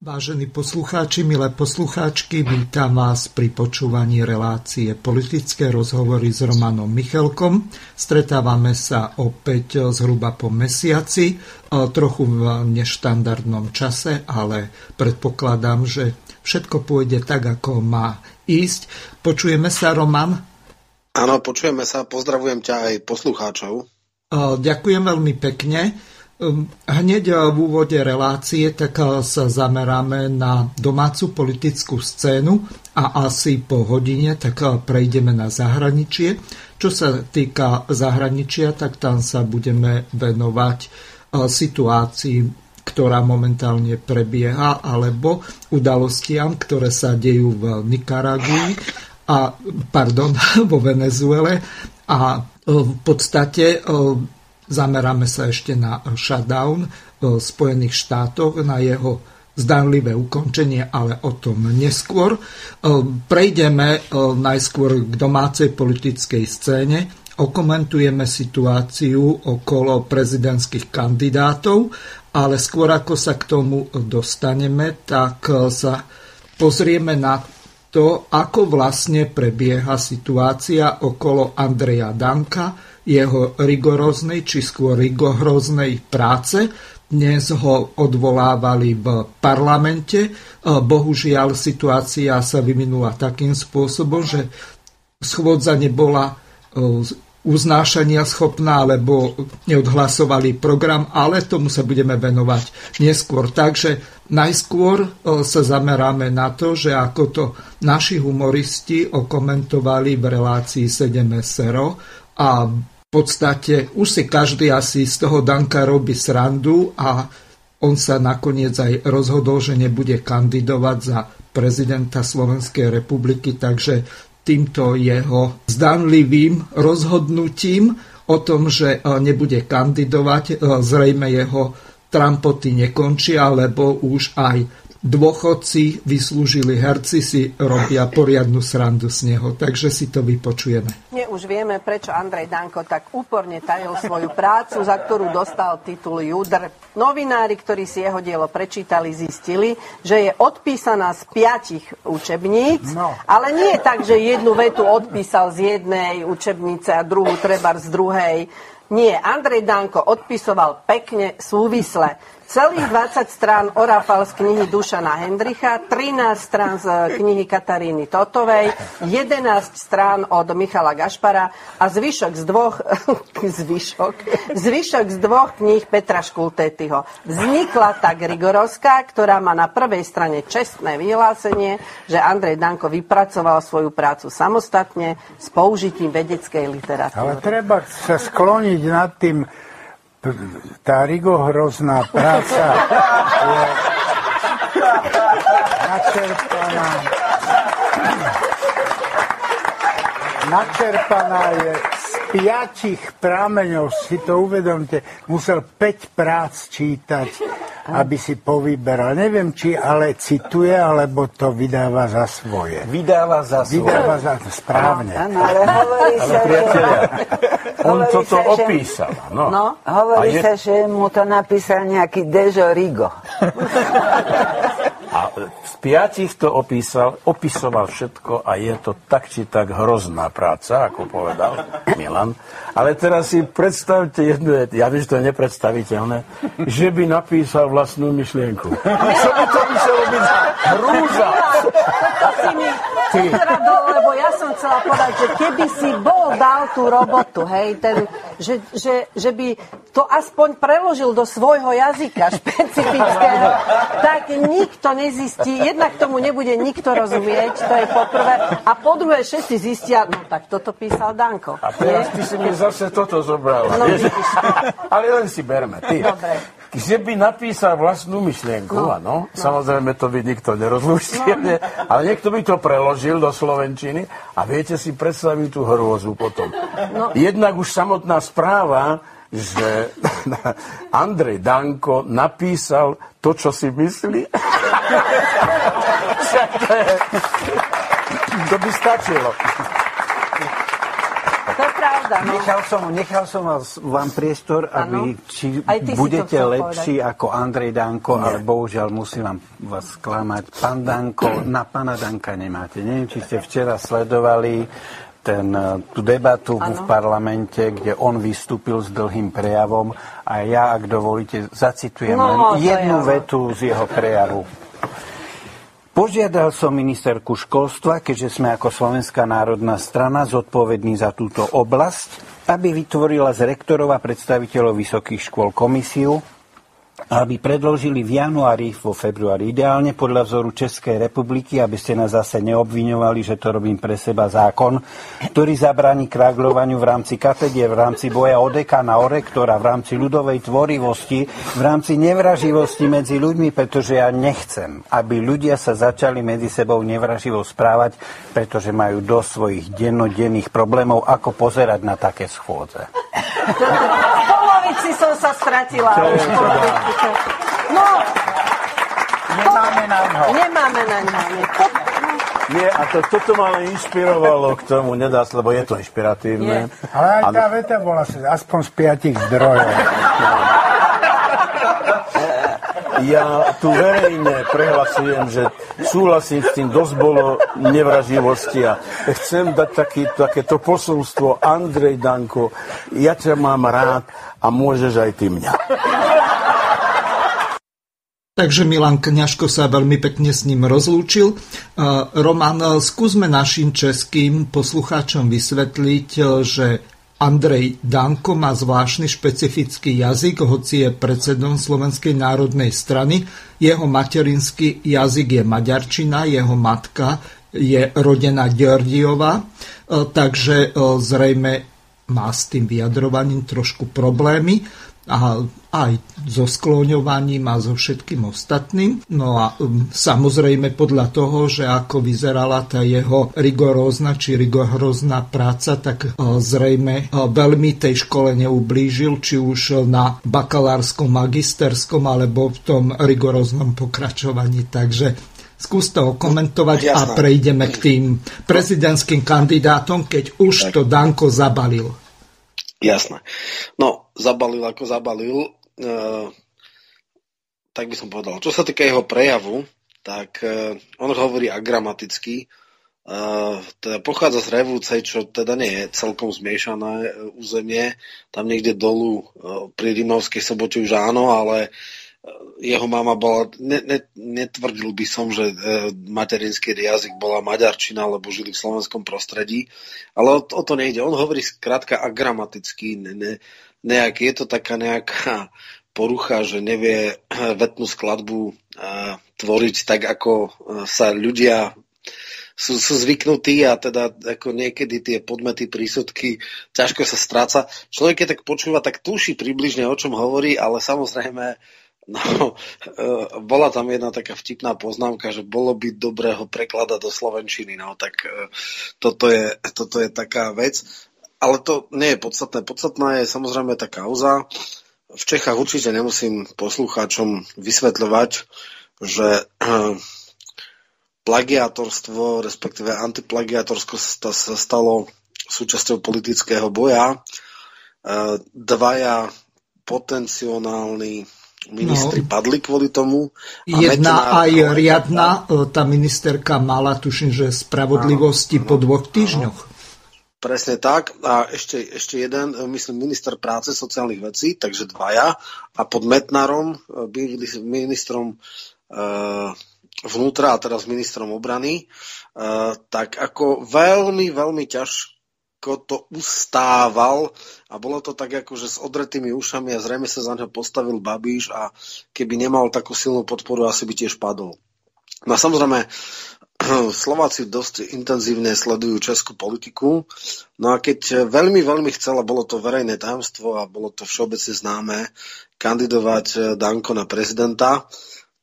Vážení poslucháči, milé poslucháčky, vítam vás pri počúvaní relácie politické rozhovory s Romanom Michelkom. Stretávame sa opäť zhruba po mesiaci, trochu v neštandardnom čase, ale predpokladám, že všetko pôjde tak, ako má ísť. Počujeme sa, Roman? Áno, počujeme sa. Pozdravujem ťa aj poslucháčov. Ďakujem veľmi pekne. Ehm, hneď eh, v úvode relácie tak eh, sa zameráme na domácu politickú scénu a asi po hodine tak eh, prejdeme na zahraničie. Čo sa týka zahraničia, tak tam sa budeme venovať situácii, ktorá momentálne prebieha, alebo udalostiam, ktoré sa dejú v Nikaragui a, pardon, vo Venezuele a v podstate Zameráme sa ešte na shutdown v Spojených štátoch, na jeho zdanlivé ukončenie, ale o tom neskôr. Prejdeme najskôr k domácej politickej scéne. Okomentujeme situáciu okolo prezidentských kandidátov, ale skôr ako sa k tomu dostaneme, tak sa pozrieme na to, ako vlastne prebieha situácia okolo Andreja Danka, jeho rigoróznej či skôr rigoróznej práce. Dnes ho odvolávali v parlamente. Bohužiaľ situácia sa vyvinula takým spôsobom, že schôdza nebola uznášania schopná, alebo neodhlasovali program, ale tomu sa budeme venovať neskôr. Takže najskôr sa zameráme na to, že ako to naši humoristi okomentovali v relácii 7 SRO a v podstate už si každý asi z toho Danka robí srandu a on sa nakoniec aj rozhodol, že nebude kandidovať za prezidenta Slovenskej republiky, takže týmto jeho zdanlivým rozhodnutím o tom, že nebude kandidovať, zrejme jeho trampoty nekončia, lebo už aj dôchodci, vyslúžili herci si robia poriadnu srandu z neho. Takže si to vypočujeme. Nie, už vieme, prečo Andrej Danko tak úporne tajil svoju prácu, za ktorú dostal titul Judr. Novinári, ktorí si jeho dielo prečítali, zistili, že je odpísaná z piatich učebníc, no. ale nie je tak, že jednu vetu odpísal z jednej učebnice a druhú treba z druhej. Nie, Andrej Danko odpisoval pekne, súvisle. Celých 20 strán Orafal z knihy Dušana Hendricha, 13 strán z knihy Kataríny Totovej, 11 strán od Michala Gašpara a zvyšok z dvoch, zvyšok, zvyšok z dvoch kníh Petra Škultetyho. Vznikla tak Rigorovská, ktorá má na prvej strane čestné vyhlásenie, že Andrej Danko vypracoval svoju prácu samostatne s použitím vedeckej literatúry. Ale treba sa skloniť nad tým, tá rigohrozná práca je načerpaná. Načerpaná je piatich prámeňov, si to uvedomte, musel 5 prác čítať aby si povyberal. Neviem, či ale cituje, alebo to vydáva za svoje. Vydáva za svoje. Vydáva za to správne. Áno, ale hovorí sa, priatelia, on toto sa, opísal. No. no hovorí je... sa, že mu to napísal nejaký Dežo Rigo. A z piatich to opísal, opisoval všetko a je to tak či tak hrozná práca, ako povedal Milan. Ale teraz si predstavte jednu, ja viem, že to je nepredstaviteľné, že by napísal vlastnú myšlienku. Čo by to muselo byť hrúza? Ty. lebo ja som chcela povedať, že keby si bol dal tú robotu, hej, ten, že, že, že by to aspoň preložil do svojho jazyka špecifického, tak nikto nezistí, jednak tomu nebude nikto rozumieť, to je poprvé, a po druhé všetci zistia, no tak toto písal Danko. A teraz ty si mi zase toto zobral. No, Ale len si berme. Ty. Dobre že by napísal vlastnú myšlienku, no, áno. No. Samozrejme, to by nikto nerozluštil, no. ale niekto by to preložil do Slovenčiny a viete si predstaviť tú hrôzu potom. No. Jednak už samotná správa, že Andrej Danko napísal to, čo si myslí. to by stačilo. Pravda. no. Nechal som, nechal som vás, vám priestor, aby či budete lepší povedať. ako Andrej Danko, Nie. ale bohužiaľ musím vám vás sklamať. Pán Danko, na pána Danka nemáte. Neviem, či ste včera sledovali ten, eh, tú debatu ano. v parlamente, kde on vystúpil s dlhým prejavom a ja, ak dovolíte, zacitujem no, len jednu je, vetu z jeho prejavu. Požiadal som ministerku školstva, keďže sme ako Slovenská národná strana zodpovední za túto oblasť, aby vytvorila z rektorov a predstaviteľov vysokých škôl komisiu, aby predložili v januári, vo februári, ideálne podľa vzoru Českej republiky, aby ste nás zase neobviňovali, že to robím pre seba zákon, ktorý zabráni krágľovaniu v rámci katedie, v rámci boja o dekana, o rektora, v rámci ľudovej tvorivosti, v rámci nevraživosti medzi ľuďmi, pretože ja nechcem, aby ľudia sa začali medzi sebou nevraživo správať, pretože majú do svojich dennodenných problémov, ako pozerať na také schôdze polovici som sa stratila. Čo už No, Nemáme na ňo. Nemáme na ňo. Nie, a to, toto ma inšpirovalo k tomu, nedá sa, lebo je to inšpiratívne. Je. Ale aj tá veta bola aspoň z piatich zdrojov. Ja tu verejne prehlasujem, že súhlasím s tým, dosť bolo nevraživosti a chcem dať taký, takéto posolstvo Andrej Danko, ja ťa mám rád a môžeš aj ty mňa. Takže Milan Kňažko sa veľmi pekne s ním rozlúčil. Roman, skúsme našim českým poslucháčom vysvetliť, že Andrej Danko má zvláštny špecifický jazyk, hoci je predsedom Slovenskej národnej strany. Jeho materinský jazyk je maďarčina, jeho matka je rodená Georgiova, e, takže e, zrejme má s tým vyjadrovaním trošku problémy a aj so skloňovaním a so všetkým ostatným. No a um, samozrejme podľa toho, že ako vyzerala tá jeho rigorózna či rigorózna práca, tak uh, zrejme uh, veľmi tej škole neublížil, či už na bakalárskom, magisterskom alebo v tom rigoróznom pokračovaní. Takže skús to komentovať no, a prejdeme k tým prezidentským kandidátom, keď už to Danko zabalil. Jasné. No, zabalil ako zabalil. E, tak by som povedal. Čo sa týka jeho prejavu, tak e, on hovorí agramaticky. E, teda pochádza z Revúce, čo teda nie je celkom zmiešané územie. Tam niekde dolu pri Rímavskej sobote už áno, ale jeho mama bola, ne, ne, netvrdil by som, že e, materinský jazyk bola maďarčina, lebo žili v slovenskom prostredí, ale o, o to nejde. On hovorí skrátka agramaticky, ne, ne, nejak, je to taká nejaká porucha, že nevie vetnú skladbu a, tvoriť tak, ako e, sa ľudia sú, sú zvyknutí a teda ako niekedy tie podmety, prísudky ťažko sa stráca. Človek, keď tak počúva, tak tuší približne, o čom hovorí, ale samozrejme No, e, bola tam jedna taká vtipná poznámka, že bolo by dobré ho prekladať do Slovenčiny. No, tak e, toto je, toto je taká vec. Ale to nie je podstatné. Podstatná je samozrejme tá kauza. V Čechách určite nemusím poslucháčom vysvetľovať, že e, plagiátorstvo, respektíve antiplagiátorstvo sa stalo súčasťou politického boja. Dvaja potenciálni ministri no, padli kvôli tomu. A jedna aj riadna, e, tá ministerka mala, tuším, že spravodlivosti áno, po dvoch týždňoch. Presne tak. A ešte, ešte jeden, e, myslím, minister práce, sociálnych vecí, takže dvaja. A pod Metnarom, e, ministrom vnútra a teraz ministrom obrany, tak ako veľmi, veľmi ťažko ako to ustával a bolo to tak ako, že s odretými ušami a zrejme sa za neho postavil Babíš a keby nemal takú silnú podporu, asi by tiež padol. No a samozrejme, Slováci dosť intenzívne sledujú českú politiku. No a keď veľmi, veľmi chcela, bolo to verejné tajomstvo a bolo to všeobecne známe, kandidovať Danko na prezidenta,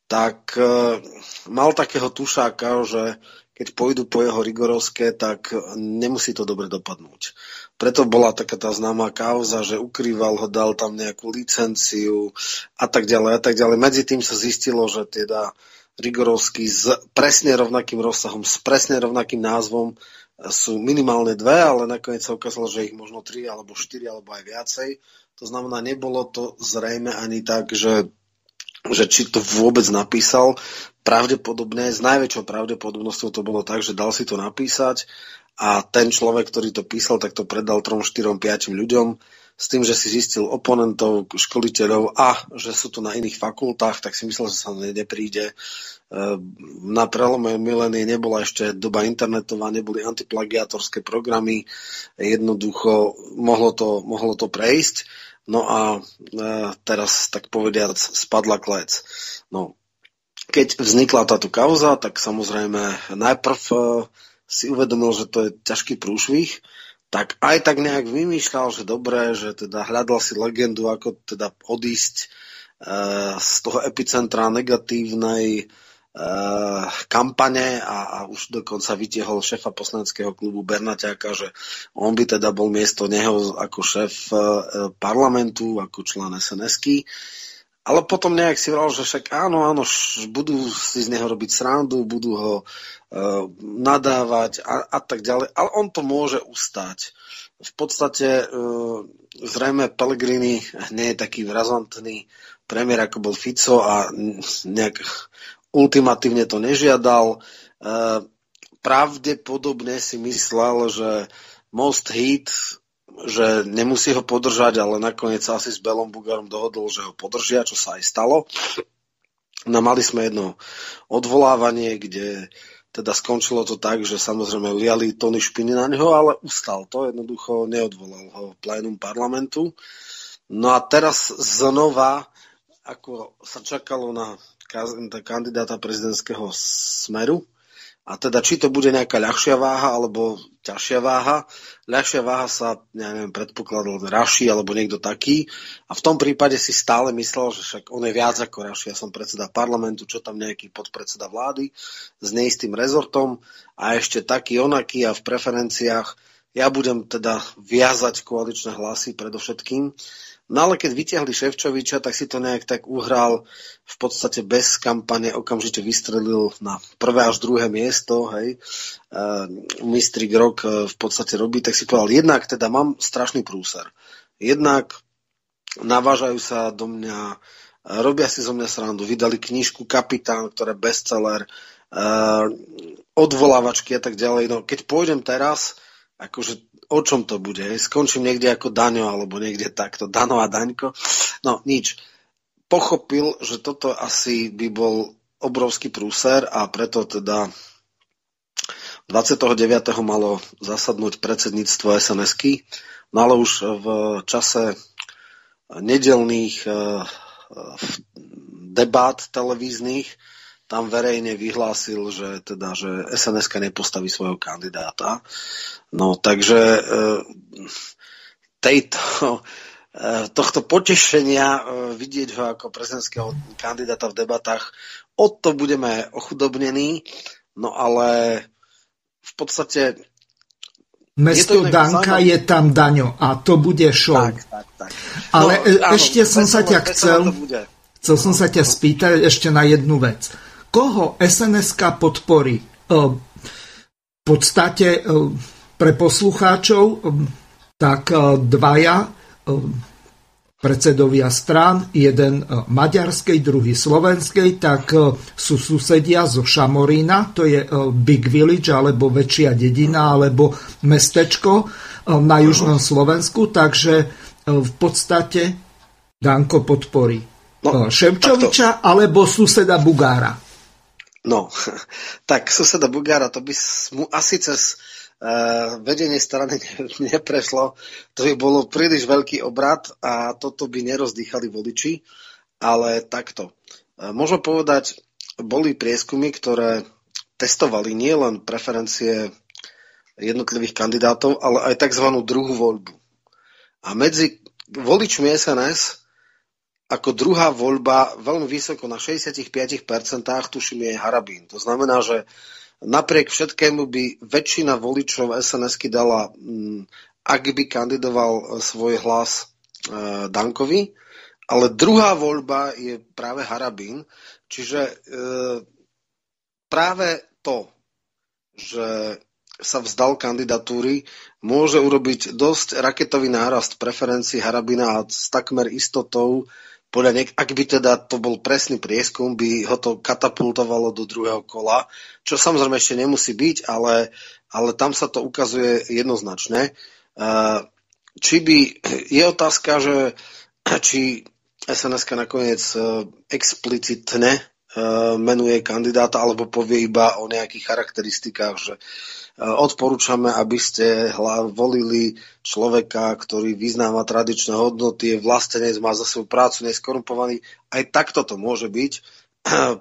tak eh, mal takého tušáka, že keď pôjdu po jeho rigorovské, tak nemusí to dobre dopadnúť. Preto bola taká tá známa kauza, že ukrýval ho, dal tam nejakú licenciu a tak ďalej a tak ďalej. Medzi tým sa zistilo, že teda Rigorovský s presne rovnakým rozsahom, s presne rovnakým názvom sú minimálne dve, ale nakoniec sa ukázalo, že ich možno tri alebo štyri alebo aj viacej. To znamená, nebolo to zrejme ani tak, že, že či to vôbec napísal. Pravdepodobne, s najväčšou pravdepodobnosťou to bolo tak, že dal si to napísať a ten človek, ktorý to písal, tak to predal 3, 4, 5 ľuďom s tým, že si zistil oponentov, školiteľov a že sú tu na iných fakultách, tak si myslel, že sa nepríde. E, na prelome milénie nebola ešte doba internetová, neboli antiplagiatorské programy, jednoducho mohlo to, mohlo to prejsť. No a e, teraz, tak povediac, spadla klec. No, keď vznikla táto kauza, tak samozrejme najprv e, si uvedomil, že to je ťažký prúšvih, tak aj tak nejak vymýšľal, že dobré, že teda hľadal si legendu, ako teda odísť e, z toho epicentra negatívnej kampane a, a už dokonca vytiehol šéfa poslaneckého klubu Bernaťáka, že on by teda bol miesto neho ako šéf e, parlamentu, ako člen sns ale potom nejak si vral, že však áno, áno, budú si z neho robiť srandu, budú ho uh, nadávať a, a tak ďalej, ale on to môže ustať. V podstate uh, zrejme Pellegrini nie je taký razantný premiér, ako bol Fico a nejak ultimatívne to nežiadal. Uh, pravdepodobne si myslel, že Most Hit že nemusí ho podržať, ale nakoniec sa asi s Belom Bugarom dohodol, že ho podržia, čo sa aj stalo. No mali sme jedno odvolávanie, kde teda skončilo to tak, že samozrejme liali tony špiny na neho, ale ustal to, jednoducho neodvolal ho plénum parlamentu. No a teraz znova, ako sa čakalo na kandidáta prezidentského smeru, a teda, či to bude nejaká ľahšia váha alebo ťažšia váha. Ľahšia váha sa, ja neviem, predpokladal Raši alebo niekto taký. A v tom prípade si stále myslel, že však on je viac ako Raši. Ja som predseda parlamentu, čo tam nejaký podpredseda vlády s neistým rezortom a ešte taký onaký a v preferenciách ja budem teda viazať koaličné hlasy predovšetkým. No ale keď vyťahli Ševčoviča, tak si to nejak tak uhral v podstate bez kampane, okamžite vystrelil na prvé až druhé miesto, hej. Uh, Mistrik rok v podstate robí, tak si povedal, jednak teda mám strašný prúser. Jednak navážajú sa do mňa, uh, robia si zo mňa srandu, vydali knižku Kapitán, ktorá je bestseller, uh, odvolávačky a tak ďalej. No keď pôjdem teraz, akože o čom to bude. Skončím niekde ako Daňo, alebo niekde takto, Dano a Daňko. No, nič. Pochopil, že toto asi by bol obrovský prúser a preto teda 29. malo zasadnúť predsedníctvo sns no ale už v čase nedelných eh, debát televíznych tam verejne vyhlásil, že, teda, že sns nepostaví svojho kandidáta. No takže e, tejto, e, tohto potešenia e, vidieť ho ako prezidentského kandidáta v debatách, o to budeme ochudobnení, no ale v podstate Mesto je Danka je tam Daňo a to bude show. Tak, tak, tak. Ale no, áno, ešte som sa ťa chcel, chcel som sa ťa spýtať ešte na jednu vec koho sns podporí. E, v podstate e, pre poslucháčov e, tak dvaja predsedovia strán, jeden maďarskej, druhý slovenskej, tak sú susedia zo Šamorína, to je Big Village, alebo väčšia dedina, alebo mestečko na južnom Slovensku, takže v podstate Danko podporí no, Ševčoviča alebo suseda Bugára. No, tak suseda Bugára, to by mu asi cez uh, vedenie strany neprešlo. To by bolo príliš veľký obrad a toto by nerozdýchali voliči. Ale takto. Uh, môžem povedať, boli prieskumy, ktoré testovali nielen preferencie jednotlivých kandidátov, ale aj tzv. druhú voľbu. A medzi voličmi SNS ako druhá voľba veľmi vysoko na 65% tuším je Harabín. To znamená, že napriek všetkému by väčšina voličov sns dala, mm, ak by kandidoval e, svoj hlas e, Dankovi, ale druhá voľba je práve Harabín. Čiže e, práve to, že sa vzdal kandidatúry, môže urobiť dosť raketový nárast preferencií Harabina a s takmer istotou, podľa niek- ak by teda to bol presný prieskum, by ho to katapultovalo do druhého kola, čo samozrejme ešte nemusí byť, ale, ale tam sa to ukazuje jednoznačne. Uh, či by, je otázka, že či sns nakoniec uh, explicitne menuje kandidáta alebo povie iba o nejakých charakteristikách, že Odporúčame, aby ste volili človeka, ktorý vyznáva tradičné hodnoty, je vlastenec, má za svoju prácu, neskorumpovaný. Aj takto to môže byť.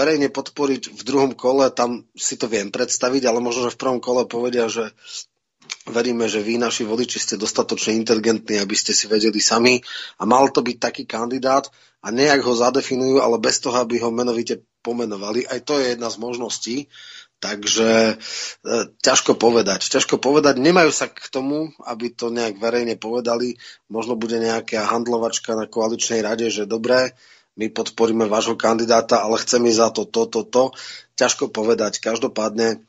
Verejne podporiť v druhom kole, tam si to viem predstaviť, ale možno, že v prvom kole povedia, že veríme, že vy, naši voliči, ste dostatočne inteligentní, aby ste si vedeli sami a mal to byť taký kandidát a nejak ho zadefinujú, ale bez toho, aby ho menovite pomenovali. Aj to je jedna z možností. Takže e, ťažko povedať. Ťažko povedať. Nemajú sa k tomu, aby to nejak verejne povedali. Možno bude nejaká handlovačka na koaličnej rade, že dobré, my podporíme vášho kandidáta, ale chceme za to, to, to, to. Ťažko povedať. Každopádne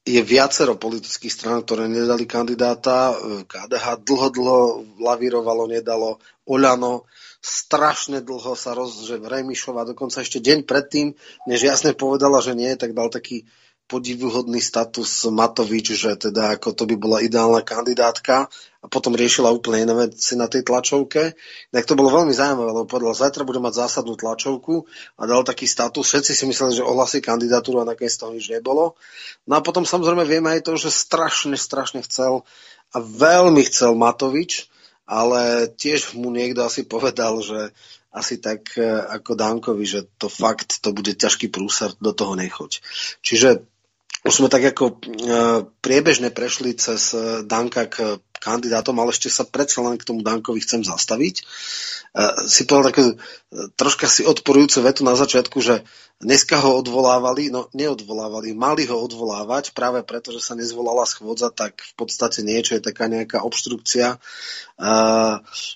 je viacero politických strán, ktoré nedali kandidáta. KDH dlho, dlho lavírovalo, nedalo. Oľano strašne dlho sa roz, že Remišová dokonca ešte deň predtým, než jasne povedala, že nie, tak dal taký podivuhodný status Matovič, že teda ako to by bola ideálna kandidátka a potom riešila úplne iné veci na tej tlačovke. Tak to bolo veľmi zaujímavé, lebo povedal, zajtra bude mať zásadnú tlačovku a dal taký status. Všetci si mysleli, že ohlasí kandidatúru a nakoniec toho nič nebolo. No a potom samozrejme vieme aj to, že strašne, strašne chcel a veľmi chcel Matovič, ale tiež mu niekto asi povedal, že asi tak e, ako Dankovi, že to fakt, to bude ťažký prúser, do toho nechoď. Čiže už sme tak ako e, priebežne prešli cez e, Danka k kandidátom, ale ešte sa predsa len k tomu Dankovi chcem zastaviť. E, si povedal takú troška si odporujúcu vetu na začiatku, že dneska ho odvolávali, no neodvolávali, mali ho odvolávať práve preto, že sa nezvolala schôdza, tak v podstate niečo je taká nejaká obštrukcia.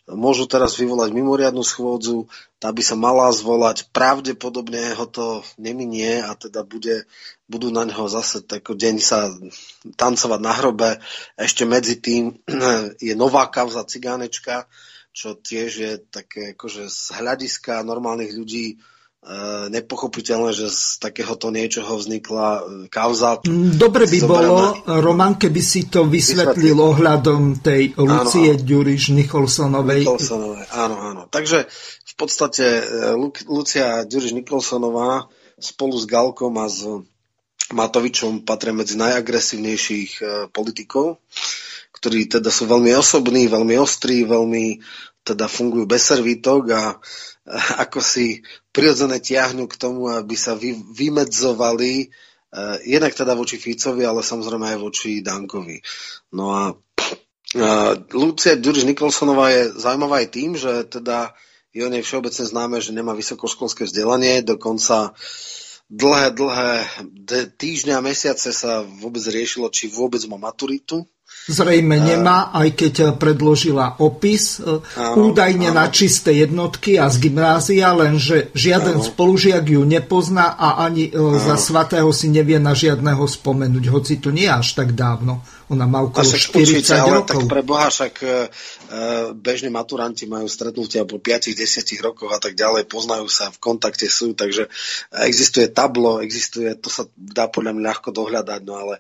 Môžu teraz vyvolať mimoriadnu schôdzu, tá by sa mala zvolať. Pravdepodobne ho to neminie a teda bude, budú na neho zase tako deň sa tancovať na hrobe. Ešte medzi tým je nová kauza cigánečka, čo tiež je také akože z hľadiska normálnych ľudí E, nepochopiteľné, že z takéhoto niečoho vznikla e, kauza. Dobre by bolo, Roman, keby si to vysvetlil vysvetlil. ohľadom tej Lucie Ďuriš Nicholsonovej. Nicholsonovej. Áno, áno. Takže v podstate e, Lucia Ďuriš Nicholsonová spolu s Galkom a s Matovičom patria medzi najagresívnejších politikov, ktorí teda sú veľmi osobní, veľmi ostrí, veľmi teda fungujú bez servítok a ako si prirodzené tiahnu k tomu, aby sa vy, vymedzovali uh, jednak teda voči Ficovi, ale samozrejme aj voči Dankovi. No a uh, Lucia Ďuriš Nikolsonová je zaujímavá aj tým, že teda je o nej všeobecne známe, že nemá vysokoškolské vzdelanie, dokonca dlhé, dlhé týždňa mesiace sa vôbec riešilo, či vôbec má maturitu Zrejme nemá, aj keď predložila opis e, áno, údajne áno. na čisté jednotky a z gymnázia, lenže žiaden áno. spolužiak ju nepozná a ani áno. E, za svatého si nevie na žiadneho spomenúť, hoci to nie až tak dávno. Ona má okolo 40 určite, ale tak pre Boha však e, bežní maturanti majú stretnutia po 5-10 rokoch a tak ďalej, poznajú sa, v kontakte sú, takže existuje tablo, existuje, to sa dá podľa mňa ľahko dohľadať, no ale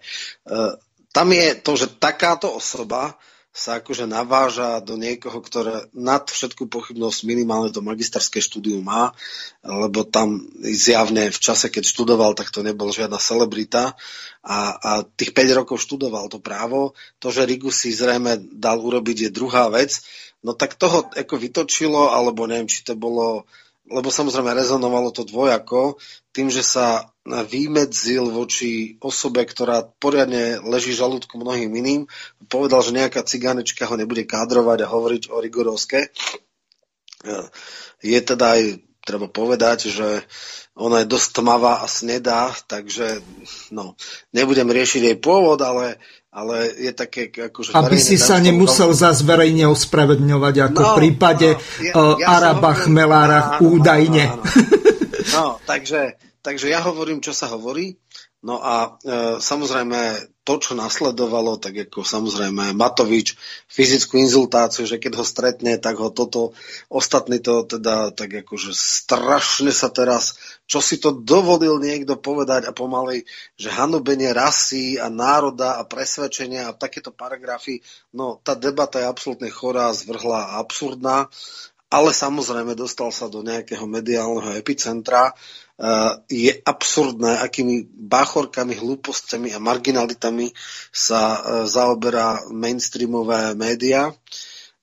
tam je to, že takáto osoba sa akože naváža do niekoho, ktoré nad všetku pochybnosť minimálne to magisterské štúdium má, lebo tam zjavne v čase, keď študoval, tak to nebol žiadna celebrita a, a tých 5 rokov študoval to právo. To, že Rigu si zrejme dal urobiť, je druhá vec. No tak toho ako vytočilo, alebo neviem, či to bolo lebo samozrejme rezonovalo to dvojako, tým, že sa vymedzil voči osobe, ktorá poriadne leží žalúdku mnohým iným, povedal, že nejaká cigánečka ho nebude kádrovať a hovoriť o rigorovské. Je teda aj treba povedať, že ona je dosť tmavá a snedá, takže no, nebudem riešiť jej pôvod, ale ale je také... Akože Aby si sa nemusel tom... zase verejne ospravedňovať, ako no, v prípade no, ja, ja Araba Chmelára údajne. Áno, áno. No, takže, takže ja hovorím, čo sa hovorí. No a e, samozrejme to, čo nasledovalo, tak ako samozrejme Matovič, fyzickú inzultáciu, že keď ho stretne, tak ho toto, ostatní to teda tak akože strašne sa teraz, čo si to dovolil niekto povedať a pomaly, že hanobenie rasy a národa a presvedčenia a takéto paragrafy, no tá debata je absolútne chorá, zvrhla a absurdná ale samozrejme dostal sa do nejakého mediálneho epicentra je absurdné, akými báchorkami, hlúpostiami a marginalitami sa e, zaoberá mainstreamové média.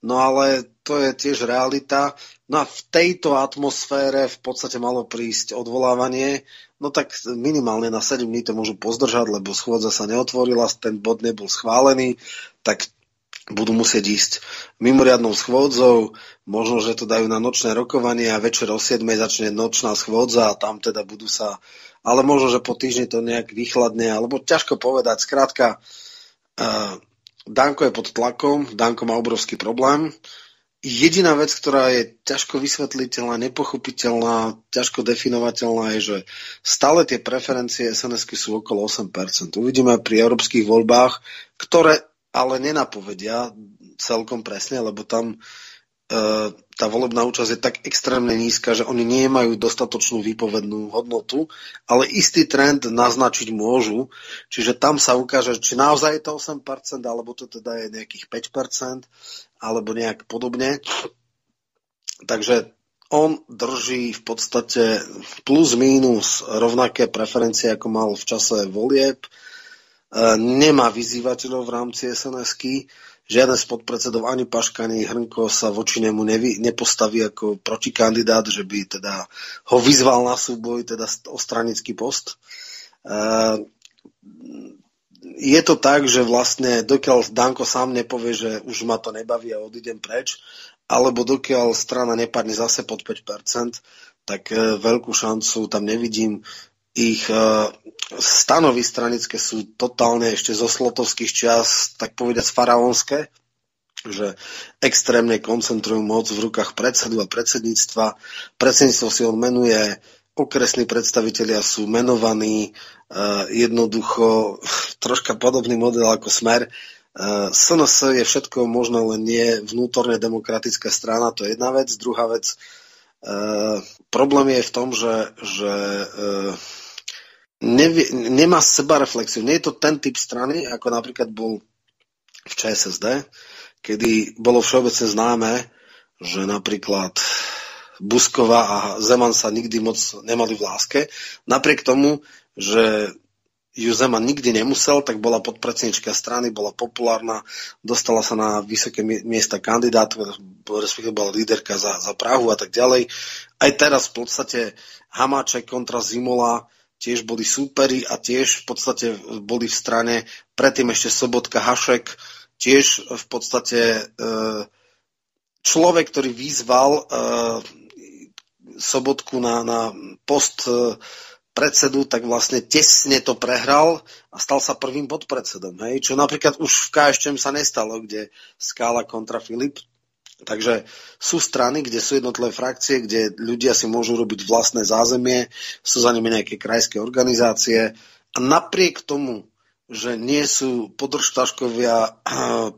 No ale to je tiež realita. No a v tejto atmosfére v podstate malo prísť odvolávanie, no tak minimálne na 7 dní to môžu pozdržať, lebo schôdza sa neotvorila, ten bod nebol schválený, tak budú musieť ísť mimoriadnou schôdzou, možno, že to dajú na nočné rokovanie a večer o 7 začne nočná schôdza a tam teda budú sa, ale možno, že po týždni to nejak vychladne, alebo ťažko povedať. Skrátka, uh, Danko je pod tlakom, Danko má obrovský problém. Jediná vec, ktorá je ťažko vysvetliteľná, nepochopiteľná, ťažko definovateľná je, že stále tie preferencie sns sú okolo 8%. Uvidíme pri európskych voľbách, ktoré ale nenapovedia celkom presne, lebo tam e, tá volebná účasť je tak extrémne nízka, že oni nemajú dostatočnú výpovednú hodnotu, ale istý trend naznačiť môžu. Čiže tam sa ukáže, či naozaj je to 8%, alebo to teda je nejakých 5%, alebo nejak podobne. Takže on drží v podstate plus mínus rovnaké preferencie, ako mal v čase volieb E, nemá vyzývateľov v rámci SNS-ky. Žiaden z podpredsedov, ani Paška, ani Hrnko sa voči nemu nevy, nepostaví ako protikandidát, že by teda ho vyzval na súboj, teda o stranický post. E, je to tak, že vlastne dokiaľ Danko sám nepovie, že už ma to nebaví a odídem preč, alebo dokiaľ strana nepadne zase pod 5%, tak e, veľkú šancu tam nevidím ich uh, stanovy stranické sú totálne ešte zo slotovských čias, tak povedať faraónske, že extrémne koncentrujú moc v rukách predsedu a predsedníctva. Predsedníctvo si on menuje, okresní predstavitelia sú menovaní, uh, jednoducho troška podobný model ako Smer. Uh, SNS je všetko možné, len nie vnútorne demokratická strana, to je jedna vec. Druhá vec, uh, problém je v tom, že, že uh, nevie, nemá seba reflexiu. Nie je to ten typ strany, ako napríklad bol v ČSSD, kedy bolo všeobecne známe, že napríklad Buskova a Zeman sa nikdy moc nemali v láske. Napriek tomu, že ju Zeman nikdy nemusel, tak bola podpredsednička strany, bola populárna, dostala sa na vysoké miesta kandidátu, respektíve bola líderka za, za Prahu a tak ďalej. Aj teraz v podstate Hamáček kontra Zimola tiež boli súperi a tiež v podstate boli v strane, predtým ešte Sobotka Hašek, tiež v podstate e, človek, ktorý vyzval e, Sobotku na, na post e, predsedu, tak vlastne tesne to prehral a stal sa prvým podpredsedom. Hej? Čo napríklad už v KŠČM sa nestalo, kde Skála kontra Filip, Takže sú strany, kde sú jednotlivé frakcie, kde ľudia si môžu robiť vlastné zázemie, sú za nimi nejaké krajské organizácie a napriek tomu, že nie sú podržtaškovia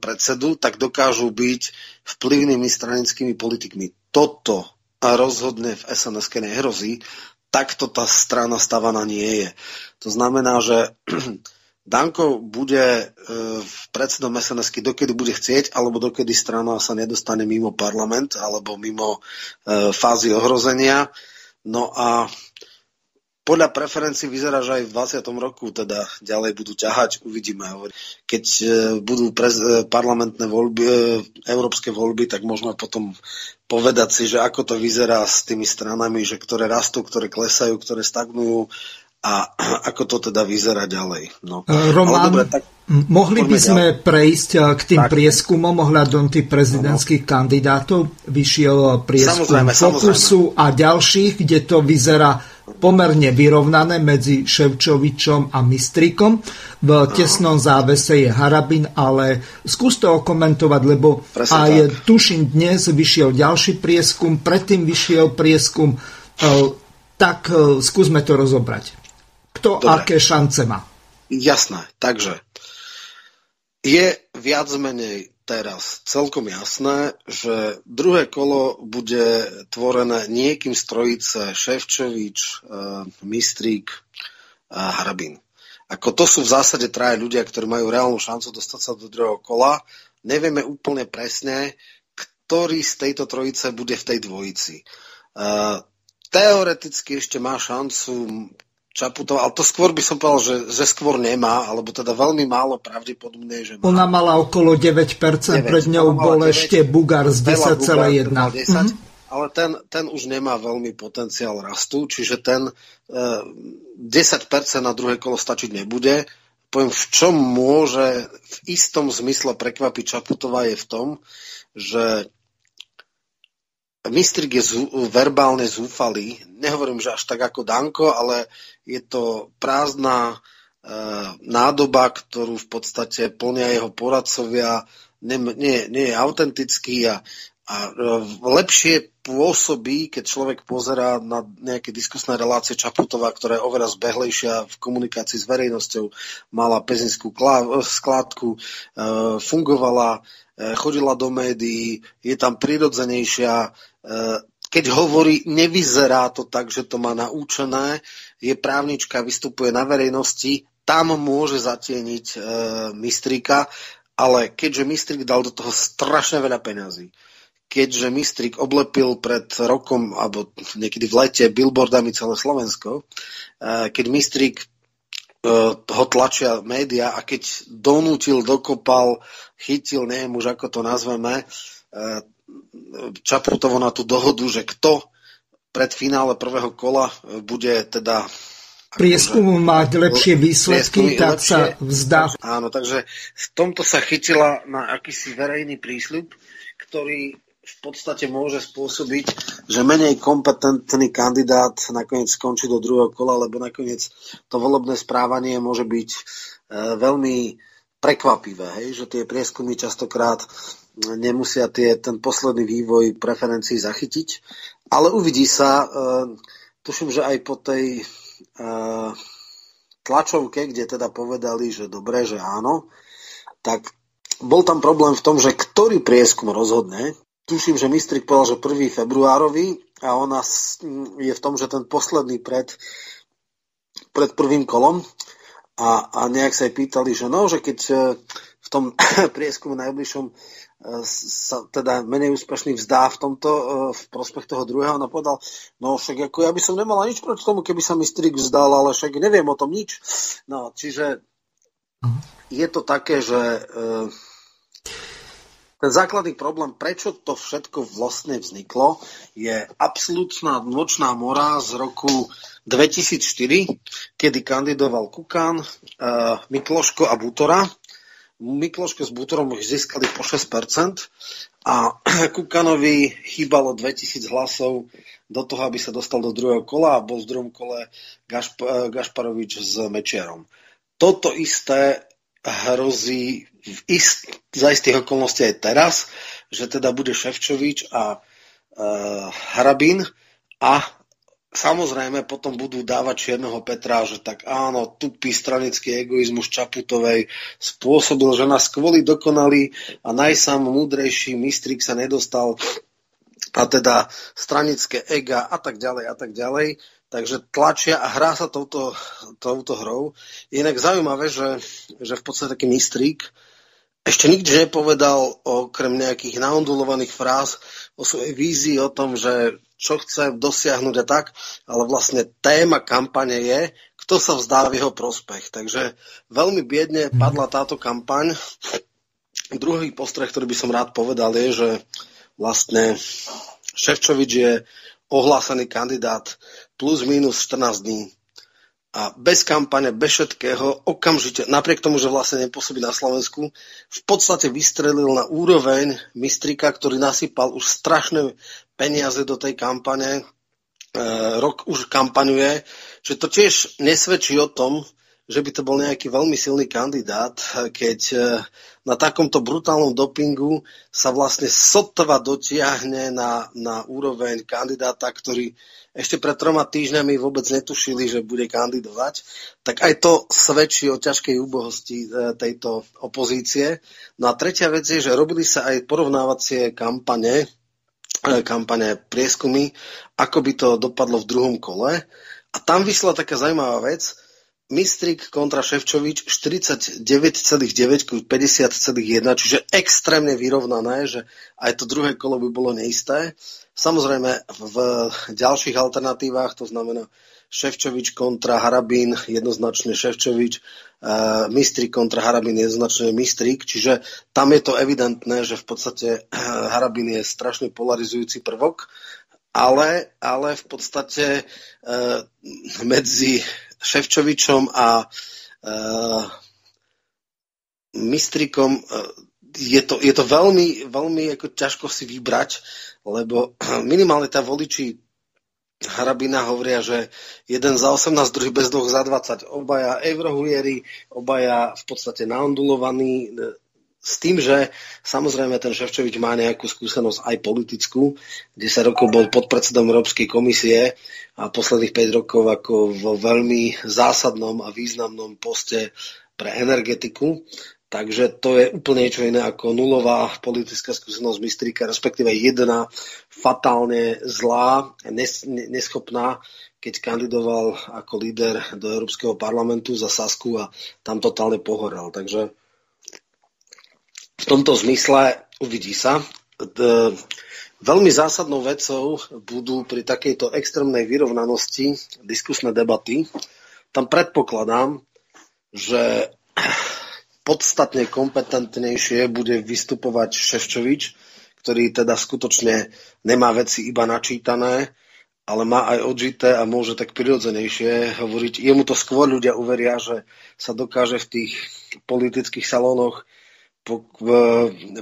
predsedu, tak dokážu byť vplyvnými stranickými politikmi. Toto rozhodne v sns nehrozí, takto tá strana stavaná nie je. To znamená, že Danko bude e, v predsedom sns dokedy bude chcieť, alebo dokedy strana sa nedostane mimo parlament, alebo mimo e, fázy ohrozenia. No a podľa preferencií vyzerá, že aj v 20. roku teda ďalej budú ťahať, uvidíme. Keď e, budú prez, parlamentné voľby, európske voľby, tak môžeme potom povedať si, že ako to vyzerá s tými stranami, že ktoré rastú, ktoré klesajú, ktoré stagnujú, a ako to teda vyzerá ďalej. No. E, Roman, dobre, tak... mohli by sme ďalej. prejsť e, k tým tak. prieskumom ohľadom tých prezidentských no. kandidátov. Vyšiel e, prieskum samozrejme, Fokusu samozrejme. a ďalších, kde to vyzerá pomerne vyrovnané medzi Ševčovičom a Mistrikom. V tesnom závese je Harabin, ale skús to okomentovať, lebo Presne aj tak. tuším dnes vyšiel ďalší prieskum, predtým vyšiel prieskum Tak skúsme to rozobrať. Kto Dobre. aké šance má? Jasné, takže je viac menej teraz celkom jasné, že druhé kolo bude tvorené niekým z trojice Ševčovič, e, Mistrík a Harabín. Ako to sú v zásade traje ľudia, ktorí majú reálnu šancu dostať sa do druhého kola. Nevieme úplne presne, ktorý z tejto trojice bude v tej dvojici. E, teoreticky ešte má šancu Čaputova, ale to skôr by som povedal, že, že skôr nemá, alebo teda veľmi málo pravdepodobné, že má. Ona mala okolo 9%, 9 pred ňou bol 9, ešte Bugar z 10,1. Mm-hmm. Ale ten, ten už nemá veľmi potenciál rastu, čiže ten e, 10% na druhé kolo stačiť nebude. Poviem, v čom môže v istom zmysle prekvapiť Čaputová je v tom, že Mistrik je zú, verbálne zúfalý. Nehovorím, že až tak ako Danko, ale je to prázdna e, nádoba, ktorú v podstate plnia jeho poradcovia. Nie, nie, nie je autentický a, a e, lepšie pôsobí, keď človek pozerá na nejaké diskusné relácie Čaputová, ktorá je oveľa zbehlejšia v komunikácii s verejnosťou, mala pezinskú skládku, e, fungovala, chodila do médií, je tam prirodzenejšia, E, keď hovorí, nevyzerá to tak, že to má naučené, je právnička, vystupuje na verejnosti, tam môže zatieniť e, Mistrika, ale keďže Mistrik dal do toho strašne veľa peňazí, keďže Mistrik oblepil pred rokom, alebo niekedy v lete, billboardami celé Slovensko, keď Mistrik ho tlačia média a keď donútil, dokopal, chytil, neviem už ako to nazveme, e, Čaputovo na tú dohodu, že kto pred finále prvého kola bude teda prieskumu mať lepšie výsledky, tak lepšie, sa vzdá. Áno, takže v tomto sa chytila na akýsi verejný prísľub, ktorý v podstate môže spôsobiť, že menej kompetentný kandidát nakoniec skončí do druhého kola, lebo nakoniec to volebné správanie môže byť e, veľmi prekvapivé, hej? že tie prieskumy častokrát nemusia tie, ten posledný vývoj preferencií zachytiť, ale uvidí sa, uh, tuším, že aj po tej uh, tlačovke, kde teda povedali, že dobre, že áno, tak bol tam problém v tom, že ktorý prieskum rozhodne. Tuším, že Mistrik povedal, že 1. februárový a ona je v tom, že ten posledný pred, pred prvým kolom a, a nejak sa aj pýtali, že no, že keď e, v tom prieskumu najbližšom sa teda menej úspešný vzdá v tomto, e, v prospech toho druhého. Ona povedal, no však ako ja by som nemala nič proti tomu, keby sa mi strik vzdal, ale však neviem o tom nič. No, čiže je to také, že e, ten základný problém, prečo to všetko vlastne vzniklo, je absolútna nočná mora z roku 2004, kedy kandidoval Kukan, e, Mikloško a Butora Mikloško s Butorom už získali po 6% a Kukanovi chýbalo 2000 hlasov do toho, aby sa dostal do druhého kola a bol v druhom kole Gašp- eh, Gašparovič s Mečiarom. Toto isté hrozí v ist, za istých okolností aj teraz, že teda bude Ševčovič a e, Harabín a Samozrejme, potom budú dávať Čierneho Petra, že tak áno, tupý stranický egoizmus Čaputovej spôsobil, že nás kvôli dokonalý a najsám múdrejší mistrik sa nedostal a teda stranické ega a tak ďalej a tak ďalej. Takže tlačia a hrá sa touto, touto hrou. Inak zaujímavé, že, že v podstate taký mistrík ešte nikdy nepovedal okrem nejakých naondulovaných fráz o svojej vízii o tom, že čo chce dosiahnuť a tak, ale vlastne téma kampane je, kto sa vzdá v jeho prospech. Takže veľmi biedne mhm. padla táto kampaň. Druhý postreh, ktorý by som rád povedal, je, že vlastne Ševčovič je ohlásený kandidát plus minus 14 dní. A bez kampane, bez všetkého, okamžite, napriek tomu, že vlastne nepôsobí na Slovensku, v podstate vystrelil na úroveň mistrika, ktorý nasypal už strašné peniaze do tej kampane, e, rok už kampaňuje, že to tiež nesvedčí o tom, že by to bol nejaký veľmi silný kandidát, keď e, na takomto brutálnom dopingu sa vlastne sotva dotiahne na, na úroveň kandidáta, ktorý ešte pred troma týždňami vôbec netušili, že bude kandidovať, tak aj to svedčí o ťažkej úbohosti e, tejto opozície. No a tretia vec je, že robili sa aj porovnávacie kampane, e, kampane prieskumy, ako by to dopadlo v druhom kole. A tam vyšla taká zaujímavá vec, Mistrik kontra Ševčovič 49,9 ku 50,1, čiže extrémne vyrovnané, že aj to druhé kolo by bolo neisté. Samozrejme v ďalších alternatívach, to znamená Ševčovič kontra Harabín, jednoznačne Ševčovič, uh, Mistrik kontra Harabín, jednoznačne Mistrik, čiže tam je to evidentné, že v podstate uh, Harabín je strašne polarizujúci prvok, ale, ale v podstate uh, medzi Ševčovičom a uh, Mistrikom uh, je to, je to veľmi, veľmi ako ťažko si vybrať, lebo minimálne tá voliči Harabina hovoria, že jeden za 18, druhý bez dvoch za 20. Obaja eurohujery, obaja v podstate naondulovaní, s tým, že samozrejme ten Ševčovič má nejakú skúsenosť aj politickú, 10 rokov bol podpredsedom Európskej komisie a posledných 5 rokov ako vo veľmi zásadnom a významnom poste pre energetiku. Takže to je úplne niečo iné ako nulová politická skúsenosť Mistrika, respektíve jedna fatálne zlá, nes, neschopná, keď kandidoval ako líder do Európskeho parlamentu za Sasku a tam totálne pohorel. Takže v tomto zmysle uvidí sa. Veľmi zásadnou vecou budú pri takejto extrémnej vyrovnanosti diskusné debaty. Tam predpokladám, že podstatne kompetentnejšie bude vystupovať Ševčovič, ktorý teda skutočne nemá veci iba načítané, ale má aj odžité a môže tak prirodzenejšie hovoriť. Jemu to skôr ľudia uveria, že sa dokáže v tých politických salónoch v,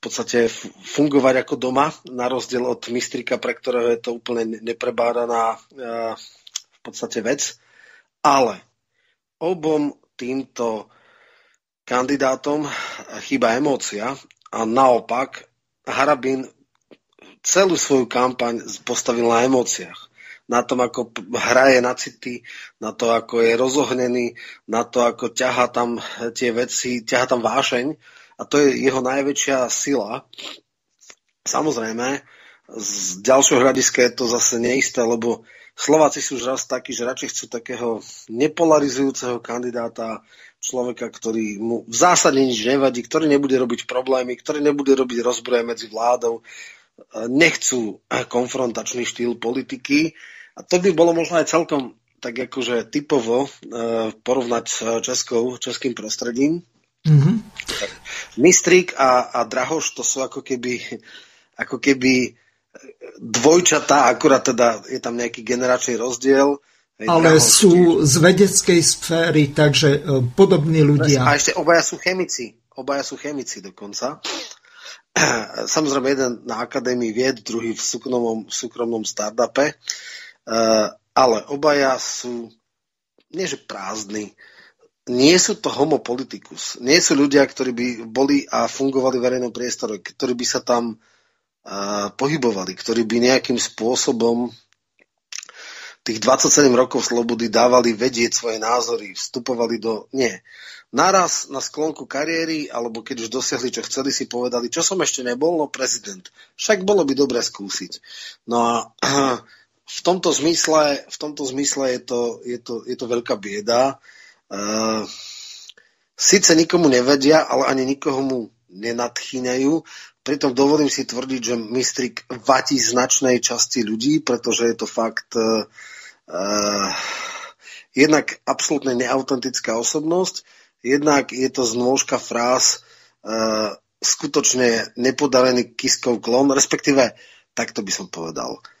podstate fungovať ako doma, na rozdiel od mistrika, pre ktorého je to úplne neprebádaná v podstate vec. Ale obom týmto kandidátom chýba emócia a naopak Harabin celú svoju kampaň postavil na emóciách na tom, ako hraje na city, na to, ako je rozohnený, na to, ako ťaha tam tie veci, ťaha tam vášeň. A to je jeho najväčšia sila. Samozrejme, z ďalšieho hľadiska je to zase neisté, lebo Slováci sú už raz takí, že radšej chcú takého nepolarizujúceho kandidáta, človeka, ktorý mu v zásade nič nevadí, ktorý nebude robiť problémy, ktorý nebude robiť rozbroje medzi vládou, nechcú konfrontačný štýl politiky a to by bolo možno aj celkom tak akože typovo uh, porovnať s českou, českým prostredím. Mm-hmm. Mistrík a, a Drahoš to sú ako keby, ako keby dvojčatá, akurát teda je tam nejaký generačný rozdiel. Ale Drahoš sú z vedeckej sféry, takže uh, podobní ľudia. A ešte obaja sú chemici. Obaja sú chemici dokonca. Samozrejme, jeden na Akadémii vied, druhý v súkromnom, v súkromnom startupe. Ale obaja sú, nie že prázdni, nie sú to homopolitikus. Nie sú ľudia, ktorí by boli a fungovali v verejnom priestore, ktorí by sa tam uh, pohybovali, ktorí by nejakým spôsobom tých 27 rokov slobody dávali vedieť svoje názory, vstupovali do... Nie. Naraz na sklonku kariéry, alebo keď už dosiahli, čo chceli, si povedali, čo som ešte nebol, no prezident. Však bolo by dobre skúsiť. No a v tomto zmysle, v tomto zmysle je, to, je, to, je to veľká bieda. Uh, Sice nikomu nevedia, ale ani nikoho mu nenadchýňajú. Pritom dovolím si tvrdiť, že Mistrik vatí značnej časti ľudí, pretože je to fakt uh, jednak absolútne neautentická osobnosť, jednak je to znôžka fráz uh, skutočne nepodarený Kiskov klon, respektíve takto by som povedal. Uh,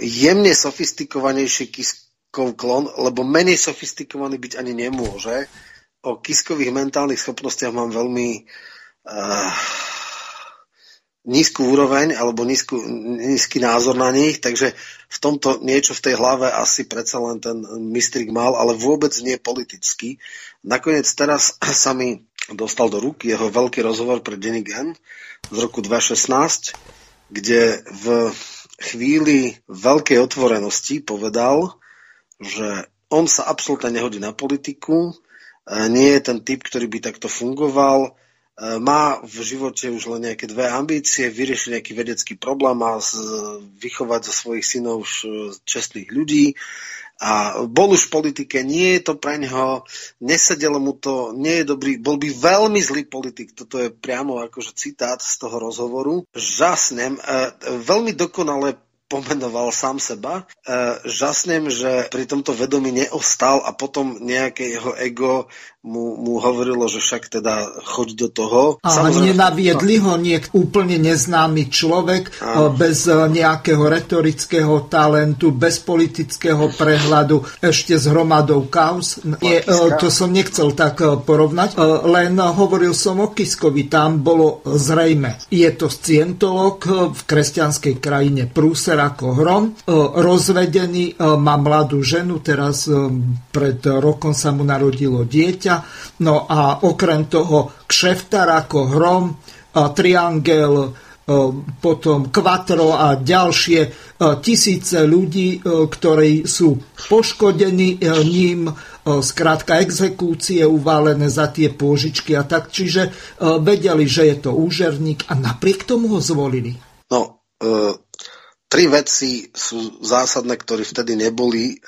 jemne sofistikovanejší Kiskov klon, lebo menej sofistikovaný byť ani nemôže. O Kiskových mentálnych schopnostiach mám veľmi uh, nízku úroveň alebo nízku, nízky názor na nich, takže v tomto niečo v tej hlave asi predsa len ten mistrik mal, ale vôbec nie politicky. Nakoniec teraz sa mi dostal do rúk jeho veľký rozhovor pre Jenny Gen z roku 2016, kde v chvíli veľkej otvorenosti povedal, že on sa absolútne nehodí na politiku, nie je ten typ, ktorý by takto fungoval, má v živote už len nejaké dve ambície, vyriešiť nejaký vedecký problém a vychovať zo svojich synov čestných ľudí a bol už v politike, nie je to pre neho, nesedelo mu to, nie je dobrý, bol by veľmi zlý politik, toto je priamo akože citát z toho rozhovoru. Žasnem, e, veľmi dokonale pomenoval sám seba. E, žasnem, že pri tomto vedomí neostal a potom nejaké jeho ego mu, mu hovorilo, že však teda choď do toho. A Samozrejme, nenaviedli ho niek úplne neznámy človek a... bez e, nejakého retorického talentu, bez politického prehľadu, ešte s hromadou kauz. Nie, e, to som nechcel tak porovnať, len hovoril som o Kiskovi, tam bolo zrejme. Je to scientolog v kresťanskej krajine Prúser ako hrom. E, rozvedený, e, má mladú ženu, teraz e, pred rokom sa mu narodilo dieťa. No a okrem toho kšeftar ako hrom, triangel, potom Quattro a ďalšie tisíce ľudí, ktorí sú poškodení ním, skrátka exekúcie uválené za tie pôžičky a tak. Čiže vedeli, že je to úžerník a napriek tomu ho zvolili. No, tri veci sú zásadné, ktoré vtedy neboli e,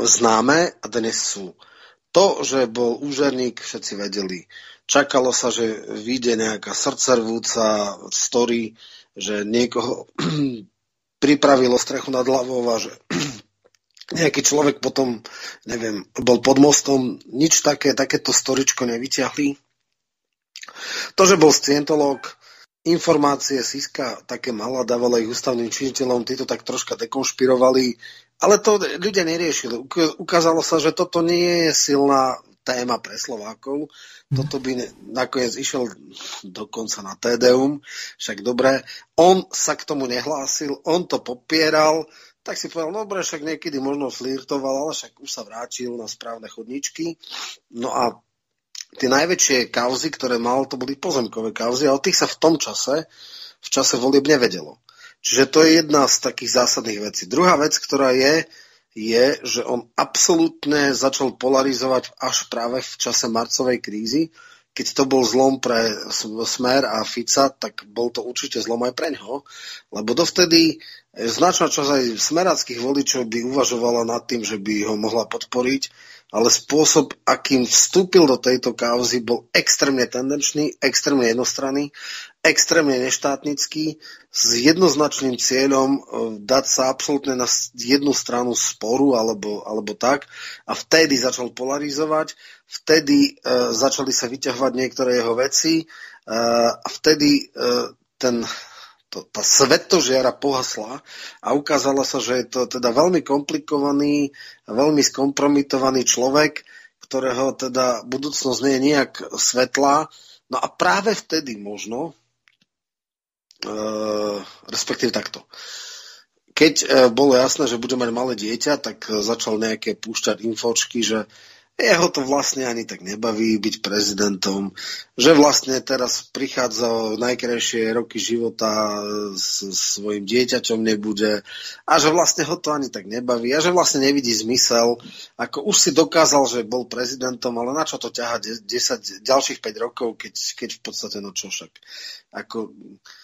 známe a dnes sú. To, že bol úžerník, všetci vedeli. Čakalo sa, že vyjde nejaká srdcervúca story, že niekoho pripravilo strechu nad hlavou a že nejaký človek potom, neviem, bol pod mostom, nič také, takéto storičko nevyťahli. To, že bol scientolog, informácie Siska také mala, dávala ich ústavným činiteľom, títo tak troška dekonšpirovali, ale to ľudia neriešili. Ukázalo sa, že toto nie je silná téma pre Slovákov. Toto by nakoniec išiel dokonca na TDUM, však dobre. On sa k tomu nehlásil, on to popieral, tak si povedal, no dobre, však niekedy možno flirtoval, ale však už sa vrátil na správne chodničky. No a tie najväčšie kauzy, ktoré mal, to boli pozemkové kauzy a o tých sa v tom čase, v čase volieb nevedelo. Čiže to je jedna z takých zásadných vecí. Druhá vec, ktorá je, je, že on absolútne začal polarizovať až práve v čase marcovej krízy. Keď to bol zlom pre Smer a Fica, tak bol to určite zlom aj pre ňoho, lebo dovtedy značná časť aj smeráckých voličov by uvažovala nad tým, že by ho mohla podporiť ale spôsob, akým vstúpil do tejto kauzy, bol extrémne tendenčný, extrémne jednostranný, extrémne neštátnický, s jednoznačným cieľom e, dať sa absolútne na jednu stranu sporu alebo, alebo tak. A vtedy začal polarizovať, vtedy e, začali sa vyťahovať niektoré jeho veci e, a vtedy e, ten to, tá svetožiara pohasla a ukázalo sa, že je to teda veľmi komplikovaný, veľmi skompromitovaný človek, ktorého teda budúcnosť nie je nejak svetlá. No a práve vtedy možno, respektíve takto, keď e, bolo jasné, že bude mať malé dieťa, tak e, začal nejaké púšťať infočky, že jeho to vlastne ani tak nebaví byť prezidentom, že vlastne teraz prichádza najkrajšie roky života s svojim dieťaťom nebude a že vlastne ho to ani tak nebaví a že vlastne nevidí zmysel. Ako už si dokázal, že bol prezidentom, ale na čo to ťaha 10, ďalších 5 rokov, keď, keď v podstate no čo však. Ako, e,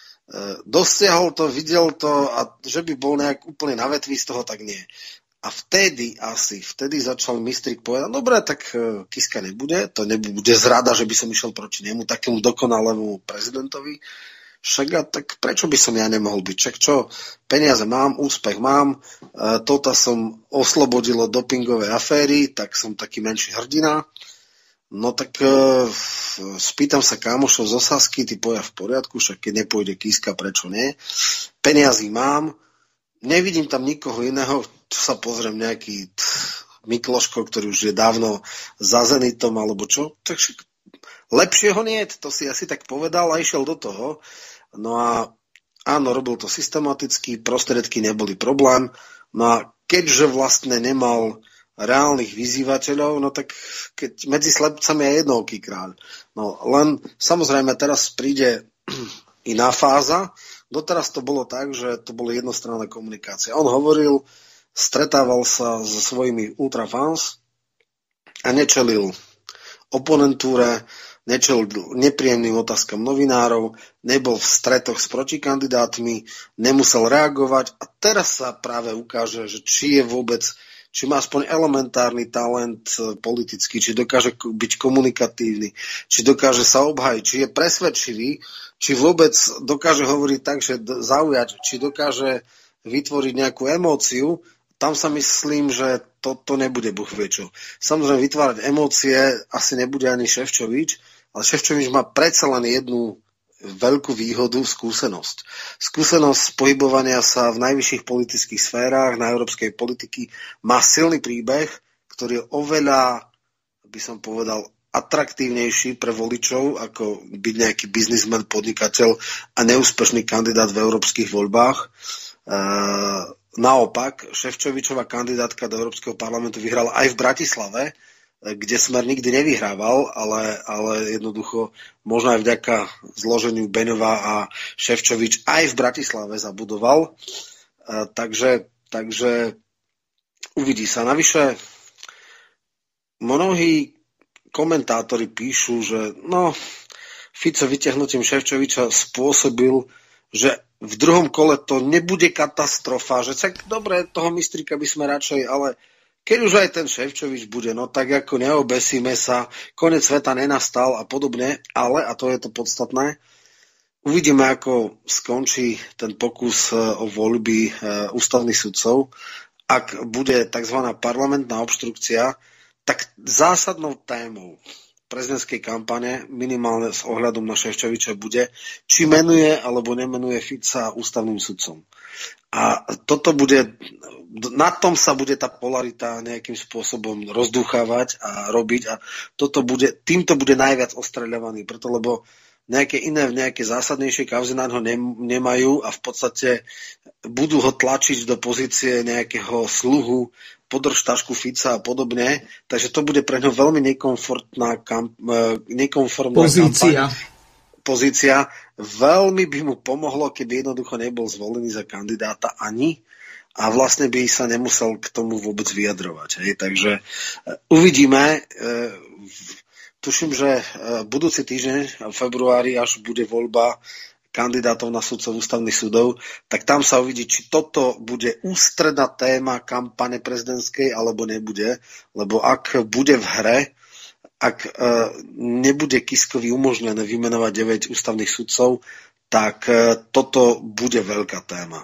dosiahol to, videl to a že by bol nejak úplne na vetví z toho, tak nie. A vtedy asi, vtedy začal Mistrik povedať, dobre, tak e, Kiska nebude, to nebude zrada, že by som išiel proti nemu, takému dokonalému prezidentovi. Však a tak prečo by som ja nemohol byť? Čak čo, peniaze mám, úspech mám, e, toto som oslobodilo dopingové aféry, tak som taký menší hrdina. No tak e, spýtam sa kámošov z Osasky, ty poja v poriadku, však keď nepôjde Kiska, prečo nie? Peniazy mám, nevidím tam nikoho iného, tu sa pozriem nejaký Mikloško, ktorý už je dávno za Zenitom alebo čo, takže lepšieho nie, to si asi tak povedal a išiel do toho. No a áno, robil to systematicky, prostriedky neboli problém. No a keďže vlastne nemal reálnych vyzývateľov, no tak keď medzi slepcami je jednoký kráľ. No len samozrejme teraz príde iná fáza. Doteraz to bolo tak, že to bolo jednostranná komunikácia. On hovoril, stretával sa so svojimi ultrafans a nečelil oponentúre, nečelil nepríjemným otázkam novinárov, nebol v stretoch s protikandidátmi, nemusel reagovať a teraz sa práve ukáže, že či je vôbec či má aspoň elementárny talent e, politický, či dokáže byť komunikatívny, či dokáže sa obhajiť, či je presvedčivý, či vôbec dokáže hovoriť tak, že zaujať, či dokáže vytvoriť nejakú emóciu, tam sa myslím, že to, to nebude Boh vie čo. Samozrejme, vytvárať emócie asi nebude ani Ševčovič, ale Ševčovič má predsa len jednu veľkú výhodu skúsenosť. Skúsenosť pohybovania sa v najvyšších politických sférach na európskej politiky má silný príbeh, ktorý je oveľa, by som povedal, atraktívnejší pre voličov, ako byť nejaký biznismen, podnikateľ a neúspešný kandidát v európskych voľbách. E, naopak, Ševčovičová kandidátka do Európskeho parlamentu vyhrala aj v Bratislave, kde Smer nikdy nevyhrával, ale, ale jednoducho možno aj vďaka zloženiu Beňova a Ševčovič aj v Bratislave zabudoval. E, takže, takže uvidí sa. Navyše mnohí komentátori píšu, že no, Fico vyťahnutím Ševčoviča spôsobil, že v druhom kole to nebude katastrofa, že tak dobre, toho mistrika by sme radšej, ale keď už aj ten Ševčovič bude, no tak ako neobesíme sa, konec sveta nenastal a podobne, ale, a to je to podstatné, uvidíme, ako skončí ten pokus e, o voľby e, ústavných sudcov. Ak bude tzv. parlamentná obštrukcia, tak zásadnou témou prezidentskej kampane, minimálne s ohľadom na Ševčoviča, bude, či menuje alebo nemenuje Fica ústavným sudcom. A toto bude, na tom sa bude tá polarita nejakým spôsobom rozdúchávať a robiť a toto bude, týmto bude najviac ostreľovaný, preto lebo nejaké iné, nejaké zásadnejšie kauzy na ho nemajú a v podstate budú ho tlačiť do pozície nejakého sluhu, podrž tašku Fica a podobne, takže to bude pre ňo veľmi nekomfortná, kam, e, nekomfortná pozícia. Kampaň pozícia. Veľmi by mu pomohlo, keby jednoducho nebol zvolený za kandidáta ani a vlastne by sa nemusel k tomu vôbec vyjadrovať. Hej. Takže e, uvidíme. E, tuším, že e, budúci týždeň v februári, až bude voľba kandidátov na sudcov ústavných súdov, tak tam sa uvidí, či toto bude ústredná téma kampane prezidentskej alebo nebude, lebo ak bude v hre, ak e, nebude Kiskovi umožnené vymenovať 9 ústavných sudcov, tak e, toto bude veľká téma.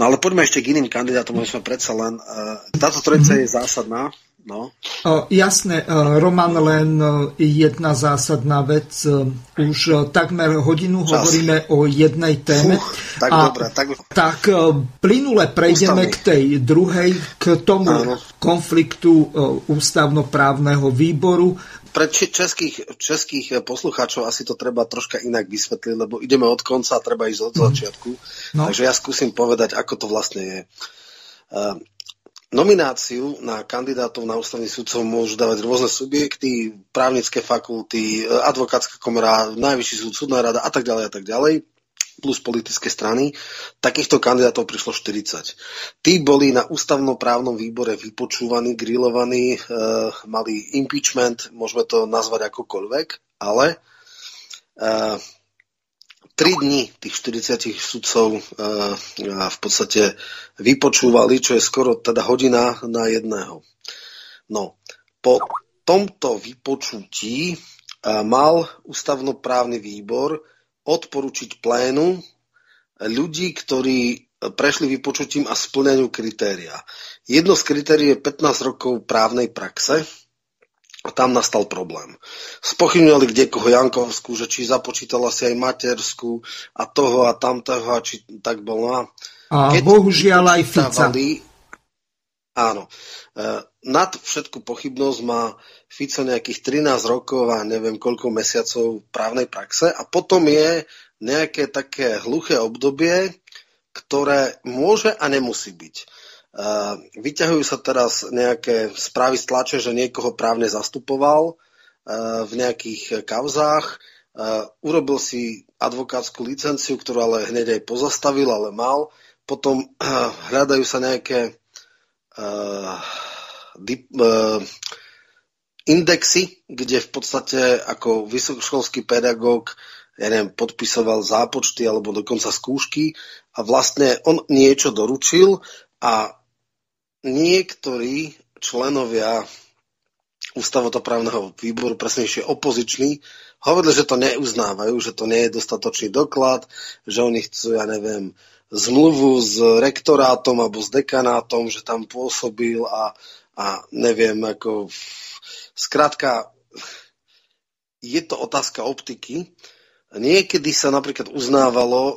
No ale poďme ešte k iným kandidátom, lebo sme predsa len... E, táto trojica je zásadná. No. Jasné, Roman, len jedna zásadná vec. Už takmer hodinu Čas. hovoríme o jednej téme. Fuh, tak a, dobré, tak... tak plynule prejdeme Ústavný. k tej druhej, k tomu Áno. konfliktu ústavnoprávneho výboru pre českých, českých poslucháčov asi to treba troška inak vysvetliť, lebo ideme od konca a treba ísť od mhm. začiatku. No. Takže ja skúsim povedať, ako to vlastne je. Nomináciu na kandidátov na ústavný súdcov môžu dávať rôzne subjekty, právnické fakulty, advokátska komora, najvyšší súd, súdna rada a tak ďalej a tak ďalej plus politické strany, takýchto kandidátov prišlo 40. Tí boli na ústavnoprávnom výbore vypočúvaní, grillovaní, e, mali impeachment, môžeme to nazvať akokoľvek, ale e, 3 dní tých 40 sudcov e, v podstate vypočúvali, čo je skoro teda hodina na jedného. No, po tomto vypočutí e, mal ústavnoprávny výbor odporučiť plénu ľudí, ktorí prešli vypočutím a splňajú kritéria. Jedno z kritérií je 15 rokov právnej praxe a tam nastal problém. Spochybňovali kde koho Jankovskú, že či započítala si aj materskú a toho a tamtého a či tak bolo. A Keď bohužiaľ aj Fica. Áno. E, nad všetku pochybnosť má Fico nejakých 13 rokov a neviem koľko mesiacov právnej praxe a potom je nejaké také hluché obdobie, ktoré môže a nemusí byť. E, vyťahujú sa teraz nejaké správy z tlače, že niekoho právne zastupoval e, v nejakých kauzách, urobil si advokátsku licenciu, ktorú ale hneď aj pozastavil, ale mal. Potom hľadajú sa nejaké indexy, kde v podstate ako vysokoškolský pedagóg ja neviem, podpisoval zápočty alebo dokonca skúšky a vlastne on niečo doručil a niektorí členovia ústavotoprávneho výboru, presnejšie opoziční, hovorili, že to neuznávajú, že to nie je dostatočný doklad, že oni chcú, ja neviem, zmluvu s rektorátom alebo s dekanátom, že tam pôsobil a, a neviem, ako... Skrátka, je to otázka optiky. Niekedy sa napríklad uznávalo, e,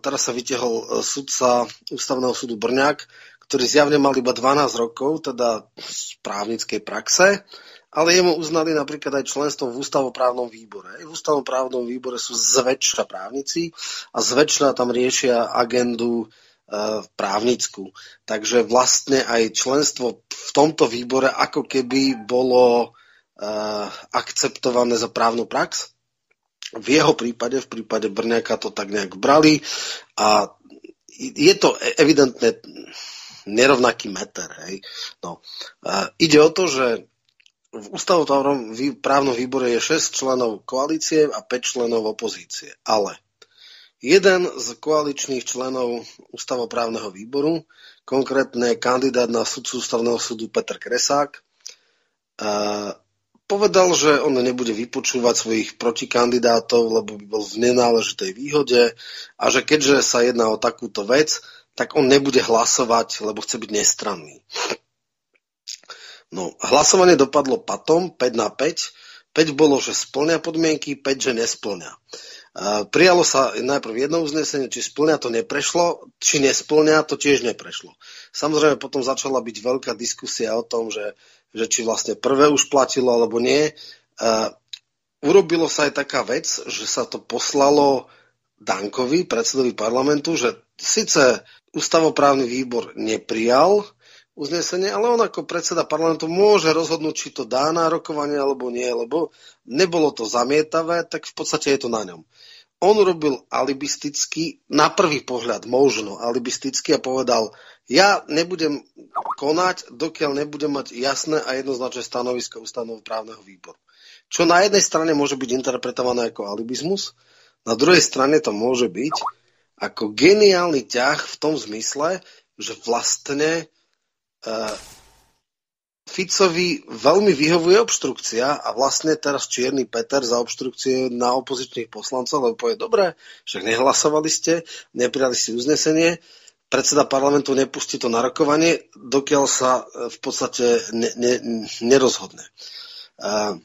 teraz sa vytiahol e, sudca Ústavného súdu Brňák, ktorý zjavne mal iba 12 rokov, teda z právnickej praxe, ale jemu uznali napríklad aj členstvo v ústavoprávnom výbore. V ústavoprávnom výbore sú zväčša právnici a zväčša tam riešia agendu e, právnickú. Takže vlastne aj členstvo v tomto výbore ako keby bolo e, akceptované za právnu prax. V jeho prípade, v prípade Brňaka to tak nejak brali a je to evidentne nerovnaký meter. Hej. No. E, ide o to, že v ústavotvornom právnom výbore je 6 členov koalície a 5 členov opozície. Ale jeden z koaličných členov ústavoprávneho výboru, konkrétne kandidát na sudcu ústavného súdu Petr Kresák, povedal, že on nebude vypočúvať svojich protikandidátov, lebo by bol v nenáležitej výhode a že keďže sa jedná o takúto vec, tak on nebude hlasovať, lebo chce byť nestranný. No, hlasovanie dopadlo patom 5 na 5. 5 bolo, že splňa podmienky, 5, že nesplňa. Prijalo sa najprv jedno uznesenie, či splňa to neprešlo, či nesplňa to tiež neprešlo. Samozrejme potom začala byť veľká diskusia o tom, že, že či vlastne prvé už platilo alebo nie. Urobilo sa aj taká vec, že sa to poslalo Dankovi, predsedovi parlamentu, že síce ústavoprávny výbor neprijal uznesenie, ale on ako predseda parlamentu môže rozhodnúť, či to dá na rokovanie alebo nie, lebo nebolo to zamietavé, tak v podstate je to na ňom. On robil alibisticky, na prvý pohľad možno alibisticky a povedal, ja nebudem konať, dokiaľ nebudem mať jasné a jednoznačné stanovisko ústavného právneho výboru. Čo na jednej strane môže byť interpretované ako alibizmus, na druhej strane to môže byť ako geniálny ťah v tom zmysle, že vlastne uh, Ficovi veľmi vyhovuje obštrukcia a vlastne teraz Čierny Peter za obštrukcie na opozičných poslancov, lebo povie, dobre, však nehlasovali ste, neprijali ste uznesenie, predseda parlamentu nepustí to na rokovanie, dokiaľ sa e, v podstate ne, ne, nerozhodne. Uh,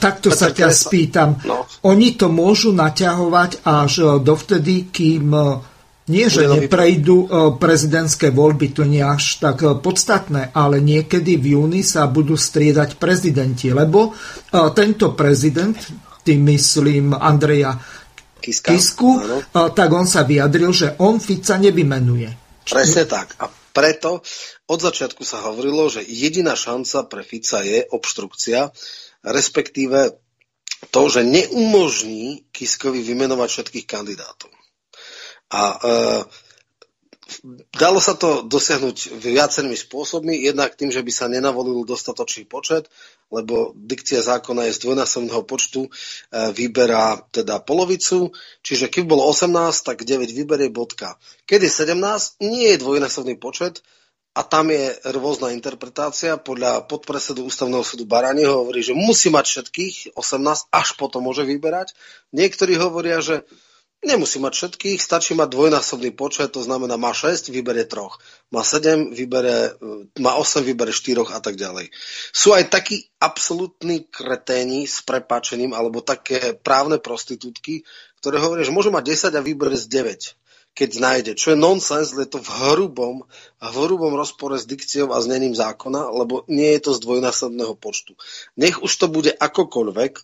takto sa ťa spýtam. No. Oni to môžu naťahovať až dovtedy, kým nie, že neprejdú e, prezidentské voľby, to nie až tak e, podstatné, ale niekedy v júni sa budú striedať prezidenti, lebo e, tento prezident, tým myslím Andreja Kiska, Kisku, tak on sa vyjadril, že on Fica nevymenuje. Presne tak. A preto od začiatku sa hovorilo, že jediná šanca pre Fica je obštrukcia, respektíve to, že neumožní Kiskovi vymenovať všetkých kandidátov. A e, dalo sa to dosiahnuť viacerými spôsobmi. Jednak tým, že by sa nenavolil dostatočný počet, lebo dikcia zákona je z dvojnásobného počtu, e, vyberá teda polovicu, čiže keď bolo 18, tak 9 vyberie bodka. Keď je 17, nie je dvojnásobný počet, a tam je rôzna interpretácia. Podľa podpresedu ústavného súdu Baranieho hovorí, že musí mať všetkých 18, až potom môže vyberať. Niektorí hovoria, že Nemusí mať všetkých, stačí mať dvojnásobný počet, to znamená má 6, vybere troch. Má 7, vybere, má 8, vybere 4 a tak ďalej. Sú aj takí absolútni kreténi s prepáčením alebo také právne prostitútky, ktoré hovoria, že môže mať 10 a vybere z 9. keď nájde. Čo je nonsens, je to v hrubom, v hrubom rozpore s dikciou a znením zákona, lebo nie je to z dvojnásobného počtu. Nech už to bude akokoľvek,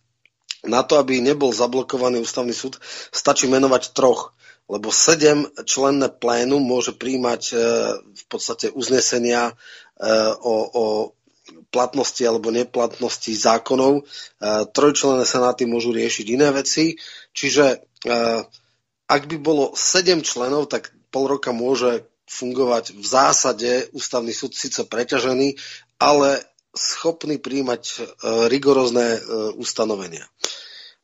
na to, aby nebol zablokovaný ústavný súd, stačí menovať troch lebo sedem členné plénum môže príjmať e, v podstate uznesenia e, o, o platnosti alebo neplatnosti zákonov. E, trojčlenné senáty môžu riešiť iné veci. Čiže ak by bolo sedem členov, tak pol roka môže fungovať v zásade ústavný súd síce preťažený, ale schopný príjmať rigorózne ustanovenia.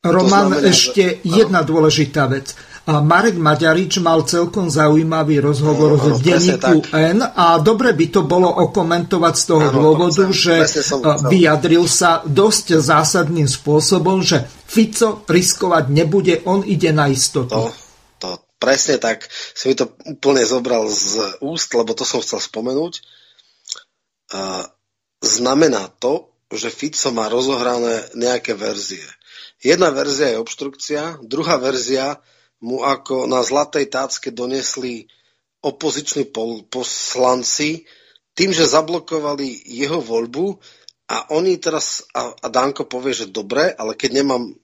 Roman, znamená, ešte že... jedna dôležitá vec. A Marek Maďarič mal celkom zaujímavý rozhovor v denníku N a dobre by to bolo okomentovať z toho ano, dôvodu, to že vyjadril sa dosť zásadným spôsobom, že Fico riskovať nebude, on ide na istotu. To, to presne tak. Si mi to úplne zobral z úst, lebo to som chcel spomenúť. Znamená to, že Fico má rozohrané nejaké verzie Jedna verzia je obštrukcia, druhá verzia mu ako na zlatej tácke donesli opoziční poslanci tým, že zablokovali jeho voľbu a oni teraz, a, Danko povie, že dobre, ale keď nemám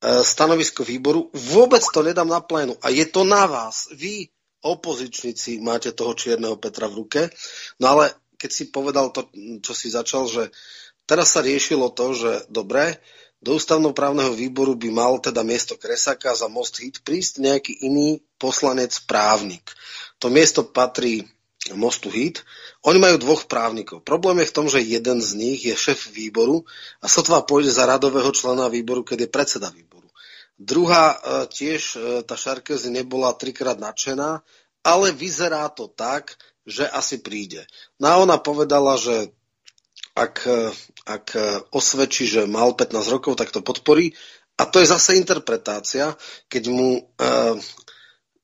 stanovisko výboru, vôbec to nedám na plénu. A je to na vás. Vy, opozičníci, máte toho čierneho Petra v ruke. No ale keď si povedal to, čo si začal, že teraz sa riešilo to, že dobre, do ústavnoprávneho výboru by mal teda miesto Kresaka za Most Hit prísť nejaký iný poslanec právnik. To miesto patrí Mostu Hit. Oni majú dvoch právnikov. Problém je v tom, že jeden z nich je šéf výboru a sotva pôjde za radového člena výboru, keď je predseda výboru. Druhá e, tiež, e, tá Šarkezy nebola trikrát nadšená, ale vyzerá to tak, že asi príde. No a ona povedala, že ak, ak osvedčí, že mal 15 rokov, tak to podporí. A to je zase interpretácia, keď mu uh,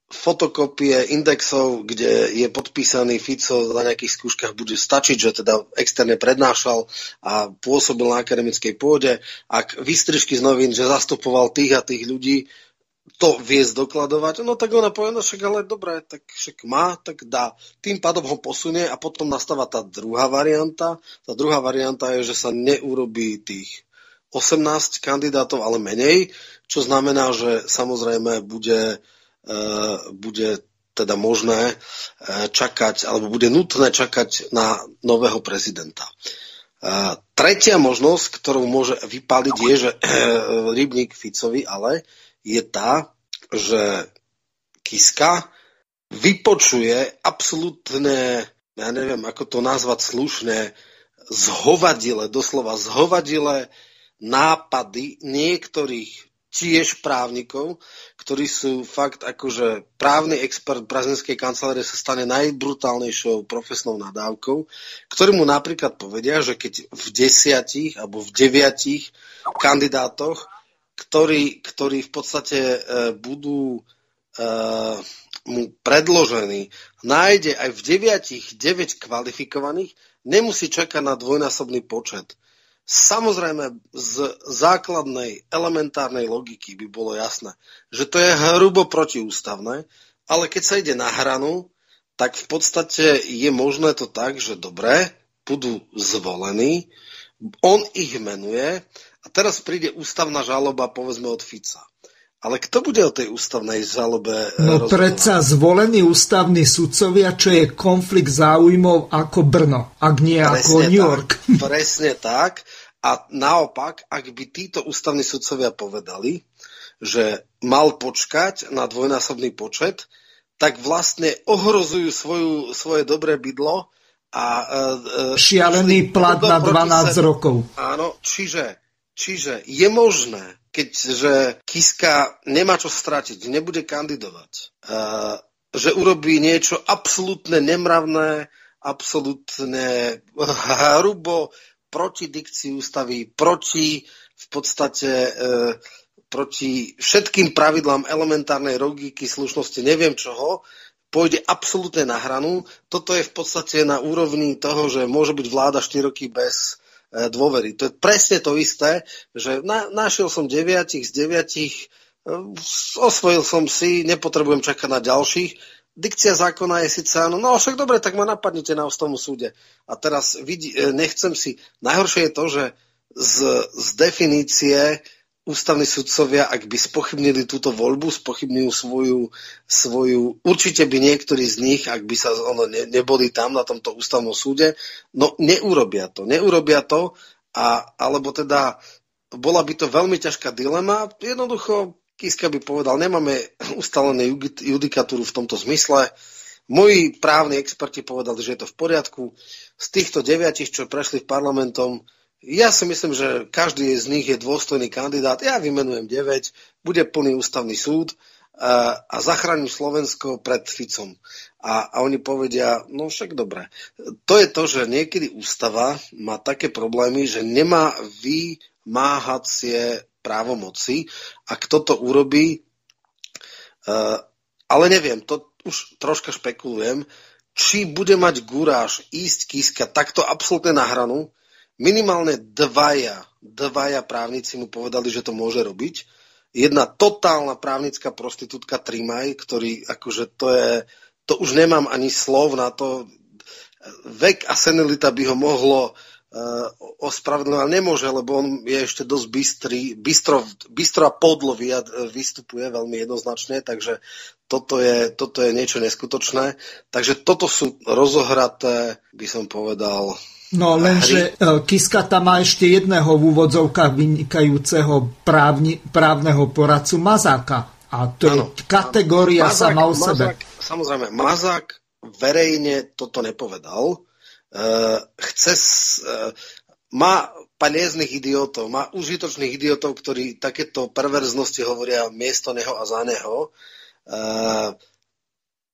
fotokopie indexov, kde je podpísaný Fico na nejakých skúškach bude stačiť, že teda externe prednášal a pôsobil na akademickej pôde. Ak výstrižky z novín, že zastupoval tých a tých ľudí, to vie zdokladovať, no tak ona povie, no však ale dobre, tak však má, tak dá. Tým pádom ho posunie a potom nastáva tá druhá varianta. Tá druhá varianta je, že sa neurobí tých 18 kandidátov, ale menej, čo znamená, že samozrejme bude, bude teda možné e, čakať, alebo bude nutné čakať na nového prezidenta. E, tretia možnosť, ktorú môže vypáliť, je, že Rybník Ficovi ale je tá, že Kiska vypočuje absolútne, ja neviem, ako to nazvať slušne, zhovadile, doslova zhovadile nápady niektorých tiež právnikov, ktorí sú fakt akože právny expert prezidentskej kancelárie sa stane najbrutálnejšou profesnou nadávkou, ktorí mu napríklad povedia, že keď v desiatich alebo v deviatich kandidátoch ktorí, ktorí v podstate e, budú e, mu predložení, nájde aj v deviatich 9 kvalifikovaných, nemusí čakať na dvojnásobný počet. Samozrejme, z základnej elementárnej logiky by bolo jasné, že to je hrubo protiústavné, ale keď sa ide na hranu, tak v podstate je možné to tak, že dobre, budú zvolení, on ich menuje a teraz príde ústavná žaloba, povedzme, od Fica. Ale kto bude o tej ústavnej žalobe eh, No rozhodovať? predsa zvolení ústavní sudcovia, čo je konflikt záujmov ako Brno, ak nie presne ako New York. Tak, presne tak. A naopak, ak by títo ústavní sudcovia povedali, že mal počkať na dvojnásobný počet, tak vlastne ohrozujú svoju, svoje dobré bydlo a... E, Šialený plat na 12 rokov. Áno, čiže Čiže je možné, keďže Kiska nemá čo stratiť, nebude kandidovať, uh, že urobí niečo absolútne nemravné, absolútne hrubo proti dikcii ústavy, proti v podstate uh, proti všetkým pravidlám elementárnej logiky, slušnosti, neviem čoho, pôjde absolútne na hranu. Toto je v podstate na úrovni toho, že môže byť vláda 4 roky bez E, dôvery. To je presne to isté, že na, našiel som deviatich z deviatich osvojil som si, nepotrebujem čakať na ďalších. Dikcia zákona je síce áno, no však dobre, tak ma napadnite na ústavnom súde. A teraz vidí, e, nechcem si... Najhoršie je to, že z, z definície ústavní sudcovia, ak by spochybnili túto voľbu, spochybňujú svoju, svoju... Určite by niektorí z nich, ak by sa ono ne, neboli tam na tomto ústavnom súde, no neurobia to. Neurobia to, a, alebo teda bola by to veľmi ťažká dilema. Jednoducho Kiska by povedal, nemáme ustalené judikatúru v tomto zmysle. Moji právni experti povedali, že je to v poriadku. Z týchto deviatich, čo prešli parlamentom, ja si myslím, že každý z nich je dôstojný kandidát. Ja vymenujem 9, bude plný ústavný súd a, a zachránim Slovensko pred Ficom. A, a oni povedia, no však dobre. To je to, že niekedy ústava má také problémy, že nemá vymáhacie právomoci a kto to urobí, uh, ale neviem, to už troška špekulujem, či bude mať guráž ísť Kiska takto absolútne na hranu, minimálne dvaja, dvaja právnici mu povedali, že to môže robiť. Jedna totálna právnická prostitútka Trimaj, ktorý akože to je, to už nemám ani slov na to, vek a senilita by ho mohlo uh, ospravedlňovať nemôže, lebo on je ešte dosť bystrý, bystro, bystro a podlo vystupuje veľmi jednoznačne, takže toto je, toto je niečo neskutočné. Takže toto sú rozohraté, by som povedal, No lenže e, Kiska tam má ešte jedného v úvodzovkách vynikajúceho právni, právneho poradcu Mazáka. A to ano, je kategória Mazák, sama o sebe. Mazák, samozrejme, Mazák verejne toto nepovedal. Uh, chce, uh, má palieznych idiotov, má užitočných idiotov, ktorí takéto perverznosti hovoria miesto neho a za neho. Uh,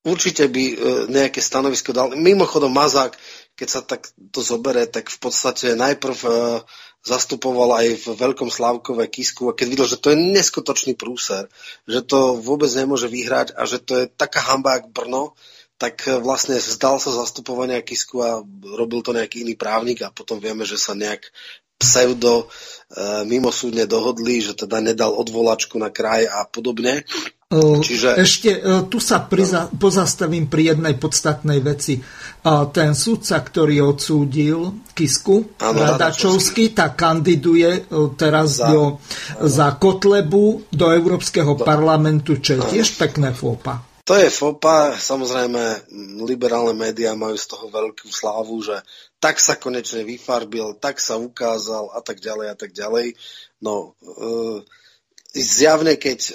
určite by uh, nejaké stanovisko dal. Mimochodom, Mazák, keď sa tak to zobere, tak v podstate najprv uh, zastupoval aj v Veľkom Slávkove Kisku a keď videl, že to je neskutočný prúser, že to vôbec nemôže vyhrať a že to je taká hamba, jak Brno, tak e, vlastne vzdal sa zastupovania Kisku a robil to nejaký iný právnik a potom vieme, že sa nejak pseudo e, mimosúdne dohodli, že teda nedal odvolačku na kraj a podobne. Čiže... Ešte tu sa priza, pozastavím pri jednej podstatnej veci. Ten sudca, ktorý odsúdil Kisku, ano, Radačovský, tak kandiduje teraz za, do, za Kotlebu do Európskeho parlamentu, čo je tiež pekné fópa. To je FOPA, samozrejme liberálne médiá majú z toho veľkú slávu, že tak sa konečne vyfarbil, tak sa ukázal a tak ďalej a tak ďalej. No, e, zjavne keď e,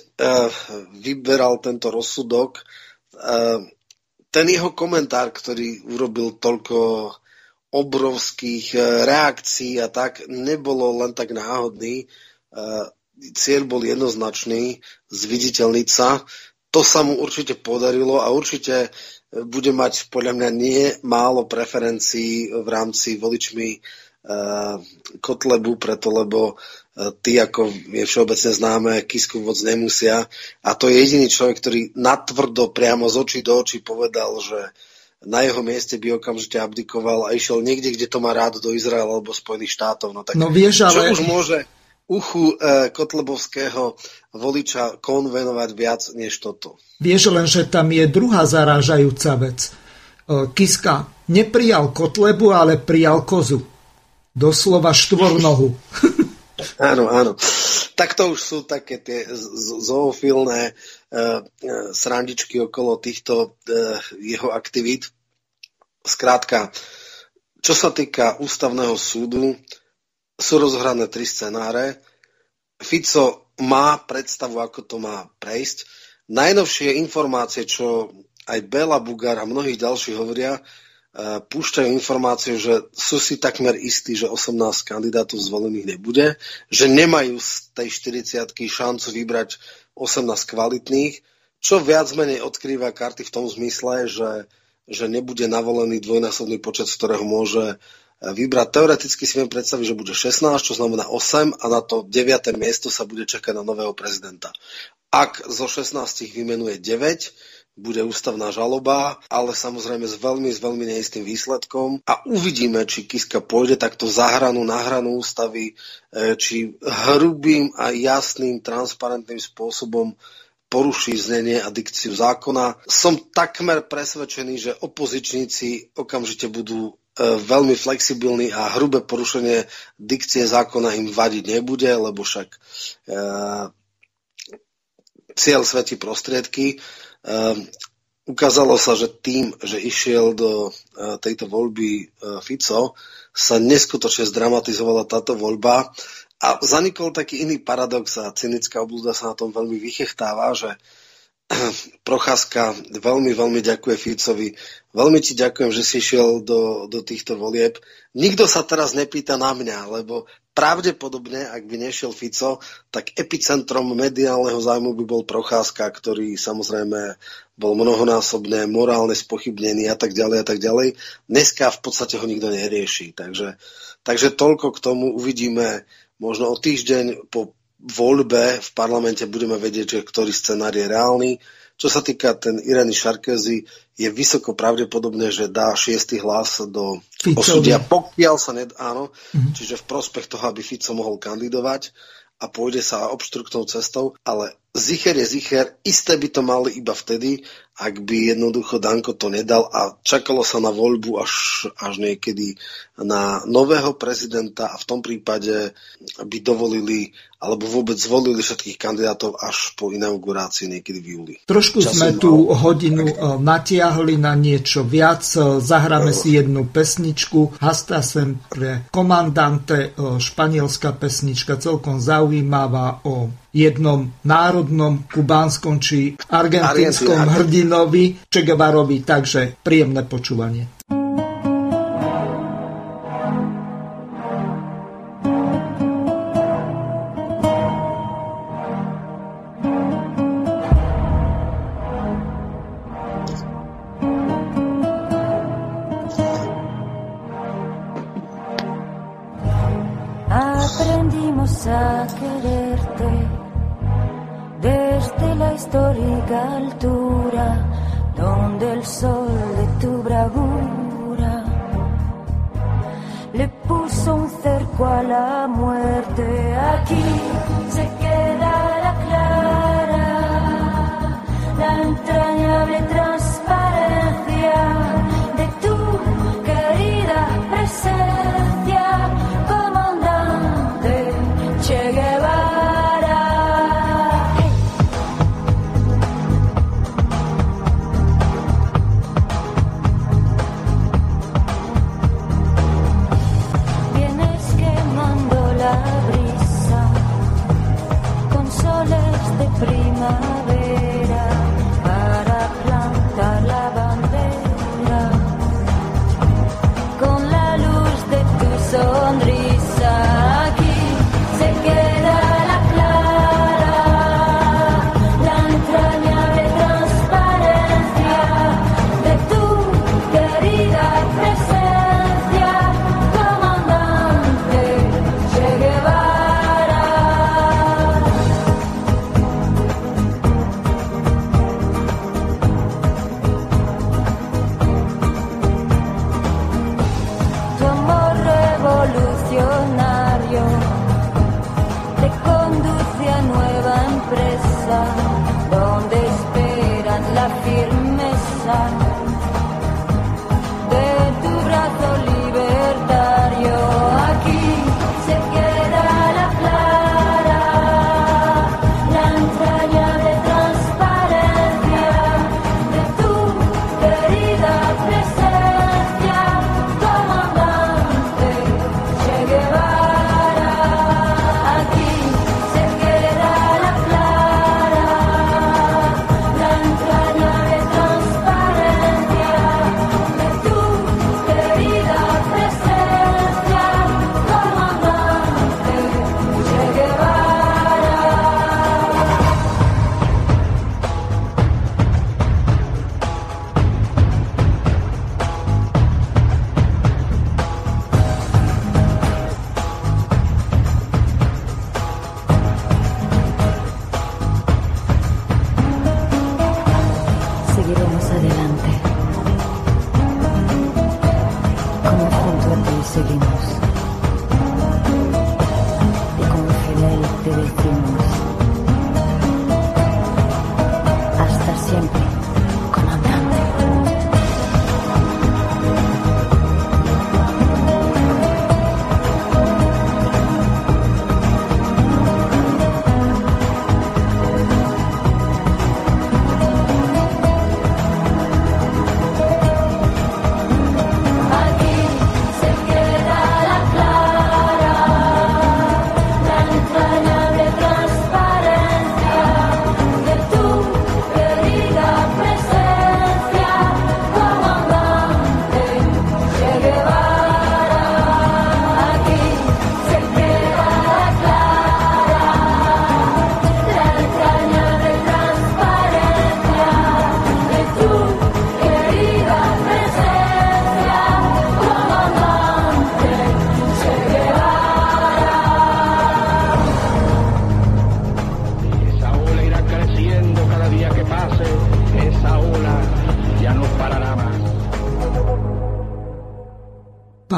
vyberal tento rozsudok, e, ten jeho komentár, ktorý urobil toľko obrovských e, reakcií a tak, nebolo len tak náhodný. E, cieľ bol jednoznačný, zviditeľniť sa to sa mu určite podarilo a určite bude mať podľa mňa nie málo preferencií v rámci voličmi uh, Kotlebu, preto lebo uh, tí, ako je všeobecne známe, Kisku moc nemusia. A to je jediný človek, ktorý natvrdo priamo z očí do očí povedal, že na jeho mieste by okamžite abdikoval a išiel niekde, kde to má rád do Izraela alebo Spojených štátov. No tak no vieš, ale... čo už môže uchu e, kotlebovského voliča konvenovať viac než toto. Vieš len, že tam je druhá zarážajúca vec. E, Kiska neprijal Kotlebu, ale prijal kozu. Doslova štvornohu. áno, áno. Tak to už sú také tie zoofilné e, e, srandičky okolo týchto e, jeho aktivít. Skrátka, čo sa týka ústavného súdu, sú rozhrané tri scenáre. Fico má predstavu, ako to má prejsť. Najnovšie informácie, čo aj Bela Bugar a mnohí ďalší hovoria, púšťajú informáciu, že sú si takmer istí, že 18 kandidátov zvolených nebude, že nemajú z tej 40 šancu vybrať 18 kvalitných, čo viac menej odkrýva karty v tom zmysle, že, že nebude navolený dvojnásobný počet, z ktorého môže vybrať. Teoreticky si viem predstaviť, že bude 16, čo znamená 8 a na to 9. miesto sa bude čakať na nového prezidenta. Ak zo 16 vymenuje 9, bude ústavná žaloba, ale samozrejme s veľmi, s veľmi neistým výsledkom a uvidíme, či Kiska pôjde takto za hranu, na hranu ústavy, e, či hrubým a jasným, transparentným spôsobom poruší znenie a dikciu zákona. Som takmer presvedčený, že opozičníci okamžite budú e, veľmi flexibilní a hrubé porušenie dikcie zákona im vadiť nebude, lebo však e, cieľ svetí prostriedky. Uh, ukázalo sa, že tým, že išiel do uh, tejto voľby uh, Fico, sa neskutočne zdramatizovala táto voľba a zanikol taký iný paradox a cynická obluda sa na tom veľmi vychechtáva, že Procházka veľmi, veľmi ďakuje Ficovi. Veľmi ti ďakujem, že si išiel do, do týchto volieb. Nikto sa teraz nepýta na mňa, lebo pravdepodobne, ak by nešiel Fico, tak epicentrom mediálneho zájmu by bol Procházka, ktorý samozrejme bol mnohonásobne morálne spochybnený a tak ďalej a tak ďalej. Dneska v podstate ho nikto nerieši. Takže, takže toľko k tomu uvidíme možno o týždeň po voľbe v parlamente budeme vedieť, že ktorý scenár je reálny. Čo sa týka ten Ireny Šarkezy, je vysoko pravdepodobné, že dá šiestý hlas do osudia, pokiaľ sa nedá, áno, mm-hmm. čiže v prospech toho, aby Fico mohol kandidovať a pôjde sa obštruktnou cestou, ale zicher je zicher, isté by to mali iba vtedy, ak by jednoducho Danko to nedal a čakalo sa na voľbu až, až niekedy na nového prezidenta a v tom prípade by dovolili alebo vôbec zvolili všetkých kandidátov až po inaugurácii niekedy v júli. Trošku Časom sme tú hodinu e, natiahli na niečo viac. E, zahráme si jednu pesničku. Hasta sem pre komandante, e, španielská pesnička, celkom zaujímavá o jednom národnom kubánskom či argentínskom hrdinovi Che Guevarovi, takže príjemné počúvanie.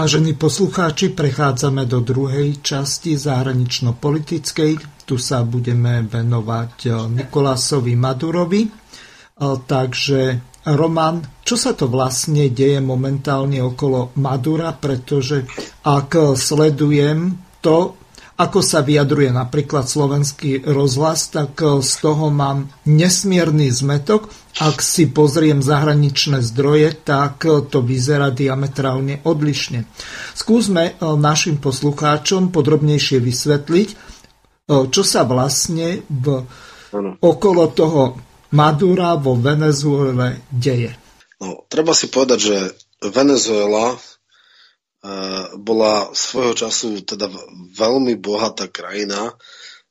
Vážení poslucháči, prechádzame do druhej časti zahranično-politickej. Tu sa budeme venovať e, Nikolásovi Madurovi. E, takže Roman, čo sa to vlastne deje momentálne okolo Madura, pretože ak sledujem to, ako sa vyjadruje napríklad slovenský rozhlas, tak e, z toho mám nesmierny zmetok. Ak si pozriem zahraničné zdroje, tak e, to vyzerá diametrálne odlišne. Skúsme e, našim poslucháčom podrobnejšie vysvetliť, čo sa vlastne v, okolo toho Madura vo Venezuele deje. No, treba si povedať, že Venezuela bola svojho času teda veľmi bohatá krajina.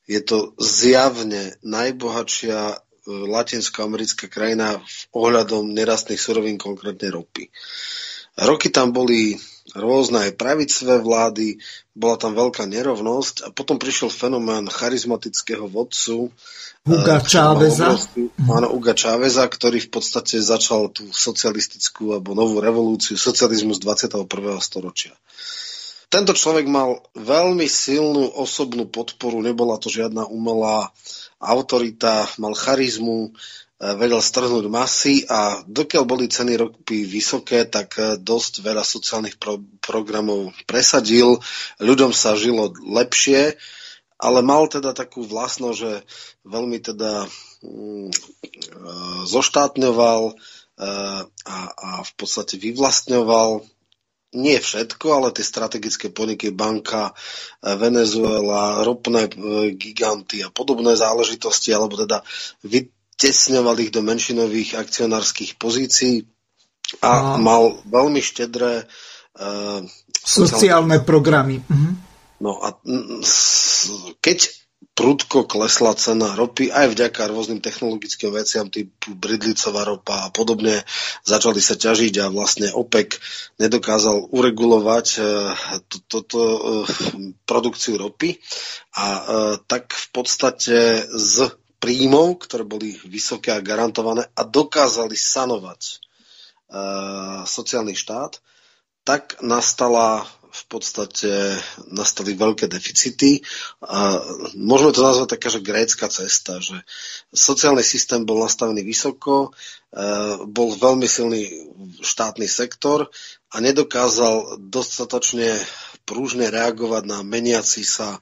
Je to zjavne najbohatšia e, latinskoamerická krajina v ohľadom nerastných surovín, konkrétne ropy. Roky tam boli rôzne aj pravicové vlády, bola tam veľká nerovnosť a potom prišiel fenomén charizmatického vodcu, Huga Cháveza. Áno, Uga Cháveza, ktorý v podstate začal tú socialistickú alebo novú revolúciu, socializmus 21. storočia. Tento človek mal veľmi silnú osobnú podporu, nebola to žiadna umelá autorita, mal charizmu, e, vedel strhnúť masy a dokiaľ boli ceny ropy vysoké, tak e, dosť veľa sociálnych pro- programov presadil, ľuďom sa žilo lepšie, ale mal teda takú vlastnosť, že veľmi teda mm, e, zoštátňoval a, a v podstate vyvlastňoval nie všetko, ale tie strategické podniky, banka, e, Venezuela, ropné giganty a podobné záležitosti, alebo teda vytesňoval ich do menšinových akcionárskych pozícií a, a mal veľmi štedré uh, sociálne programy. Mhm. No a keď prudko klesla cena ropy, aj vďaka rôznym technologickým veciam, typu bridlicová ropa a podobne, začali sa ťažiť a vlastne OPEC nedokázal uregulovať toto e, produkciu ropy. A e, tak v podstate z príjmov, ktoré boli vysoké a garantované a dokázali sanovať sociálny štát, tak nastala v podstate nastali veľké deficity. A môžeme to nazvať taká, že grécka cesta, že sociálny systém bol nastavený vysoko, e, bol veľmi silný štátny sektor a nedokázal dostatočne prúžne reagovať na meniaci sa e,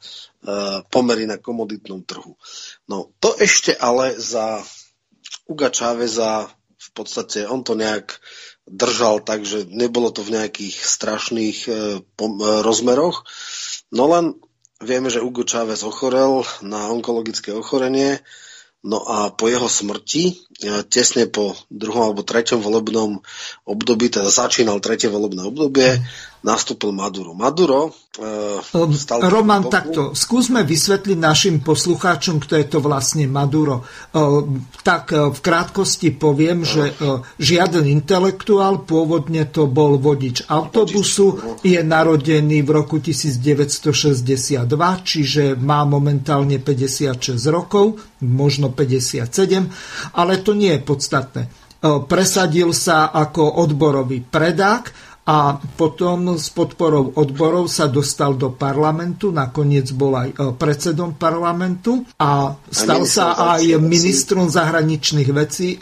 pomery na komoditnom trhu. No to ešte ale za Uga Čáveza v podstate on to nejak držal tak, že nebolo to v nejakých strašných e, e, rozmeroch. No len vieme, že Hugo Chávez ochorel na onkologické ochorenie, no a po jeho smrti, e, tesne po druhom alebo treťom volebnom období, teda začínal tretie volebné obdobie, nastúpil Maduro. Maduro e, stal Roman, takto, skúsme vysvetliť našim poslucháčom, kto je to vlastne Maduro. E, tak e, v krátkosti poviem, no. že e, žiaden intelektuál, pôvodne to bol vodič autobusu, vodič, je narodený v roku 1962, čiže má momentálne 56 rokov, možno 57, ale to nie je podstatné. E, presadil sa ako odborový predák, a potom s podporou odborov sa dostal do parlamentu, nakoniec bol aj e, predsedom parlamentu a stal sa aj ministrom zahraničných vecí e,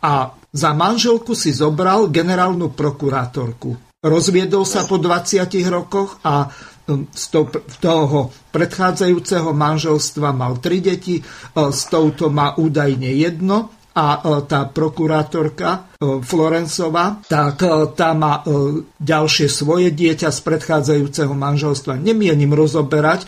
a za manželku si zobral generálnu prokurátorku. Rozviedol sa po 20 rokoch a e, z toho predchádzajúceho manželstva mal tri deti, s touto má údajne jedno a e, tá prokurátorka e, Florencová, tak e, tá má ďalšie svoje dieťa z predchádzajúceho manželstva. Nemienim rozoberať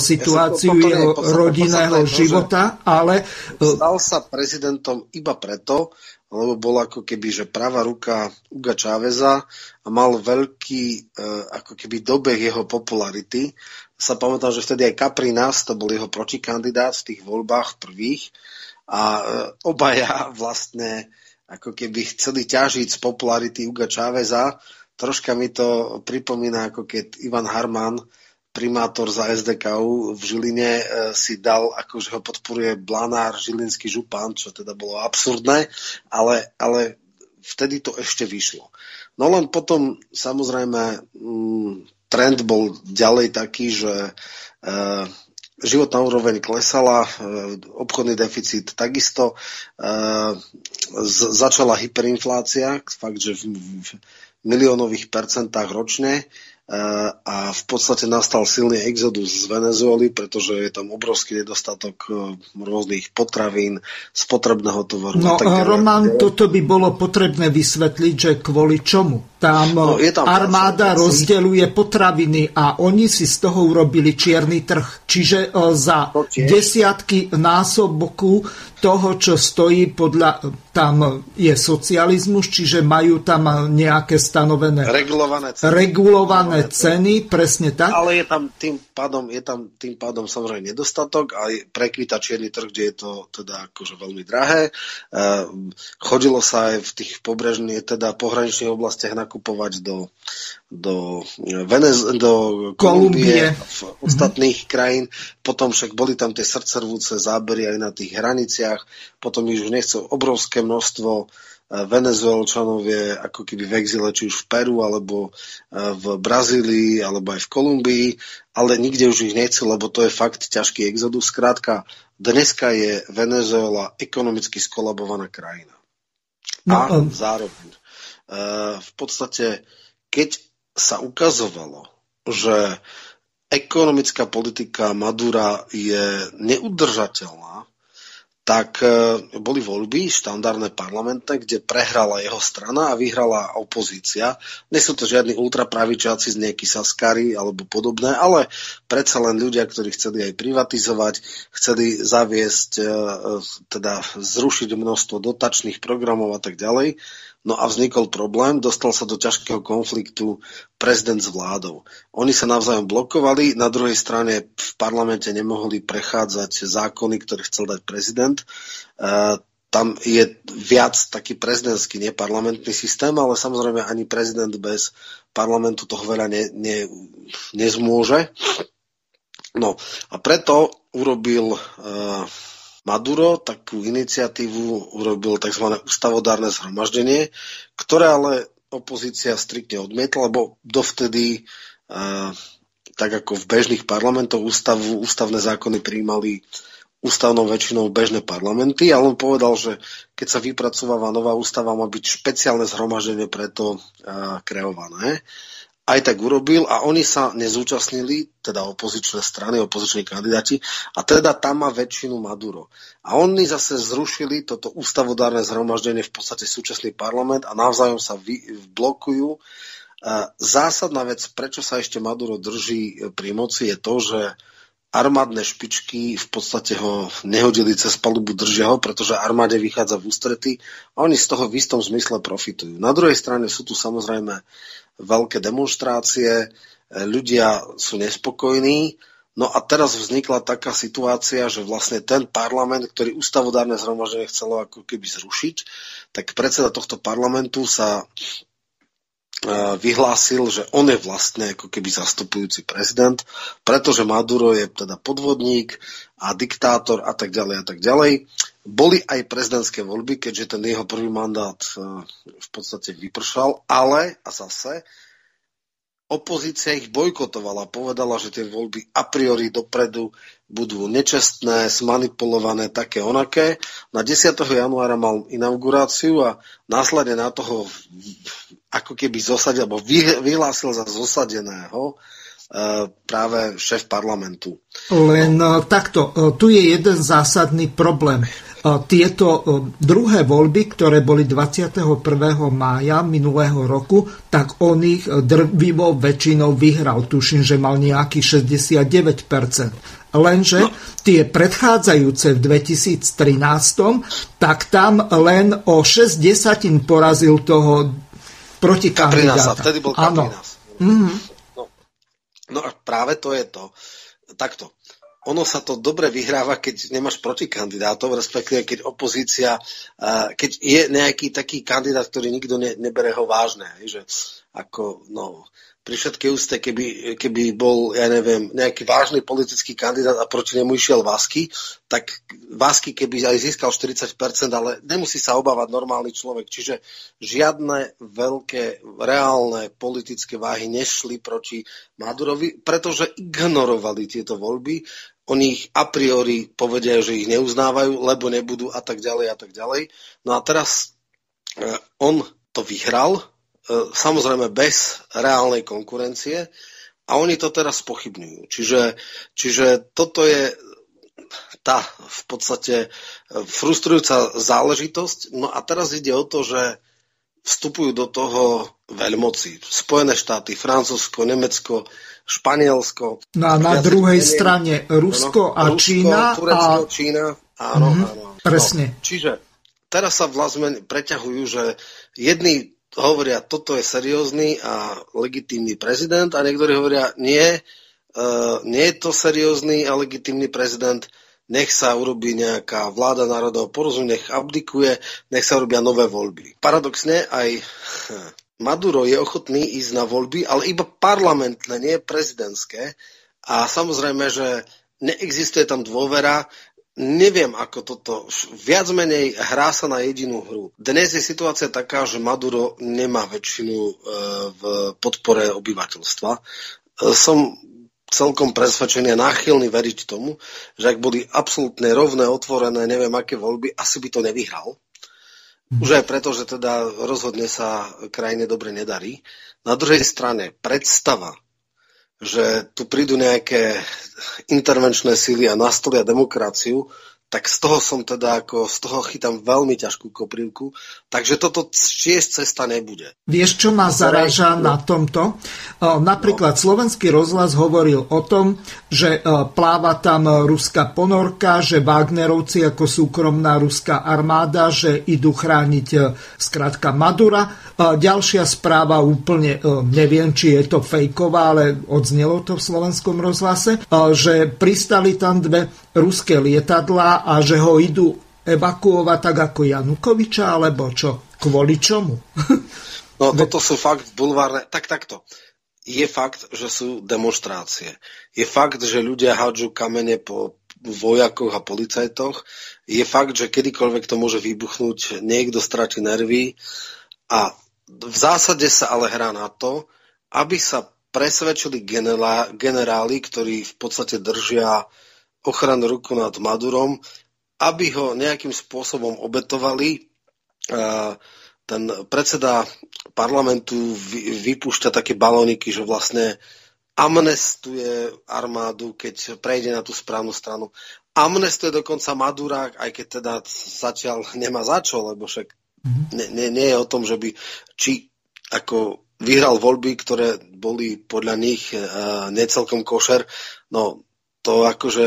situáciu ja jeho rodinného života, ale... Stal sa prezidentom iba preto, lebo bol ako keby, že pravá ruka Uga Čáveza a mal veľký ako keby dobeh jeho popularity. Sa pamätám, že vtedy aj Caprinas, to bol jeho protikandidát v tých voľbách prvých, a e, obaja vlastne ako keby chceli ťažiť z popularity Uga Čáveza. Troška mi to pripomína, ako keď Ivan Harman, primátor za SDKU v Žiline, e, si dal, akože ho podporuje Blanár, žilinský župan, čo teda bolo absurdné, ale, ale vtedy to ešte vyšlo. No len potom samozrejme trend bol ďalej taký, že uh, životná úroveň klesala, uh, obchodný deficit takisto, z- začala hyperinflácia, fakt, že v, miliónových percentách ročne a v podstate nastal silný exodus z Venezuely, pretože je tam obrovský nedostatok rôznych potravín, spotrebného tovaru. No, Roman, toto by bolo potrebné vysvetliť, že kvôli čomu? Tam, no, tam armáda rozdeľuje potraviny a oni si z toho urobili čierny trh. Čiže e, za desiatky násobku toho, čo stojí podľa... Tam je socializmus, čiže majú tam nejaké stanovené... Regulované ceny. Regulované ceny, presne tak. Ale je tam tým pádom, je tam tým pádom samozrejme nedostatok a prekvita čierny trh, kde je to teda akože veľmi drahé. E, chodilo sa aj v tých pobrežných, teda pohraničných oblastiach na nakupovať do, do, Venez, do Kolumbie, v ostatných mm-hmm. krajín. Potom však boli tam tie srdcervúce zábery aj na tých hraniciach. Potom už nechcel obrovské množstvo Venezuelčanov je ako keby v exile, či už v Peru, alebo v Brazílii, alebo aj v Kolumbii, ale nikde už ich nechcel, lebo to je fakt ťažký exodus. Skrátka, dneska je Venezuela ekonomicky skolabovaná krajina. No, a um... zároveň v podstate, keď sa ukazovalo, že ekonomická politika Madura je neudržateľná, tak eh, boli voľby štandardné parlamentné, kde prehrala jeho strana a vyhrala opozícia. Nie sú to žiadni ultrapravičáci z nejaký Saskary alebo podobné, ale predsa len ľudia, ktorí chceli aj privatizovať, chceli zaviesť, eh, teda zrušiť množstvo dotačných programov a tak ďalej. No a vznikol problém, dostal sa do ťažkého konfliktu prezident s vládou. Oni sa navzájom blokovali, na druhej strane v parlamente nemohli prechádzať zákony, ktoré chcel dať prezident. E, tam je viac taký prezidentský, neparlamentný systém, ale samozrejme ani prezident bez parlamentu toho veľa ne, ne, nezmôže. No a preto urobil e, Maduro takú iniciatívu urobil tzv. ústavodárne zhromaždenie, ktoré ale opozícia striktne odmietla, lebo dovtedy uh, tak ako v bežných parlamentoch ústavu, ústavné zákony prijímali ústavnou väčšinou bežné parlamenty, ale on povedal, že keď sa vypracováva nová ústava, má byť špeciálne zhromaždenie preto uh, kreované. Aj tak urobil a oni sa nezúčastnili, teda opozičné strany, opoziční kandidáti, a teda tam má väčšinu Maduro. A oni zase zrušili toto ústavodárne zhromaždenie, v podstate súčasný parlament a navzájom sa vy, blokujú. Zásadná vec, prečo sa ešte Maduro drží pri moci, je to, že armádne špičky v podstate ho nehodili cez palubu, držia ho, pretože armáde vychádza v ústrety a oni z toho v istom zmysle profitujú. Na druhej strane sú tu samozrejme veľké demonstrácie, e, ľudia sú nespokojní. No a teraz vznikla taká situácia, že vlastne ten parlament, ktorý ústavodárne zhromaždenie chcelo ako keby zrušiť, tak predseda tohto parlamentu sa vyhlásil, že on je vlastne ako keby zastupujúci prezident, pretože Maduro je teda podvodník a diktátor a tak ďalej a tak ďalej. Boli aj prezidentské voľby, keďže ten jeho prvý mandát e, v podstate vypršal, ale a zase opozícia ich bojkotovala, povedala, že tie voľby a priori dopredu budú nečestné, smanipulované, také onaké. Na 10. januára mal inauguráciu a následne na toho ako keby zosadil, alebo vyhlásil za zosadeného e, práve šéf parlamentu. Len e, takto, tu je jeden zásadný problém tieto druhé voľby, ktoré boli 21. mája minulého roku, tak on ich drvivo väčšinou vyhral. Tuším, že mal nejaký 69%. Lenže no. tie predchádzajúce v 2013, tak tam len o 6 desatín porazil toho protikandidáta. Kaprinasa, vtedy bol Kaprinas. Mm-hmm. No, no a práve to je to. Takto ono sa to dobre vyhráva, keď nemáš protikandidátov, respektíve keď opozícia, keď je nejaký taký kandidát, ktorý nikto ne, nebere ho vážne. Že ako, no, pri všetkej úste, keby, keby bol, ja neviem, nejaký vážny politický kandidát a proti nemu išiel Vasky, tak Vasky keby aj získal 40%, ale nemusí sa obávať normálny človek. Čiže žiadne veľké, reálne politické váhy nešli proti Madurovi, pretože ignorovali tieto voľby. Oni ich a priori povedia, že ich neuznávajú, lebo nebudú a tak ďalej a tak ďalej. No a teraz eh, on to vyhral, samozrejme bez reálnej konkurencie a oni to teraz pochybňujú. Čiže, čiže toto je tá v podstate e, frustrujúca záležitosť. No a teraz ide o to, že vstupujú do toho veľmoci. Spojené štáty, Francúzsko, Nemecko, Španielsko. No a na druhej neviem, strane Rusko a Rusko, Čína. Turecko, a... Čína. Áno, mm-hmm, áno. Presne. No, čiže teraz sa vlastne preťahujú, že jedni hovoria, toto je seriózny a legitímny prezident a niektorí hovoria, nie, uh, nie je to seriózny a legitímny prezident, nech sa urobí nejaká vláda národného porozumia, nech abdikuje, nech sa urobia nové voľby. Paradoxne aj Maduro je ochotný ísť na voľby, ale iba parlamentné, nie prezidentské. A samozrejme, že neexistuje tam dôvera, Neviem, ako toto. Viac menej hrá sa na jedinú hru. Dnes je situácia taká, že Maduro nemá väčšinu e, v podpore obyvateľstva. E, som celkom presvedčený a náchylný veriť tomu, že ak boli absolútne rovné, otvorené, neviem aké voľby, asi by to nevyhral. Mhm. Už aj preto, že teda rozhodne sa krajine dobre nedarí. Na druhej strane predstava, že tu prídu nejaké intervenčné síly a nastolia demokraciu, tak z toho som teda ako, z toho chytám veľmi ťažkú koprivku, takže toto tiež cesta nebude. Vieš, čo ma zaráža no. na tomto? Napríklad no. slovenský rozhlas hovoril o tom, že pláva tam ruská ponorka, že Wagnerovci ako súkromná ruská armáda, že idú chrániť skrátka Madura. Ďalšia správa úplne, neviem, či je to fejková, ale odznelo to v slovenskom rozhlase, že pristali tam dve ruské lietadlá a že ho idú evakuovať tak ako Janukoviča, alebo čo? Kvôli čomu? no toto sú fakt bulvárne. Tak takto. Je fakt, že sú demonstrácie. Je fakt, že ľudia hádžu kamene po vojakoch a policajtoch. Je fakt, že kedykoľvek to môže vybuchnúť, niekto stratí nervy. A v zásade sa ale hrá na to, aby sa presvedčili generáli, ktorí v podstate držia ochranu ruku nad Madurom, aby ho nejakým spôsobom obetovali. Ten predseda parlamentu vypúšťa také balóniky, že vlastne amnestuje armádu, keď prejde na tú správnu stranu. Amnestuje dokonca Madura, aj keď teda zatiaľ nemá za čo, lebo však nie, nie, nie je o tom, že by či ako vyhral voľby, ktoré boli podľa nich uh, necelkom košer. No, to akože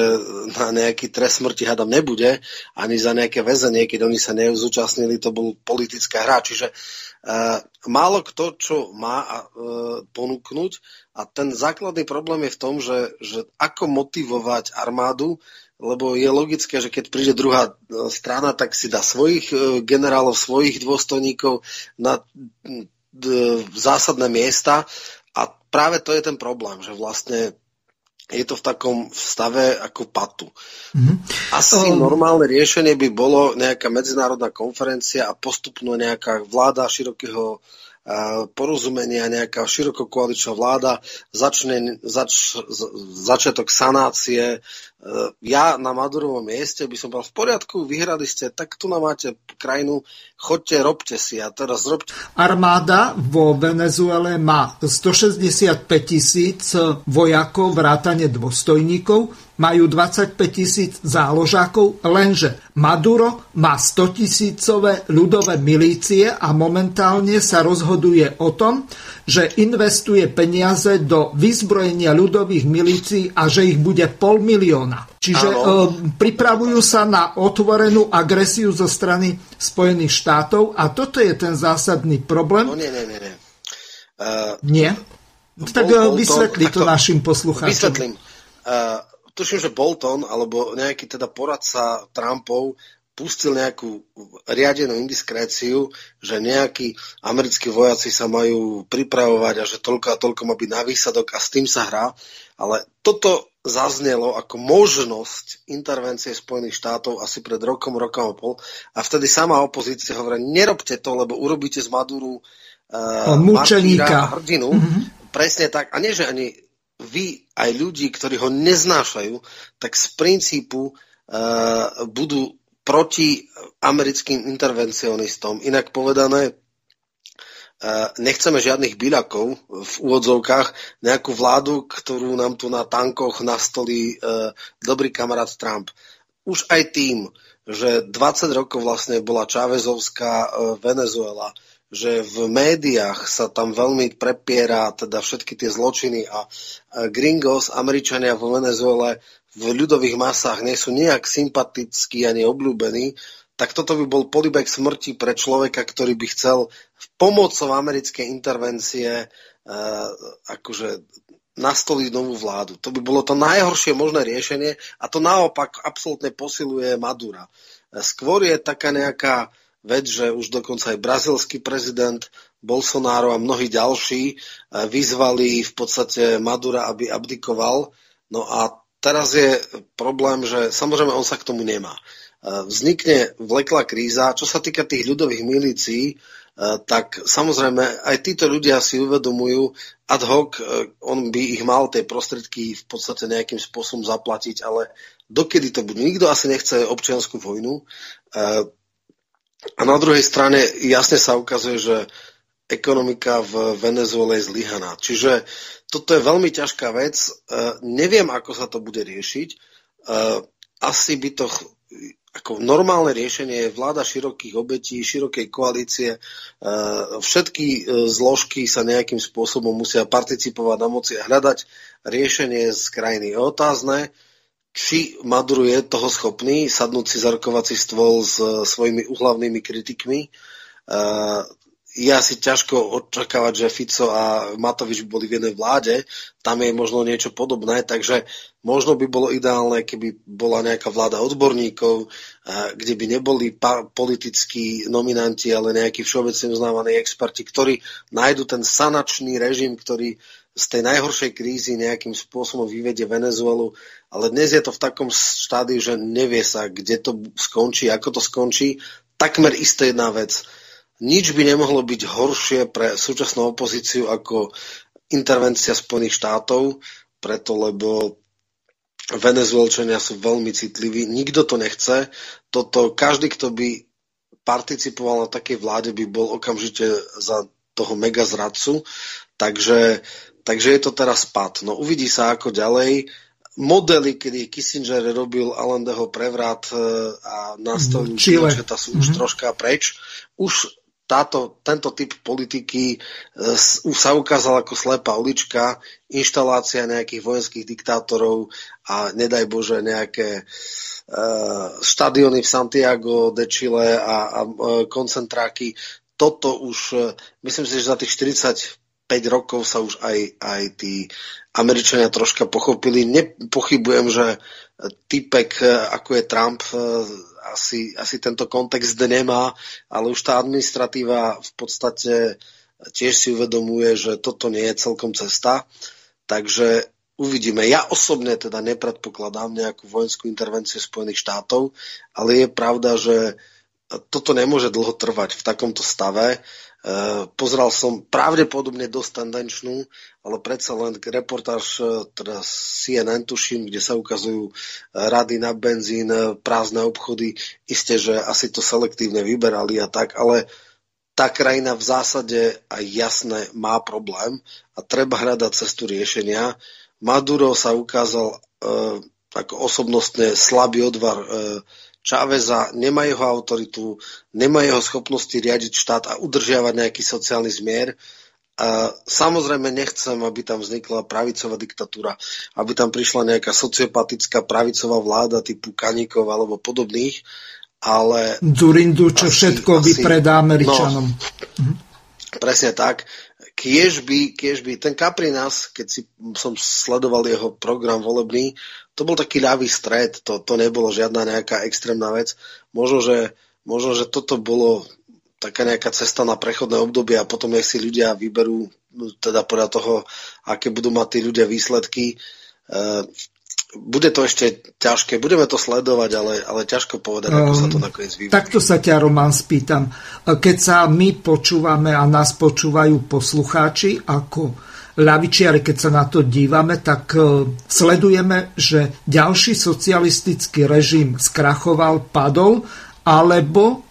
na nejaký trest smrti hadam nebude, ani za nejaké väzenie, keď oni sa neuzúčastnili, to bol politická hra. Čiže uh, málo kto, čo má uh, ponúknuť a ten základný problém je v tom, že, že ako motivovať armádu, lebo je logické, že keď príde druhá e, strana, tak si dá svojich generálov, svojich dôstojníkov na zásadné miesta a práve to je ten problém, že vlastne je to v takom stave ako patu. Mm-hmm. Asi um... normálne riešenie by bolo nejaká medzinárodná konferencia a postupno nejaká vláda širokého porozumenia, nejaká širokokoaličná vláda, začne, zač, začiatok sanácie. E, ja na Madurovom mieste by som bol v poriadku, vyhrali ste, tak tu nám máte krajinu, chodte, robte si a teraz robte. Armáda vo Venezuele má 165 tisíc vojakov, vrátane dôstojníkov, majú 25 tisíc záložákov, lenže Maduro má 100 tisícové ľudové milície a momentálne sa rozhoduje o tom, že investuje peniaze do vyzbrojenia ľudových milícií a že ich bude pol milióna. Čiže e, pripravujú sa na otvorenú agresiu zo strany Spojených štátov a toto je ten zásadný problém. No nie, nie, nie. nie. Uh, nie? Tak bol, e, vysvetli to, to našim poslucháčom. Vysvetlím. Uh, tuším, že Bolton alebo nejaký teda poradca Trumpov pustil nejakú riadenú indiskréciu, že nejakí americkí vojaci sa majú pripravovať a že toľko a toľko má byť na výsadok a s tým sa hrá. Ale toto zaznelo ako možnosť intervencie Spojených štátov asi pred rokom, rokom a pol. A vtedy sama opozícia hovorí, nerobte to, lebo urobíte z Maduru uh, mučeníka. hrdinu. Mm-hmm. Presne tak. A nie, že ani vy, aj ľudí, ktorí ho neznášajú, tak z princípu uh, budú proti americkým intervencionistom. Inak povedané, eh, nechceme žiadnych byľakov v úvodzovkách, nejakú vládu, ktorú nám tu na tankoch nastolí eh, dobrý kamarát Trump. Už aj tým, že 20 rokov vlastne bola Čávezovská eh, Venezuela, že v médiách sa tam veľmi prepiera teda všetky tie zločiny a gringos, Američania vo Venezuele v ľudových masách nie sú nejak sympatickí ani obľúbení, tak toto by bol polibek smrti pre človeka, ktorý by chcel pomocou americkej intervencie uh, akože nastoliť novú vládu. To by bolo to najhoršie možné riešenie a to naopak absolútne posiluje Madura. Skôr je taká nejaká vec, že už dokonca aj brazilský prezident Bolsonaro a mnohí ďalší e, vyzvali v podstate Madura, aby abdikoval. No a teraz je problém, že samozrejme on sa k tomu nemá. E, vznikne vleklá kríza. Čo sa týka tých ľudových milícií, e, tak samozrejme aj títo ľudia si uvedomujú ad hoc, e, on by ich mal tie prostriedky v podstate nejakým spôsobom zaplatiť, ale dokedy to bude? Nikto asi nechce občianskú vojnu. A na druhej strane jasne sa ukazuje, že ekonomika v Venezuele je zlyhaná. Čiže toto je veľmi ťažká vec. Uh, neviem, ako sa to bude riešiť. Uh, asi by to ako normálne riešenie je vláda širokých obetí, širokej koalície. Uh, všetky zložky sa nejakým spôsobom musia participovať na moci a hľadať riešenie z krajiny. Je otázne, či Maduro je toho schopný sadnúť si za rokovací stôl s svojimi uhlavnými kritikmi je asi ťažko očakávať, že Fico a Matovič boli v jednej vláde, tam je možno niečo podobné, takže možno by bolo ideálne, keby bola nejaká vláda odborníkov, kde by neboli politickí nominanti, ale nejakí všeobecne uznávaní experti, ktorí nájdu ten sanačný režim, ktorý z tej najhoršej krízy nejakým spôsobom vyvedie Venezuelu, ale dnes je to v takom štádiu, že nevie sa, kde to skončí, ako to skončí. Takmer isté jedna vec nič by nemohlo byť horšie pre súčasnú opozíciu ako intervencia Spojených štátov, preto lebo Venezuelčania sú veľmi citliví, nikto to nechce. Toto, každý, kto by participoval na takej vláde, by bol okamžite za toho mega zradcu. Takže, takže je to teraz pad. No uvidí sa ako ďalej. Modely, kedy Kissinger robil Allendeho prevrat e, a nastavil Čile, že sú už mm-hmm. troška preč. Už táto, tento typ politiky uh, sa ukázal ako slepá ulička, inštalácia nejakých vojenských diktátorov a nedaj Bože nejaké uh, štadiony v Santiago de Chile a, a uh, koncentráky. Toto už, uh, myslím si, že za tých 45 rokov sa už aj, aj tí Američania troška pochopili. Nepochybujem, že typek, ako je Trump, asi, asi tento kontext nemá, ale už tá administratíva v podstate tiež si uvedomuje, že toto nie je celkom cesta. Takže uvidíme. Ja osobne teda nepredpokladám nejakú vojenskú intervenciu Spojených štátov, ale je pravda, že toto nemôže dlho trvať v takomto stave. Eh, pozeral som pravdepodobne dosť tendenčnú, ale predsa len reportáž eh, teda CNN tuším, kde sa ukazujú eh, rady na benzín, prázdne obchody. Isté, že asi to selektívne vyberali a tak, ale tá krajina v zásade aj jasne má problém a treba hľadať cestu riešenia. Maduro sa ukázal e, ako osobnostne slabý odvar e, Čáveza, nemá jeho autoritu, nemá jeho schopnosti riadiť štát a udržiavať nejaký sociálny zmier. A samozrejme nechcem, aby tam vznikla pravicová diktatúra, aby tam prišla nejaká sociopatická pravicová vláda typu Kaníkov alebo podobných, ale... Zurindu, čo asi, všetko asi, vypredá Američanom. No, presne tak. Kiež by, kiež by, ten Kaprinas, keď si som sledoval jeho program volebný, to bol taký ľavý stred, to, to nebolo žiadna nejaká extrémna vec. Možno, že, možno, že toto bolo taká nejaká cesta na prechodné obdobie a potom nech si ľudia vyberú teda podľa toho, aké budú mať tí ľudia výsledky. Bude to ešte ťažké, budeme to sledovať, ale, ale ťažko povedať, ako sa to ehm, nakoniec vyvíja. Takto sa ťa, Roman, spýtam. Keď sa my počúvame a nás počúvajú poslucháči ako ľavičiari, keď sa na to dívame, tak e, sledujeme, že ďalší socialistický režim skrachoval, padol, alebo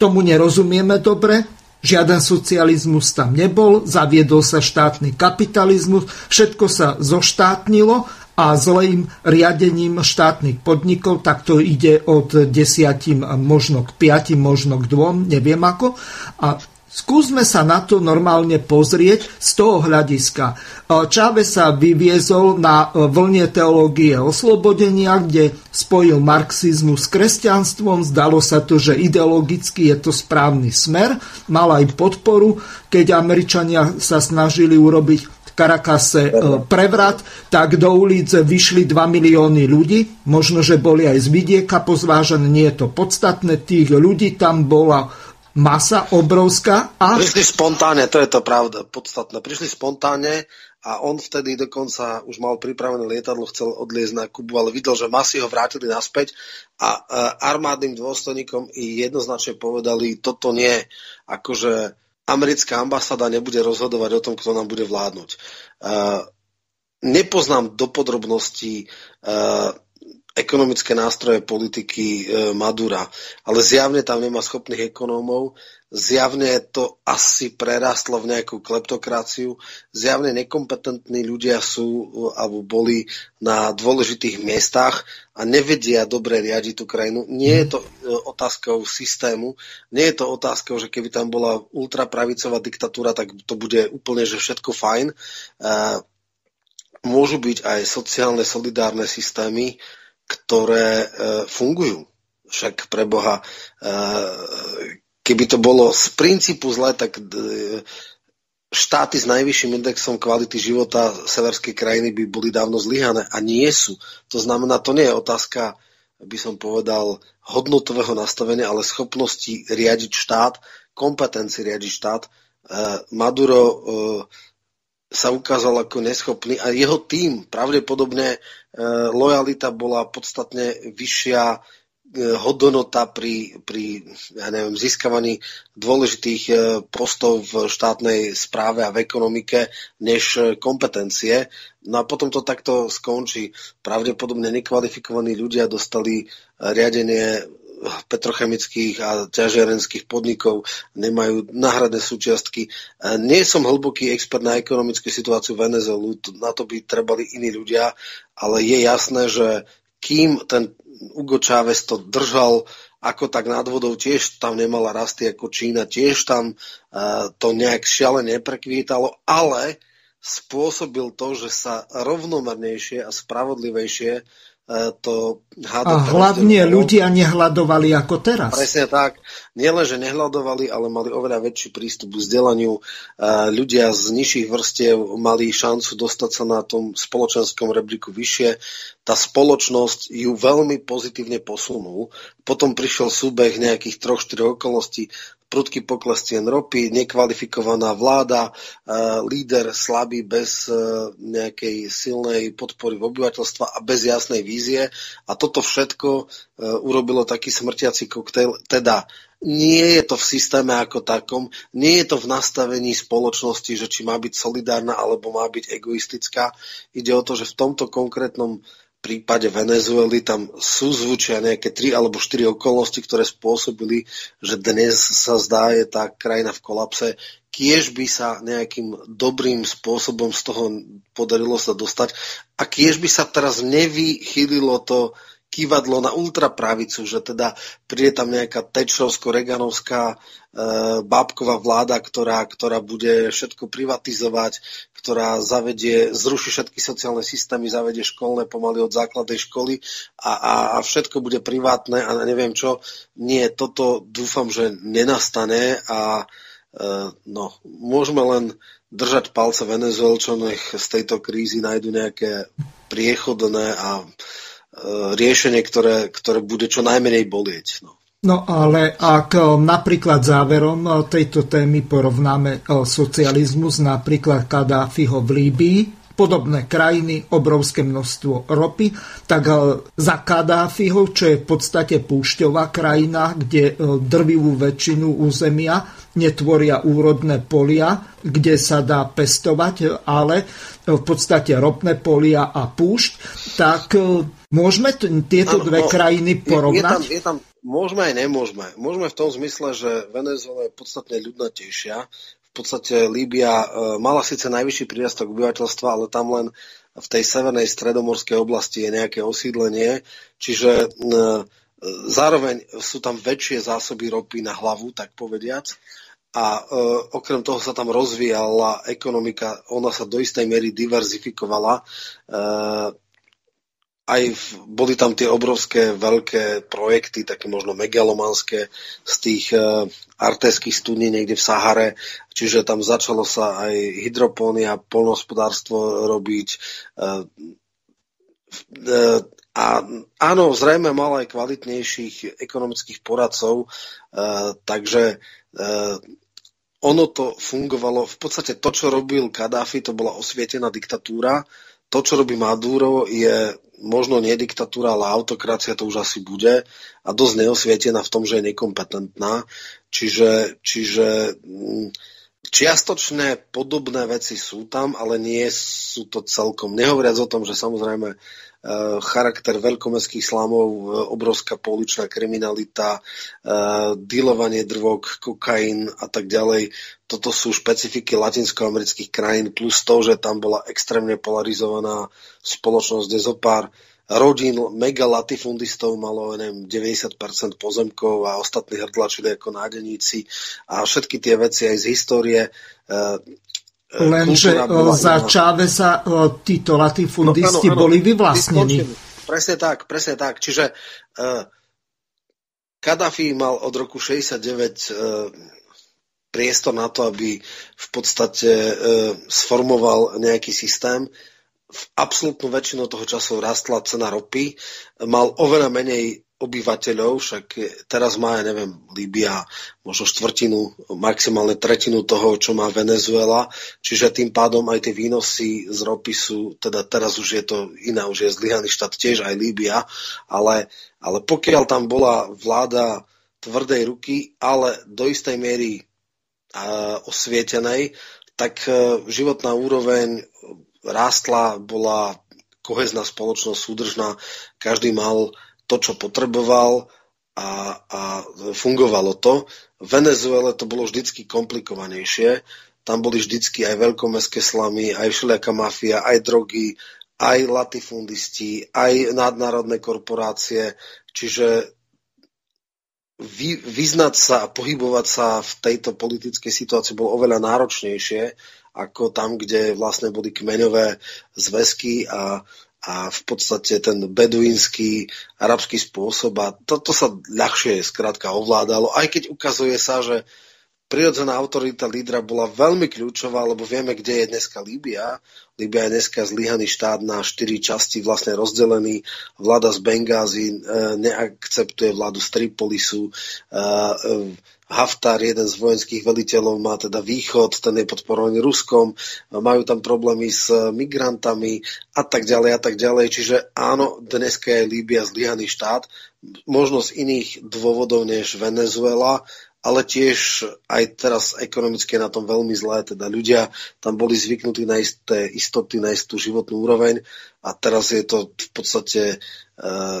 tomu nerozumieme dobre, žiaden socializmus tam nebol, zaviedol sa štátny kapitalizmus, všetko sa zoštátnilo a zlým riadením štátnych podnikov, tak to ide od desiatim možno k piatim, možno k dvom, neviem ako. A Skúsme sa na to normálne pozrieť z toho hľadiska. Čávez sa vyviezol na vlne teológie oslobodenia, kde spojil marxizmus s kresťanstvom. Zdalo sa to, že ideologicky je to správny smer. Mal aj podporu, keď Američania sa snažili urobiť Karakase e, prevrat, tak do ulic vyšli 2 milióny ľudí. Možno, že boli aj z vidieka pozvážané, nie je to podstatné. Tých ľudí tam bola masa obrovská. A... Prišli spontánne, to je to pravda, podstatné. Prišli spontánne a on vtedy dokonca už mal pripravené lietadlo, chcel odliezť na Kubu, ale videl, že masy ho vrátili naspäť a e, armádnym dôstojníkom jednoznačne povedali, toto nie, akože americká ambasáda nebude rozhodovať o tom, kto nám bude vládnuť. Uh, nepoznám do podrobností uh, ekonomické nástroje politiky uh, Madura, ale zjavne tam nemá schopných ekonómov, zjavne to asi prerastlo v nejakú kleptokraciu, zjavne nekompetentní ľudia sú alebo boli na dôležitých miestach a nevedia dobre riadiť tú krajinu. Nie je to e, otázkou systému, nie je to otázkou, že keby tam bola ultrapravicová diktatúra, tak to bude úplne, že všetko fajn. E, môžu byť aj sociálne solidárne systémy, ktoré e, fungujú. Však pre Boha, keby to bolo z princípu zle, tak e, štáty s najvyšším indexom kvality života severskej krajiny by boli dávno zlyhané a nie sú. To znamená, to nie je otázka, by som povedal, hodnotového nastavenia, ale schopnosti riadiť štát, kompetencii riadiť štát. E, Maduro e, sa ukázal ako neschopný a jeho tým pravdepodobne lojalita bola podstatne vyššia hodnota pri, pri ja neviem, získavaní dôležitých e, postov v štátnej správe a v ekonomike než kompetencie. No a potom to takto skončí. Pravdepodobne nekvalifikovaní ľudia dostali riadenie petrochemických a ťažiarenských podnikov, nemajú náhradné súčiastky. E, nie som hlboký expert na ekonomickú situáciu Venezuelu, na to by trebali iní ľudia, ale je jasné, že kým ten Hugo Chávez to držal ako tak nad vodou, tiež tam nemala rasty ako Čína, tiež tam uh, to nejak šiale neprekvítalo, ale spôsobil to, že sa rovnomernejšie a spravodlivejšie to HDP... A hlavne ľudia nehľadovali ako teraz. Presne tak. Nielen, že nehľadovali, ale mali oveľa väčší prístup k vzdelaniu. E, ľudia z nižších vrstiev mali šancu dostať sa na tom spoločenskom rebríku vyššie. Tá spoločnosť ju veľmi pozitívne posunul. Potom prišiel súbeh nejakých troch, štyroch okolností prudký pokles cien ropy, nekvalifikovaná vláda, líder slabý bez e, nejakej silnej podpory v obyvateľstva a bez jasnej vízie. A toto všetko e, urobilo taký smrtiaci koktejl. Teda nie je to v systéme ako takom, nie je to v nastavení spoločnosti, že či má byť solidárna alebo má byť egoistická. Ide o to, že v tomto konkrétnom prípade Venezuely tam sú zvučia nejaké tri alebo štyri okolnosti, ktoré spôsobili, že dnes sa zdá, je tá krajina v kolapse. Kiež by sa nejakým dobrým spôsobom z toho podarilo sa dostať a kiež by sa teraz nevychýlilo to kývadlo na ultrapravicu, že teda príde tam nejaká tečovsko-reganovská e, bábková vláda, ktorá, ktorá bude všetko privatizovať, ktorá zavedie, zruší všetky sociálne systémy, zavedie školné pomaly od základnej školy a, a, a všetko bude privátne a neviem čo. Nie, toto dúfam, že nenastane a no, môžeme len držať palce Venezuelčov, nech z tejto krízy nájdu nejaké priechodné a riešenie, ktoré, ktoré bude čo najmenej bolieť. No. No ale ak napríklad záverom tejto témy porovnáme socializmus, napríklad Kadáfiho v Líbii, podobné krajiny, obrovské množstvo ropy, tak e, za Kadáfiho, čo je v podstate púšťová krajina, kde e, drvivú väčšinu územia netvoria úrodné polia, kde sa dá pestovať, ale e, v podstate ropné polia a púšť, tak môžeme tieto dve no, krajiny porovnať? Je, je tam, je tam Môžeme aj nemôžeme. Môžeme v tom zmysle, že Venezuela je podstatne ľudnatejšia v podstate Líbia e, mala síce najvyšší prírastok obyvateľstva, ale tam len v tej severnej stredomorskej oblasti je nejaké osídlenie, čiže e, zároveň sú tam väčšie zásoby ropy na hlavu, tak povediac. A e, okrem toho sa tam rozvíjala ekonomika, ona sa do istej miery diverzifikovala. E, aj v, boli tam tie obrovské veľké projekty, také možno megalomanské z tých uh, artéských studní niekde v Sahare, čiže tam začalo sa aj hydropónia, polnohospodárstvo robiť. Uh, uh, a áno, zrejme mal aj kvalitnejších ekonomických poradcov, uh, takže uh, ono to fungovalo, v podstate to, čo robil Kadáfi, to bola osvietená diktatúra, to, čo robí Maduro, je možno nie diktatúra, ale autokracia to už asi bude a dosť neosvietená v tom, že je nekompetentná. Čiže, čiže mm, čiastočné podobné veci sú tam, ale nie sú to celkom. Nehovoriac o tom, že samozrejme charakter veľkomestských slamov, eh, obrovská pouličná kriminalita, eh, dealovanie drvok, kokain a tak ďalej. Toto sú špecifiky latinskoamerických krajín, plus to, že tam bola extrémne polarizovaná spoločnosť, kde zo pár rodín mega latifundistov malo neviem, 90% pozemkov a ostatní hrdlačili ako nádeníci a všetky tie veci aj z histórie Lenže za Čávesa títo latifundisti no, boli vyvlastnení. Presne tak, presne tak. Čiže uh, Kadafi mal od roku 69 uh, priestor na to, aby v podstate uh, sformoval nejaký systém. V absolútnu väčšinu toho času rastla cena ropy, mal oveľa menej obyvateľov, však teraz má, ja neviem, Líbia možno štvrtinu, maximálne tretinu toho, čo má Venezuela, čiže tým pádom aj tie výnosy z ropy sú, teda teraz už je to iná, už je zlyhaný štát tiež aj Líbia, ale, ale pokiaľ tam bola vláda tvrdej ruky, ale do istej miery uh, osvietenej, tak uh, životná úroveň rástla, bola kohezná spoločnosť súdržná, každý mal to, čo potreboval a, a fungovalo to. V Venezuele to bolo vždycky komplikovanejšie. Tam boli vždycky aj veľkomestské slamy, aj všelijaká mafia, aj drogy, aj latifundisti, aj nadnárodné korporácie. Čiže vy, vyznať sa a pohybovať sa v tejto politickej situácii bolo oveľa náročnejšie ako tam, kde vlastne boli kmeňové zväzky a, a v podstate ten beduínsky arabský spôsob a toto sa ľahšie skrátka ovládalo, aj keď ukazuje sa, že prirodzená autorita lídra bola veľmi kľúčová, lebo vieme, kde je dneska Líbia. Líbia je dneska zlyhaný štát na štyri časti, vlastne rozdelený. Vláda z Bengázy e, neakceptuje vládu z Tripolisu. E, e, Haftar, jeden z vojenských veliteľov, má teda východ, ten je podporovaný Ruskom, majú tam problémy s migrantami a tak ďalej a tak ďalej. Čiže áno, dneska je Líbia zlyhaný štát, možno z iných dôvodov než Venezuela, ale tiež aj teraz ekonomicky na tom veľmi zlé, teda ľudia tam boli zvyknutí na isté istoty, na istú životnú úroveň a teraz je to v podstate uh,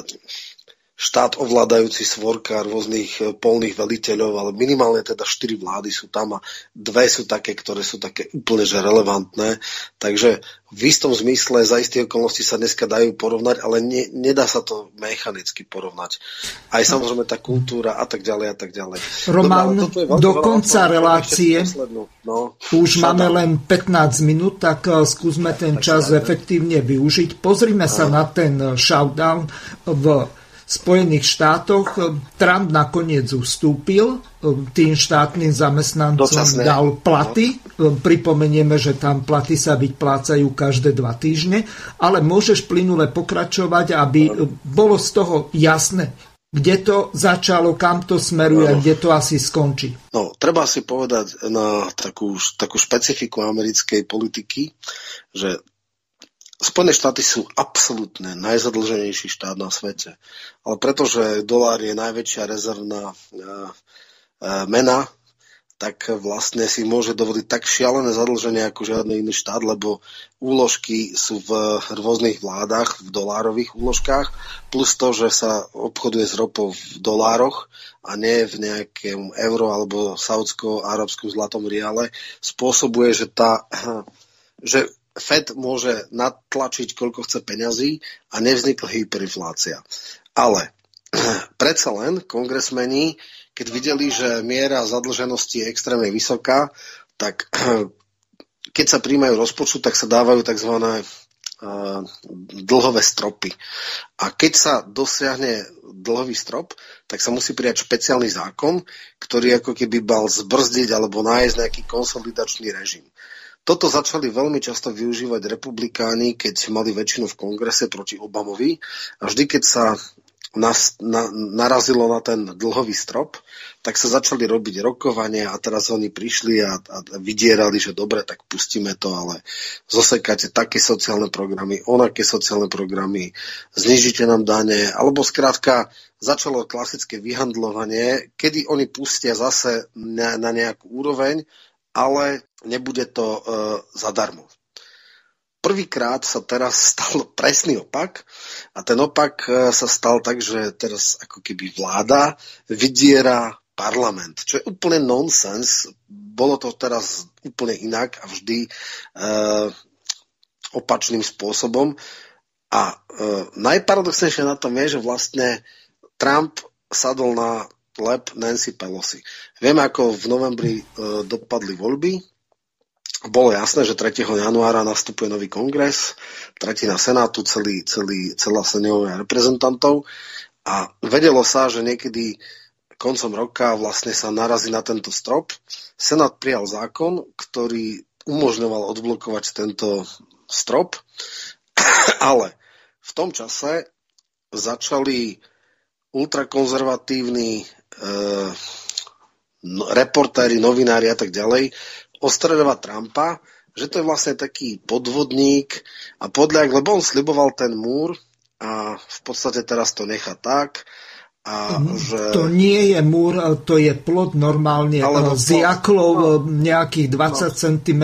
štát ovládajúci svorka rôznych e, polných veliteľov, ale minimálne teda štyri vlády sú tam a dve sú také, ktoré sú také úplne že relevantné. Takže v istom zmysle za isté okolnosti sa dneska dajú porovnať, ale ne, nedá sa to mechanicky porovnať. Aj samozrejme tá kultúra a tak ďalej a tak ďalej. Roman, no, do konca relácie no, už máme len 15 minút, tak e, skúsme ten tak čas efektívne využiť. Pozrime sa na ten shutdown v Spojených štátoch. Trump nakoniec ustúpil, tým štátnym zamestnancom Docasne. dal platy. No. Pripomenieme, že tam platy sa vyplácajú každé dva týždne, ale môžeš plynule pokračovať, aby bolo z toho jasné, kde to začalo, kam to smeruje a kde to asi skončí. No, treba si povedať na takú, takú špecifiku americkej politiky, že Spojené štáty sú absolútne najzadlženejší štát na svete. Ale pretože dolár je najväčšia rezervná mena, tak vlastne si môže dovoliť tak šialené zadlženie ako žiadny iný štát, lebo úložky sú v rôznych vládach, v dolárových úložkách, plus to, že sa obchoduje s ropou v dolároch a nie v nejakém euro alebo saudsko-arabskom zlatom riale, spôsobuje, že, tá, že Fed môže natlačiť, koľko chce peňazí a nevznikla hyperinflácia. Ale predsa len kongresmeni keď videli, že miera zadlženosti je extrémne vysoká, tak keď sa príjmajú rozpočtu, tak sa dávajú tzv. dlhové stropy. A keď sa dosiahne dlhový strop, tak sa musí prijať špeciálny zákon, ktorý ako keby mal zbrzdiť alebo nájsť nejaký konsolidačný režim. Toto začali veľmi často využívať republikáni, keď mali väčšinu v kongrese proti Obamovi. A vždy, keď sa nas, na, narazilo na ten dlhový strop, tak sa začali robiť rokovania a teraz oni prišli a, a vydierali, že dobre, tak pustíme to, ale zosekáte také sociálne programy, onaké sociálne programy, znižíte nám dane, alebo skrátka začalo klasické vyhandlovanie, kedy oni pustia zase na, na nejakú úroveň, ale nebude to e, zadarmo prvýkrát sa teraz stal presný opak a ten opak e, sa stal tak, že teraz ako keby vláda vydiera parlament, čo je úplne nonsens. Bolo to teraz úplne inak a vždy e, opačným spôsobom. A e, najparadoxnejšie na tom je, že vlastne Trump sadol na lep Nancy Pelosi. Vieme, ako v novembri e, dopadli voľby bolo jasné, že 3. januára nastupuje nový kongres, tretina senátu, celý, celý, celá seniora reprezentantov a vedelo sa, že niekedy koncom roka vlastne sa narazí na tento strop. Senát prijal zákon, ktorý umožňoval odblokovať tento strop, ale v tom čase začali ultrakonzervatívni no, reportéri, novinári a tak ďalej ostredovať Trumpa, že to je vlastne taký podvodník a podľa, lebo on sliboval ten múr a v podstate teraz to nechá tak, a mhm. že... To nie je múr, to je plot normálne Alebo z jaklov no. nejakých 20 no. cm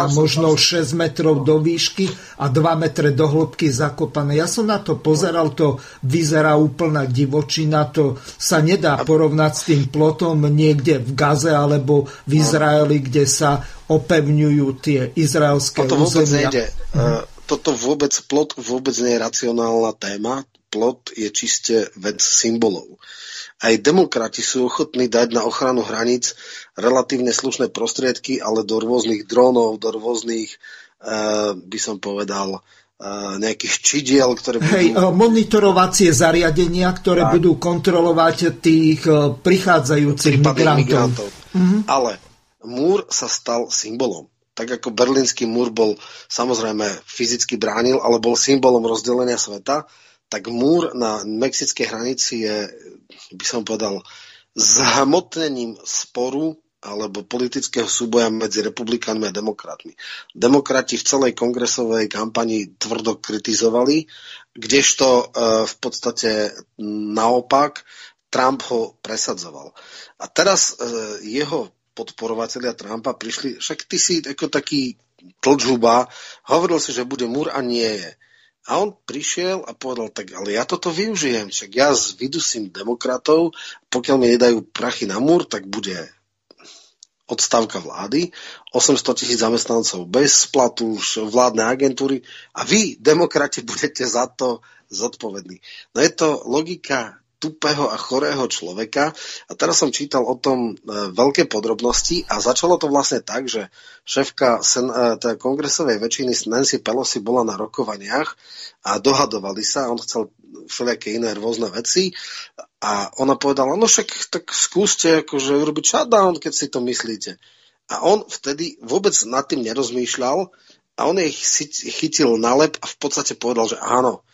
a možno 6 metrov do výšky a 2 metre do hĺbky zakopané. Ja som na to pozeral, to vyzerá úplná divočina, to sa nedá porovnať s tým plotom niekde v Gaze alebo v no. Izraeli, kde sa opevňujú tie izraelské to územia. Nejde. Mhm. Toto vôbec, plot vôbec nie je racionálna téma plot je čiste vec symbolov. Aj demokrati sú ochotní dať na ochranu hraníc relatívne slušné prostriedky, ale do rôznych dronov, do rôznych, uh, by som povedal, uh, nejakých čidiel, ktoré budú... Hej, monitorovacie zariadenia, ktoré tak. budú kontrolovať tých uh, prichádzajúcich migrantov. migrantov. Mm-hmm. Ale múr sa stal symbolom. Tak ako berlínsky múr bol samozrejme fyzicky bránil, ale bol symbolom rozdelenia sveta, tak múr na mexickej hranici je, by som povedal, zhmotnením sporu alebo politického súboja medzi republikánmi a demokratmi. Demokrati v celej kongresovej kampani tvrdo kritizovali, kdežto e, v podstate naopak Trump ho presadzoval. A teraz e, jeho podporovatelia Trumpa prišli, však ty si ako taký tlčhuba, hovoril si, že bude múr a nie je. A on prišiel a povedal, tak ale ja toto využijem, však ja vydusím demokratov, pokiaľ mi nedajú prachy na múr, tak bude odstavka vlády, 800 tisíc zamestnancov bez platu, vládne agentúry a vy, demokrati, budete za to zodpovední. No je to logika tupého a chorého človeka. A teraz som čítal o tom e, veľké podrobnosti a začalo to vlastne tak, že šéfka sen, e, teda kongresovej väčšiny Nancy Pelosi bola na rokovaniach a dohadovali sa. On chcel všelijaké iné rôzne veci. A ona povedala, no však tak skúste akože urobiť shutdown, keď si to myslíte. A on vtedy vôbec nad tým nerozmýšľal a on jej chytil na lep a v podstate povedal, že áno,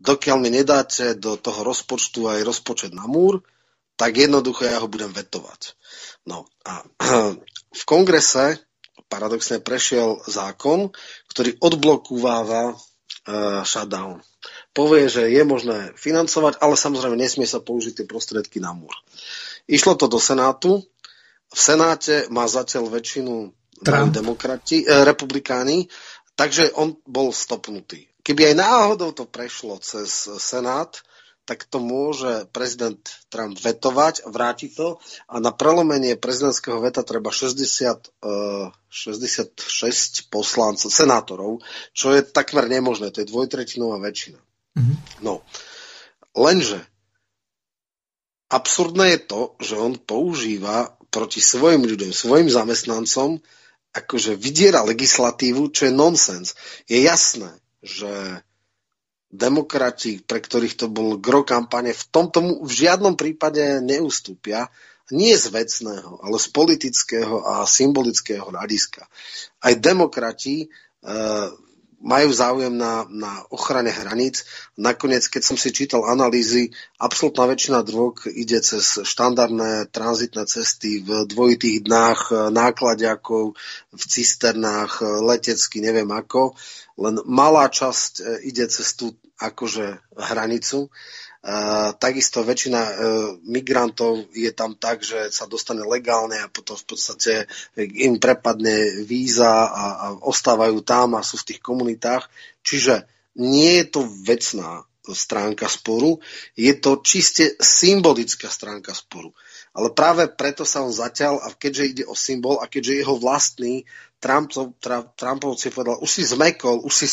dokiaľ mi nedáte do toho rozpočtu aj rozpočet na múr, tak jednoducho ja ho budem vetovať. No a v kongrese paradoxne prešiel zákon, ktorý odblokúváva uh, shutdown. Povie, že je možné financovať, ale samozrejme nesmie sa použiť tie prostriedky na múr. Išlo to do Senátu. V Senáte má zatiaľ väčšinu demokrati, eh, republikáni, takže on bol stopnutý. Keby aj náhodou to prešlo cez Senát, tak to môže prezident Trump vetovať, vrátiť to a na prelomenie prezidentského veta treba 60, uh, 66 poslancov, senátorov, čo je takmer nemožné, to je dvojtretinová väčšina. Mm-hmm. No, lenže absurdné je to, že on používa proti svojim ľuďom, svojim zamestnancom, akože vydiera legislatívu, čo je nonsens. Je jasné, že demokrati, pre ktorých to bol gro kampane, v tomto v žiadnom prípade neustúpia. Nie z vecného, ale z politického a symbolického hľadiska. Aj demokrati e, majú záujem na, na ochrane hraníc. Nakoniec, keď som si čítal analýzy, absolútna väčšina drog ide cez štandardné tranzitné cesty v dvojitých dnách, e, nákladiakov, v cisternách, e, letecky, neviem ako. Len malá časť e, ide cez tú akože hranicu. Uh, takisto väčšina uh, migrantov je tam tak, že sa dostane legálne a potom v podstate im prepadne víza a, a ostávajú tam a sú v tých komunitách. Čiže nie je to vecná stránka sporu, je to čiste symbolická stránka sporu. Ale práve preto sa on zatiaľ, a keďže ide o symbol a keďže jeho vlastný Trumpov, Trumpovci povedal, už si zmekol, už si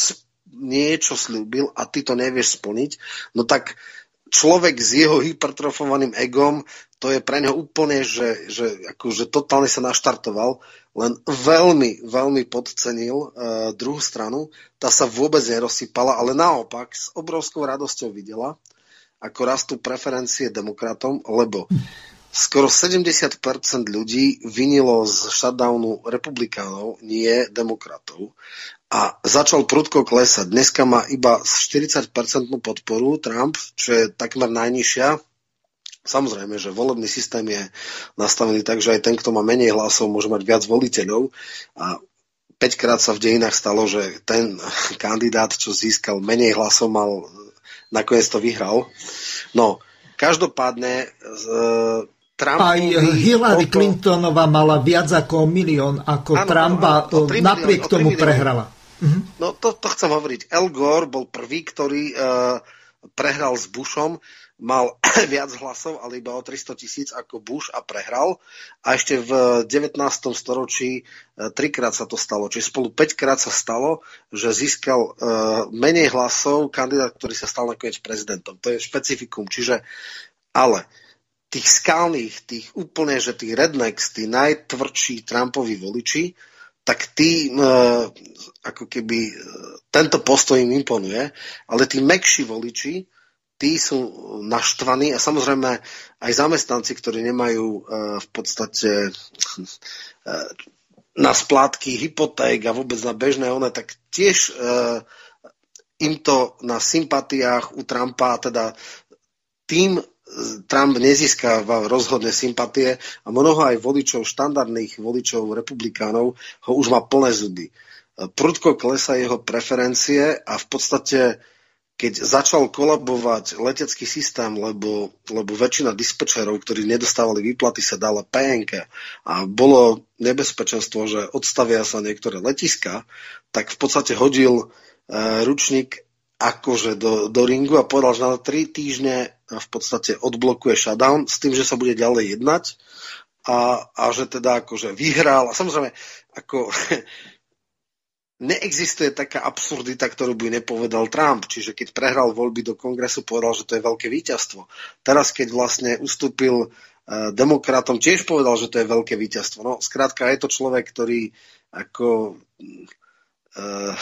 niečo slúbil a ty to nevieš splniť, no tak človek s jeho hypertrofovaným egom, to je pre neho úplne, že, že akože totálne sa naštartoval, len veľmi, veľmi podcenil uh, druhú stranu. Tá sa vôbec nerozsypala, ale naopak s obrovskou radosťou videla, ako rastú preferencie demokratom, lebo skoro 70% ľudí vinilo z shutdownu republikánov, nie demokratov a začal prudko klesať. Dneska má iba 40% podporu Trump, čo je takmer najnižšia. Samozrejme, že volebný systém je nastavený tak, že aj ten, kto má menej hlasov, môže mať viac voliteľov. A 5 krát sa v dejinách stalo, že ten kandidát, čo získal menej hlasov, mal nakoniec to vyhral. No, každopádne Trump... Aj Hillary to... Clintonová mala viac ako milión, ako ano, Trumpa ano, ano, napriek tomu prehrala. Uh-huh. No to, to chcem hovoriť. Al Gore bol prvý, ktorý uh, prehral s Bushom, mal viac hlasov, ale iba o 300 tisíc ako Bush a prehral. A ešte v 19. storočí uh, trikrát sa to stalo. Čiže spolu 5 krát sa stalo, že získal uh, menej hlasov kandidát, ktorý sa stal nakoniec prezidentom. To je špecifikum. Čiže ale tých skalných, tých úplne, že tých rednecks, tí najtvrdší Trumpovi voliči, tak tí e, ako keby e, tento postoj im imponuje, ale tí mekší voliči, tí sú naštvaní a samozrejme aj zamestnanci, ktorí nemajú e, v podstate na splátky hypoték a vôbec na bežné one, tak tiež im to na sympatiách u Trumpa, teda tým Trump nezískava rozhodne sympatie a mnoho aj voličov, štandardných voličov republikánov ho už má plné zuby. Prudko klesa jeho preferencie a v podstate keď začal kolabovať letecký systém, lebo, lebo väčšina dispečerov, ktorí nedostávali výplaty, sa dala PNK a bolo nebezpečenstvo, že odstavia sa niektoré letiska, tak v podstate hodil e, ručník akože do, do ringu a povedal, že na tri týždne v podstate odblokuje shutdown s tým, že sa bude ďalej jednať a, a že teda akože vyhral a samozrejme ako neexistuje taká absurdita, ktorú by nepovedal Trump. Čiže keď prehral voľby do kongresu, povedal, že to je veľké víťazstvo. Teraz, keď vlastne ustúpil uh, demokratom, tiež povedal, že to je veľké víťazstvo. No, skrátka, je to človek, ktorý ako... Uh,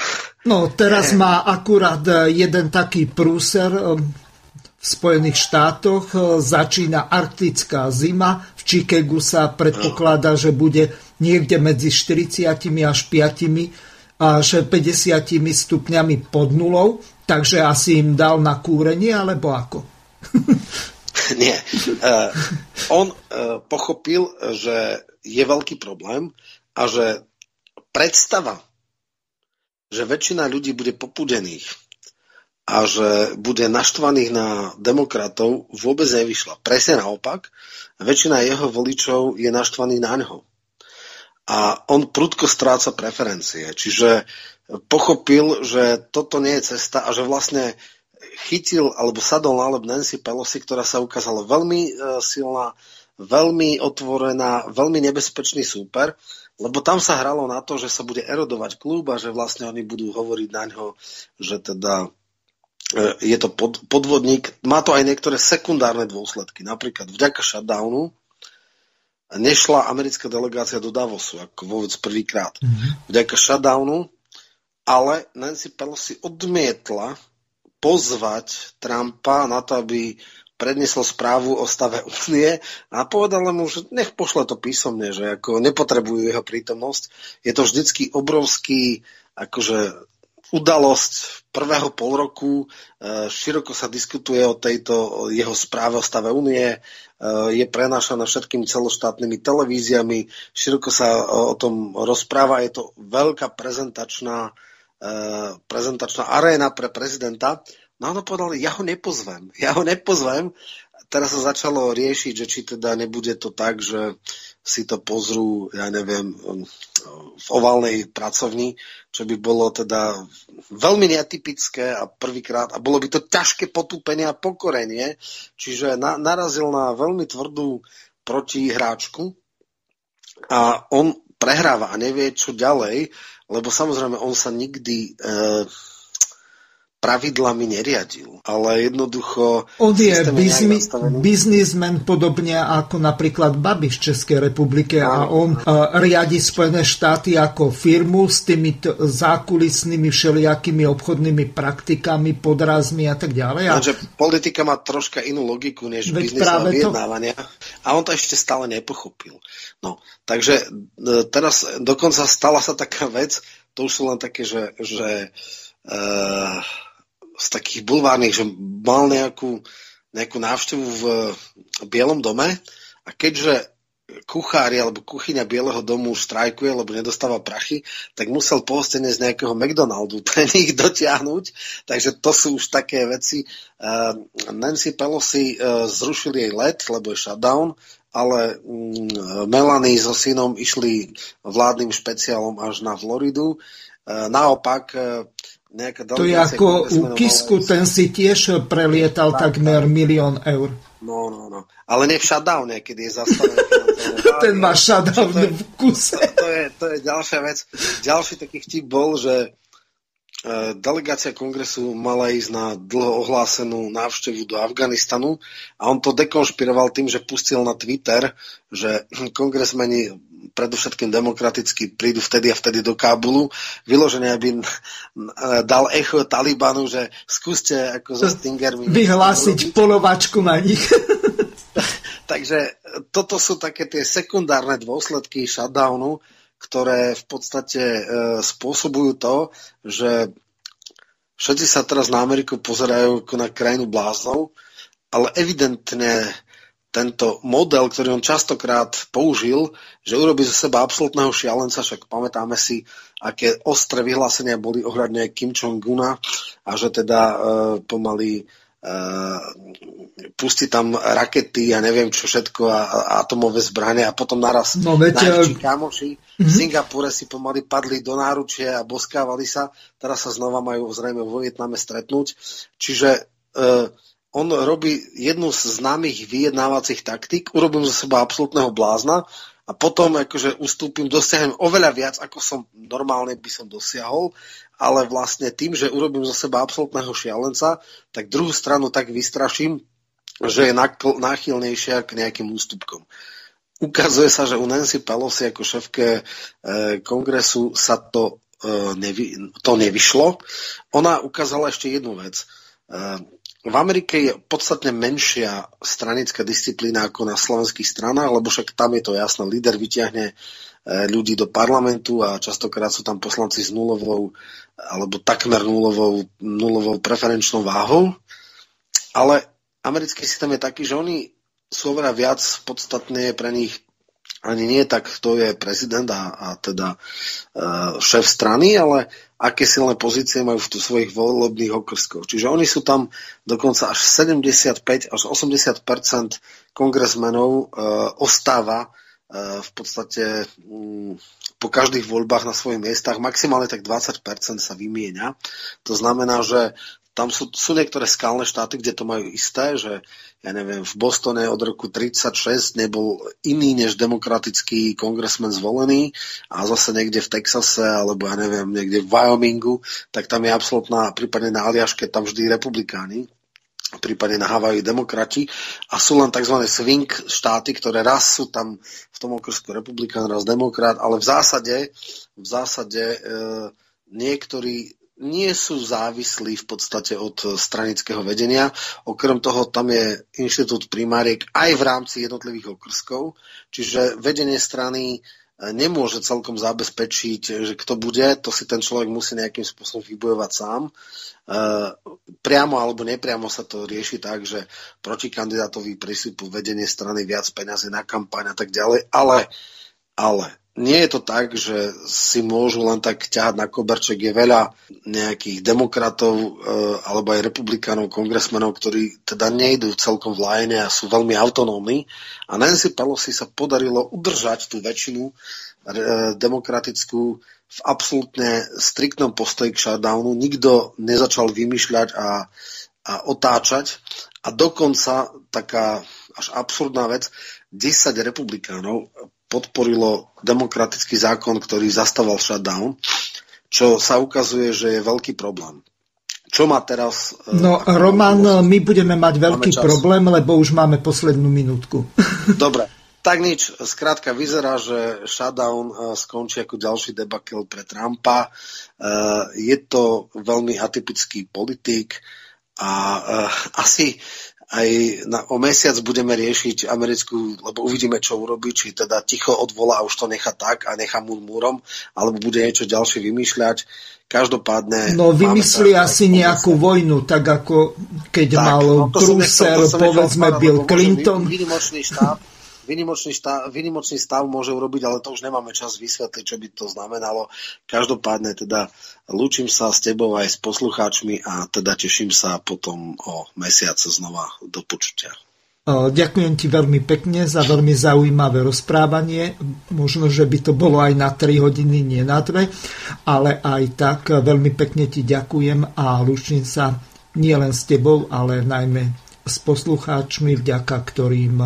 no, teraz má akurát jeden taký prúser v Spojených štátoch e, začína arktická zima. V Chicagu sa predpokladá, že bude niekde medzi 40 až 5 až 50 stupňami pod nulou. Takže asi im dal na kúrenie, alebo ako? Nie. Uh, on uh, pochopil, že je veľký problém a že predstava, že väčšina ľudí bude popudených a že bude naštvaných na demokratov, vôbec nevyšla. Presne naopak, väčšina jeho voličov je naštvaných na ňo. A on prudko stráca preferencie. Čiže pochopil, že toto nie je cesta a že vlastne chytil alebo sadol na Nancy Pelosi, ktorá sa ukázala veľmi e, silná, veľmi otvorená, veľmi nebezpečný súper, lebo tam sa hralo na to, že sa bude erodovať klub a že vlastne oni budú hovoriť na ňo, že teda je to pod, podvodník. Má to aj niektoré sekundárne dôsledky. Napríklad vďaka shutdownu nešla americká delegácia do Davosu, ako vôbec prvýkrát. Mm-hmm. Vďaka shutdownu, ale Nancy Pelosi odmietla pozvať Trumpa na to, aby predniesol správu o stave únie a povedal mu, že nech pošle to písomne, že ako nepotrebujú jeho prítomnosť. Je to vždycky obrovský akože udalosť prvého pol roku. E, široko sa diskutuje o tejto jeho správe o stave únie. E, je prenášaná všetkými celoštátnymi televíziami. Široko sa o tom rozpráva. Je to veľká prezentačná, e, prezentačná aréna pre prezidenta. No ono povedali, ja ho nepozvem. Ja ho nepozvem. Teraz sa začalo riešiť, že či teda nebude to tak, že si to pozrú, ja neviem, v oválnej pracovni, čo by bolo teda veľmi neatypické a prvýkrát, a bolo by to ťažké potúpenie a pokorenie, čiže na, narazil na veľmi tvrdú protihráčku a on prehráva a nevie, čo ďalej, lebo samozrejme on sa nikdy e, pravidlami neriadil, ale jednoducho... On je bizmi, biznismen podobne ako napríklad Babiš v Českej republike a, a on a, riadi Spojené štáty ako firmu s tými t- zákulisnými všelijakými obchodnými praktikami, podrazmi a tak ďalej. A... Takže politika má troška inú logiku než biznis a vyjednávania a on to ešte stále nepochopil. No, takže e, teraz dokonca stala sa taká vec, to už sú len také, že, že uh, z takých bulvárnych, že mal nejakú, nejakú návštevu v Bielom dome a keďže kuchári alebo kuchyňa Bieleho domu štrajkuje, lebo nedostáva prachy, tak musel pohostenie z nejakého McDonaldu ten ich dotiahnuť. Takže to sú už také veci. Uh, Nancy Pelosi uh, zrušili jej let, lebo je shutdown, ale um, Melanie so synom išli vládnym špeciálom až na Floridu. Uh, naopak to je ako u Kisku, ten si tiež prelietal tak, takmer tak. milión eur. No, no, no. Ale nie v shutdowne, keď je zastavený. ten má shutdown v kuse. To, to, je, to je ďalšia vec. Ďalší taký vtip bol, že e, delegácia kongresu mala ísť na dlho ohlásenú návštevu do Afganistanu a on to dekonšpiroval tým, že pustil na Twitter, že kongresmeni predovšetkým demokraticky prídu vtedy a vtedy do Kábulu, vyložene aby dal echo Talibanu, že skúste ako so Stingermi... Vyhlásiť polovačku na nich. Takže toto sú také tie sekundárne dôsledky shutdownu, ktoré v podstate e, spôsobujú to, že všetci sa teraz na Ameriku pozerajú ako na krajinu bláznov, ale evidentne tento model, ktorý on častokrát použil, že urobí zo seba absolútneho šialenca, však pamätáme si, aké ostré vyhlásenia boli ohľadne Kim Jong-una a že teda e, pomaly e, pustí tam rakety a neviem čo všetko a, a atomové zbranie a potom naraz no, najväčší kamoši mm-hmm. v Singapúre si pomaly padli do náručie a boskávali sa, teraz sa znova majú zrejme vo Vietname stretnúť. Čiže e, on robí jednu z známych vyjednávacích taktík, urobím zo seba absolútneho blázna a potom akože ustúpim, dosiahnem oveľa viac, ako som normálne by som dosiahol, ale vlastne tým, že urobím zo seba absolútneho šialenca, tak druhú stranu tak vystraším, že je náchylnejšia k nejakým ústupkom. Ukazuje sa, že u Nancy Pelosi ako šéfke e, kongresu sa to, e, nevy, to nevyšlo. Ona ukázala ešte jednu vec. E, v Amerike je podstatne menšia stranická disciplína ako na slovenských stranách, lebo však tam je to jasné, líder vyťahne ľudí do parlamentu a častokrát sú tam poslanci s nulovou alebo takmer nulovou, nulovou preferenčnou váhou. Ale americký systém je taký, že oni sú oveľa viac podstatné pre nich ani nie tak, kto je prezident a, a teda uh, šéf strany, ale aké silné pozície majú v tu svojich volebných okrskoch. Čiže oni sú tam dokonca až 75 až 80 kongresmenov uh, ostáva uh, v podstate um, po každých voľbách na svojich miestach. Maximálne tak 20% sa vymieňa. To znamená, že tam sú, sú niektoré skalné štáty, kde to majú isté, že ja neviem, v Bostone od roku 36 nebol iný než demokratický kongresmen zvolený a zase niekde v Texase alebo ja neviem, niekde v Wyomingu, tak tam je absolútna, prípadne na Aliaške, tam vždy republikáni prípadne na Havaji demokrati a sú len tzv. swing štáty, ktoré raz sú tam v tom okrsku republikán, raz demokrat, ale v zásade, v zásade e, niektorí nie sú závislí v podstate od stranického vedenia. Okrem toho tam je inštitút primáriek aj v rámci jednotlivých okrskov, čiže vedenie strany e, nemôže celkom zabezpečiť, že kto bude, to si ten človek musí nejakým spôsobom vybojovať sám. E, priamo alebo nepriamo sa to rieši tak, že proti kandidátovi prístupu vedenie strany viac peniazy na kampaň a tak ďalej, ale, ale nie je to tak, že si môžu len tak ťahať na koberček. Je veľa nejakých demokratov e, alebo aj republikánov, kongresmenov, ktorí teda nejdú celkom v lajne a sú veľmi autonómni. A Nancy Pelosi sa podarilo udržať tú väčšinu e, demokratickú v absolútne striktnom postoji k shutdownu. Nikto nezačal vymýšľať a, a otáčať. A dokonca taká až absurdná vec, 10 republikánov podporilo demokratický zákon, ktorý zastaval shutdown, čo sa ukazuje, že je veľký problém. Čo má teraz... E, no, Roman, my budeme mať veľký problém, lebo už máme poslednú minútku. Dobre, tak nič. Skrátka vyzerá, že shutdown e, skončí ako ďalší debakel pre Trumpa. E, je to veľmi atypický politik a asi aj na, o mesiac budeme riešiť americkú, lebo uvidíme, čo urobí, či teda ticho odvolá a už to nechá tak a nechá murmúrom, alebo bude niečo ďalšie vymýšľať. Každopádne... No vymyslí asi nejakú vojnu, tak ako keď tak, mal no, Brusel, povedzme Bill Clinton. Výnimočný štát, Vynimočný stav, vynimočný stav môže urobiť, ale to už nemáme čas vysvetliť, čo by to znamenalo. Každopádne teda lúčim sa s tebou aj s poslucháčmi a teda teším sa potom o mesiac znova do počutia. Ďakujem ti veľmi pekne za veľmi zaujímavé rozprávanie. Možno, že by to bolo aj na 3 hodiny, nie na 2, ale aj tak veľmi pekne ti ďakujem a lúčim sa nielen s tebou, ale najmä s poslucháčmi, vďaka ktorým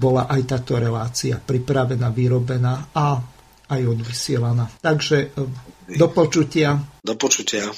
bola aj táto relácia pripravená, vyrobená a aj odvysielaná. Takže e, do počutia. Do počutia.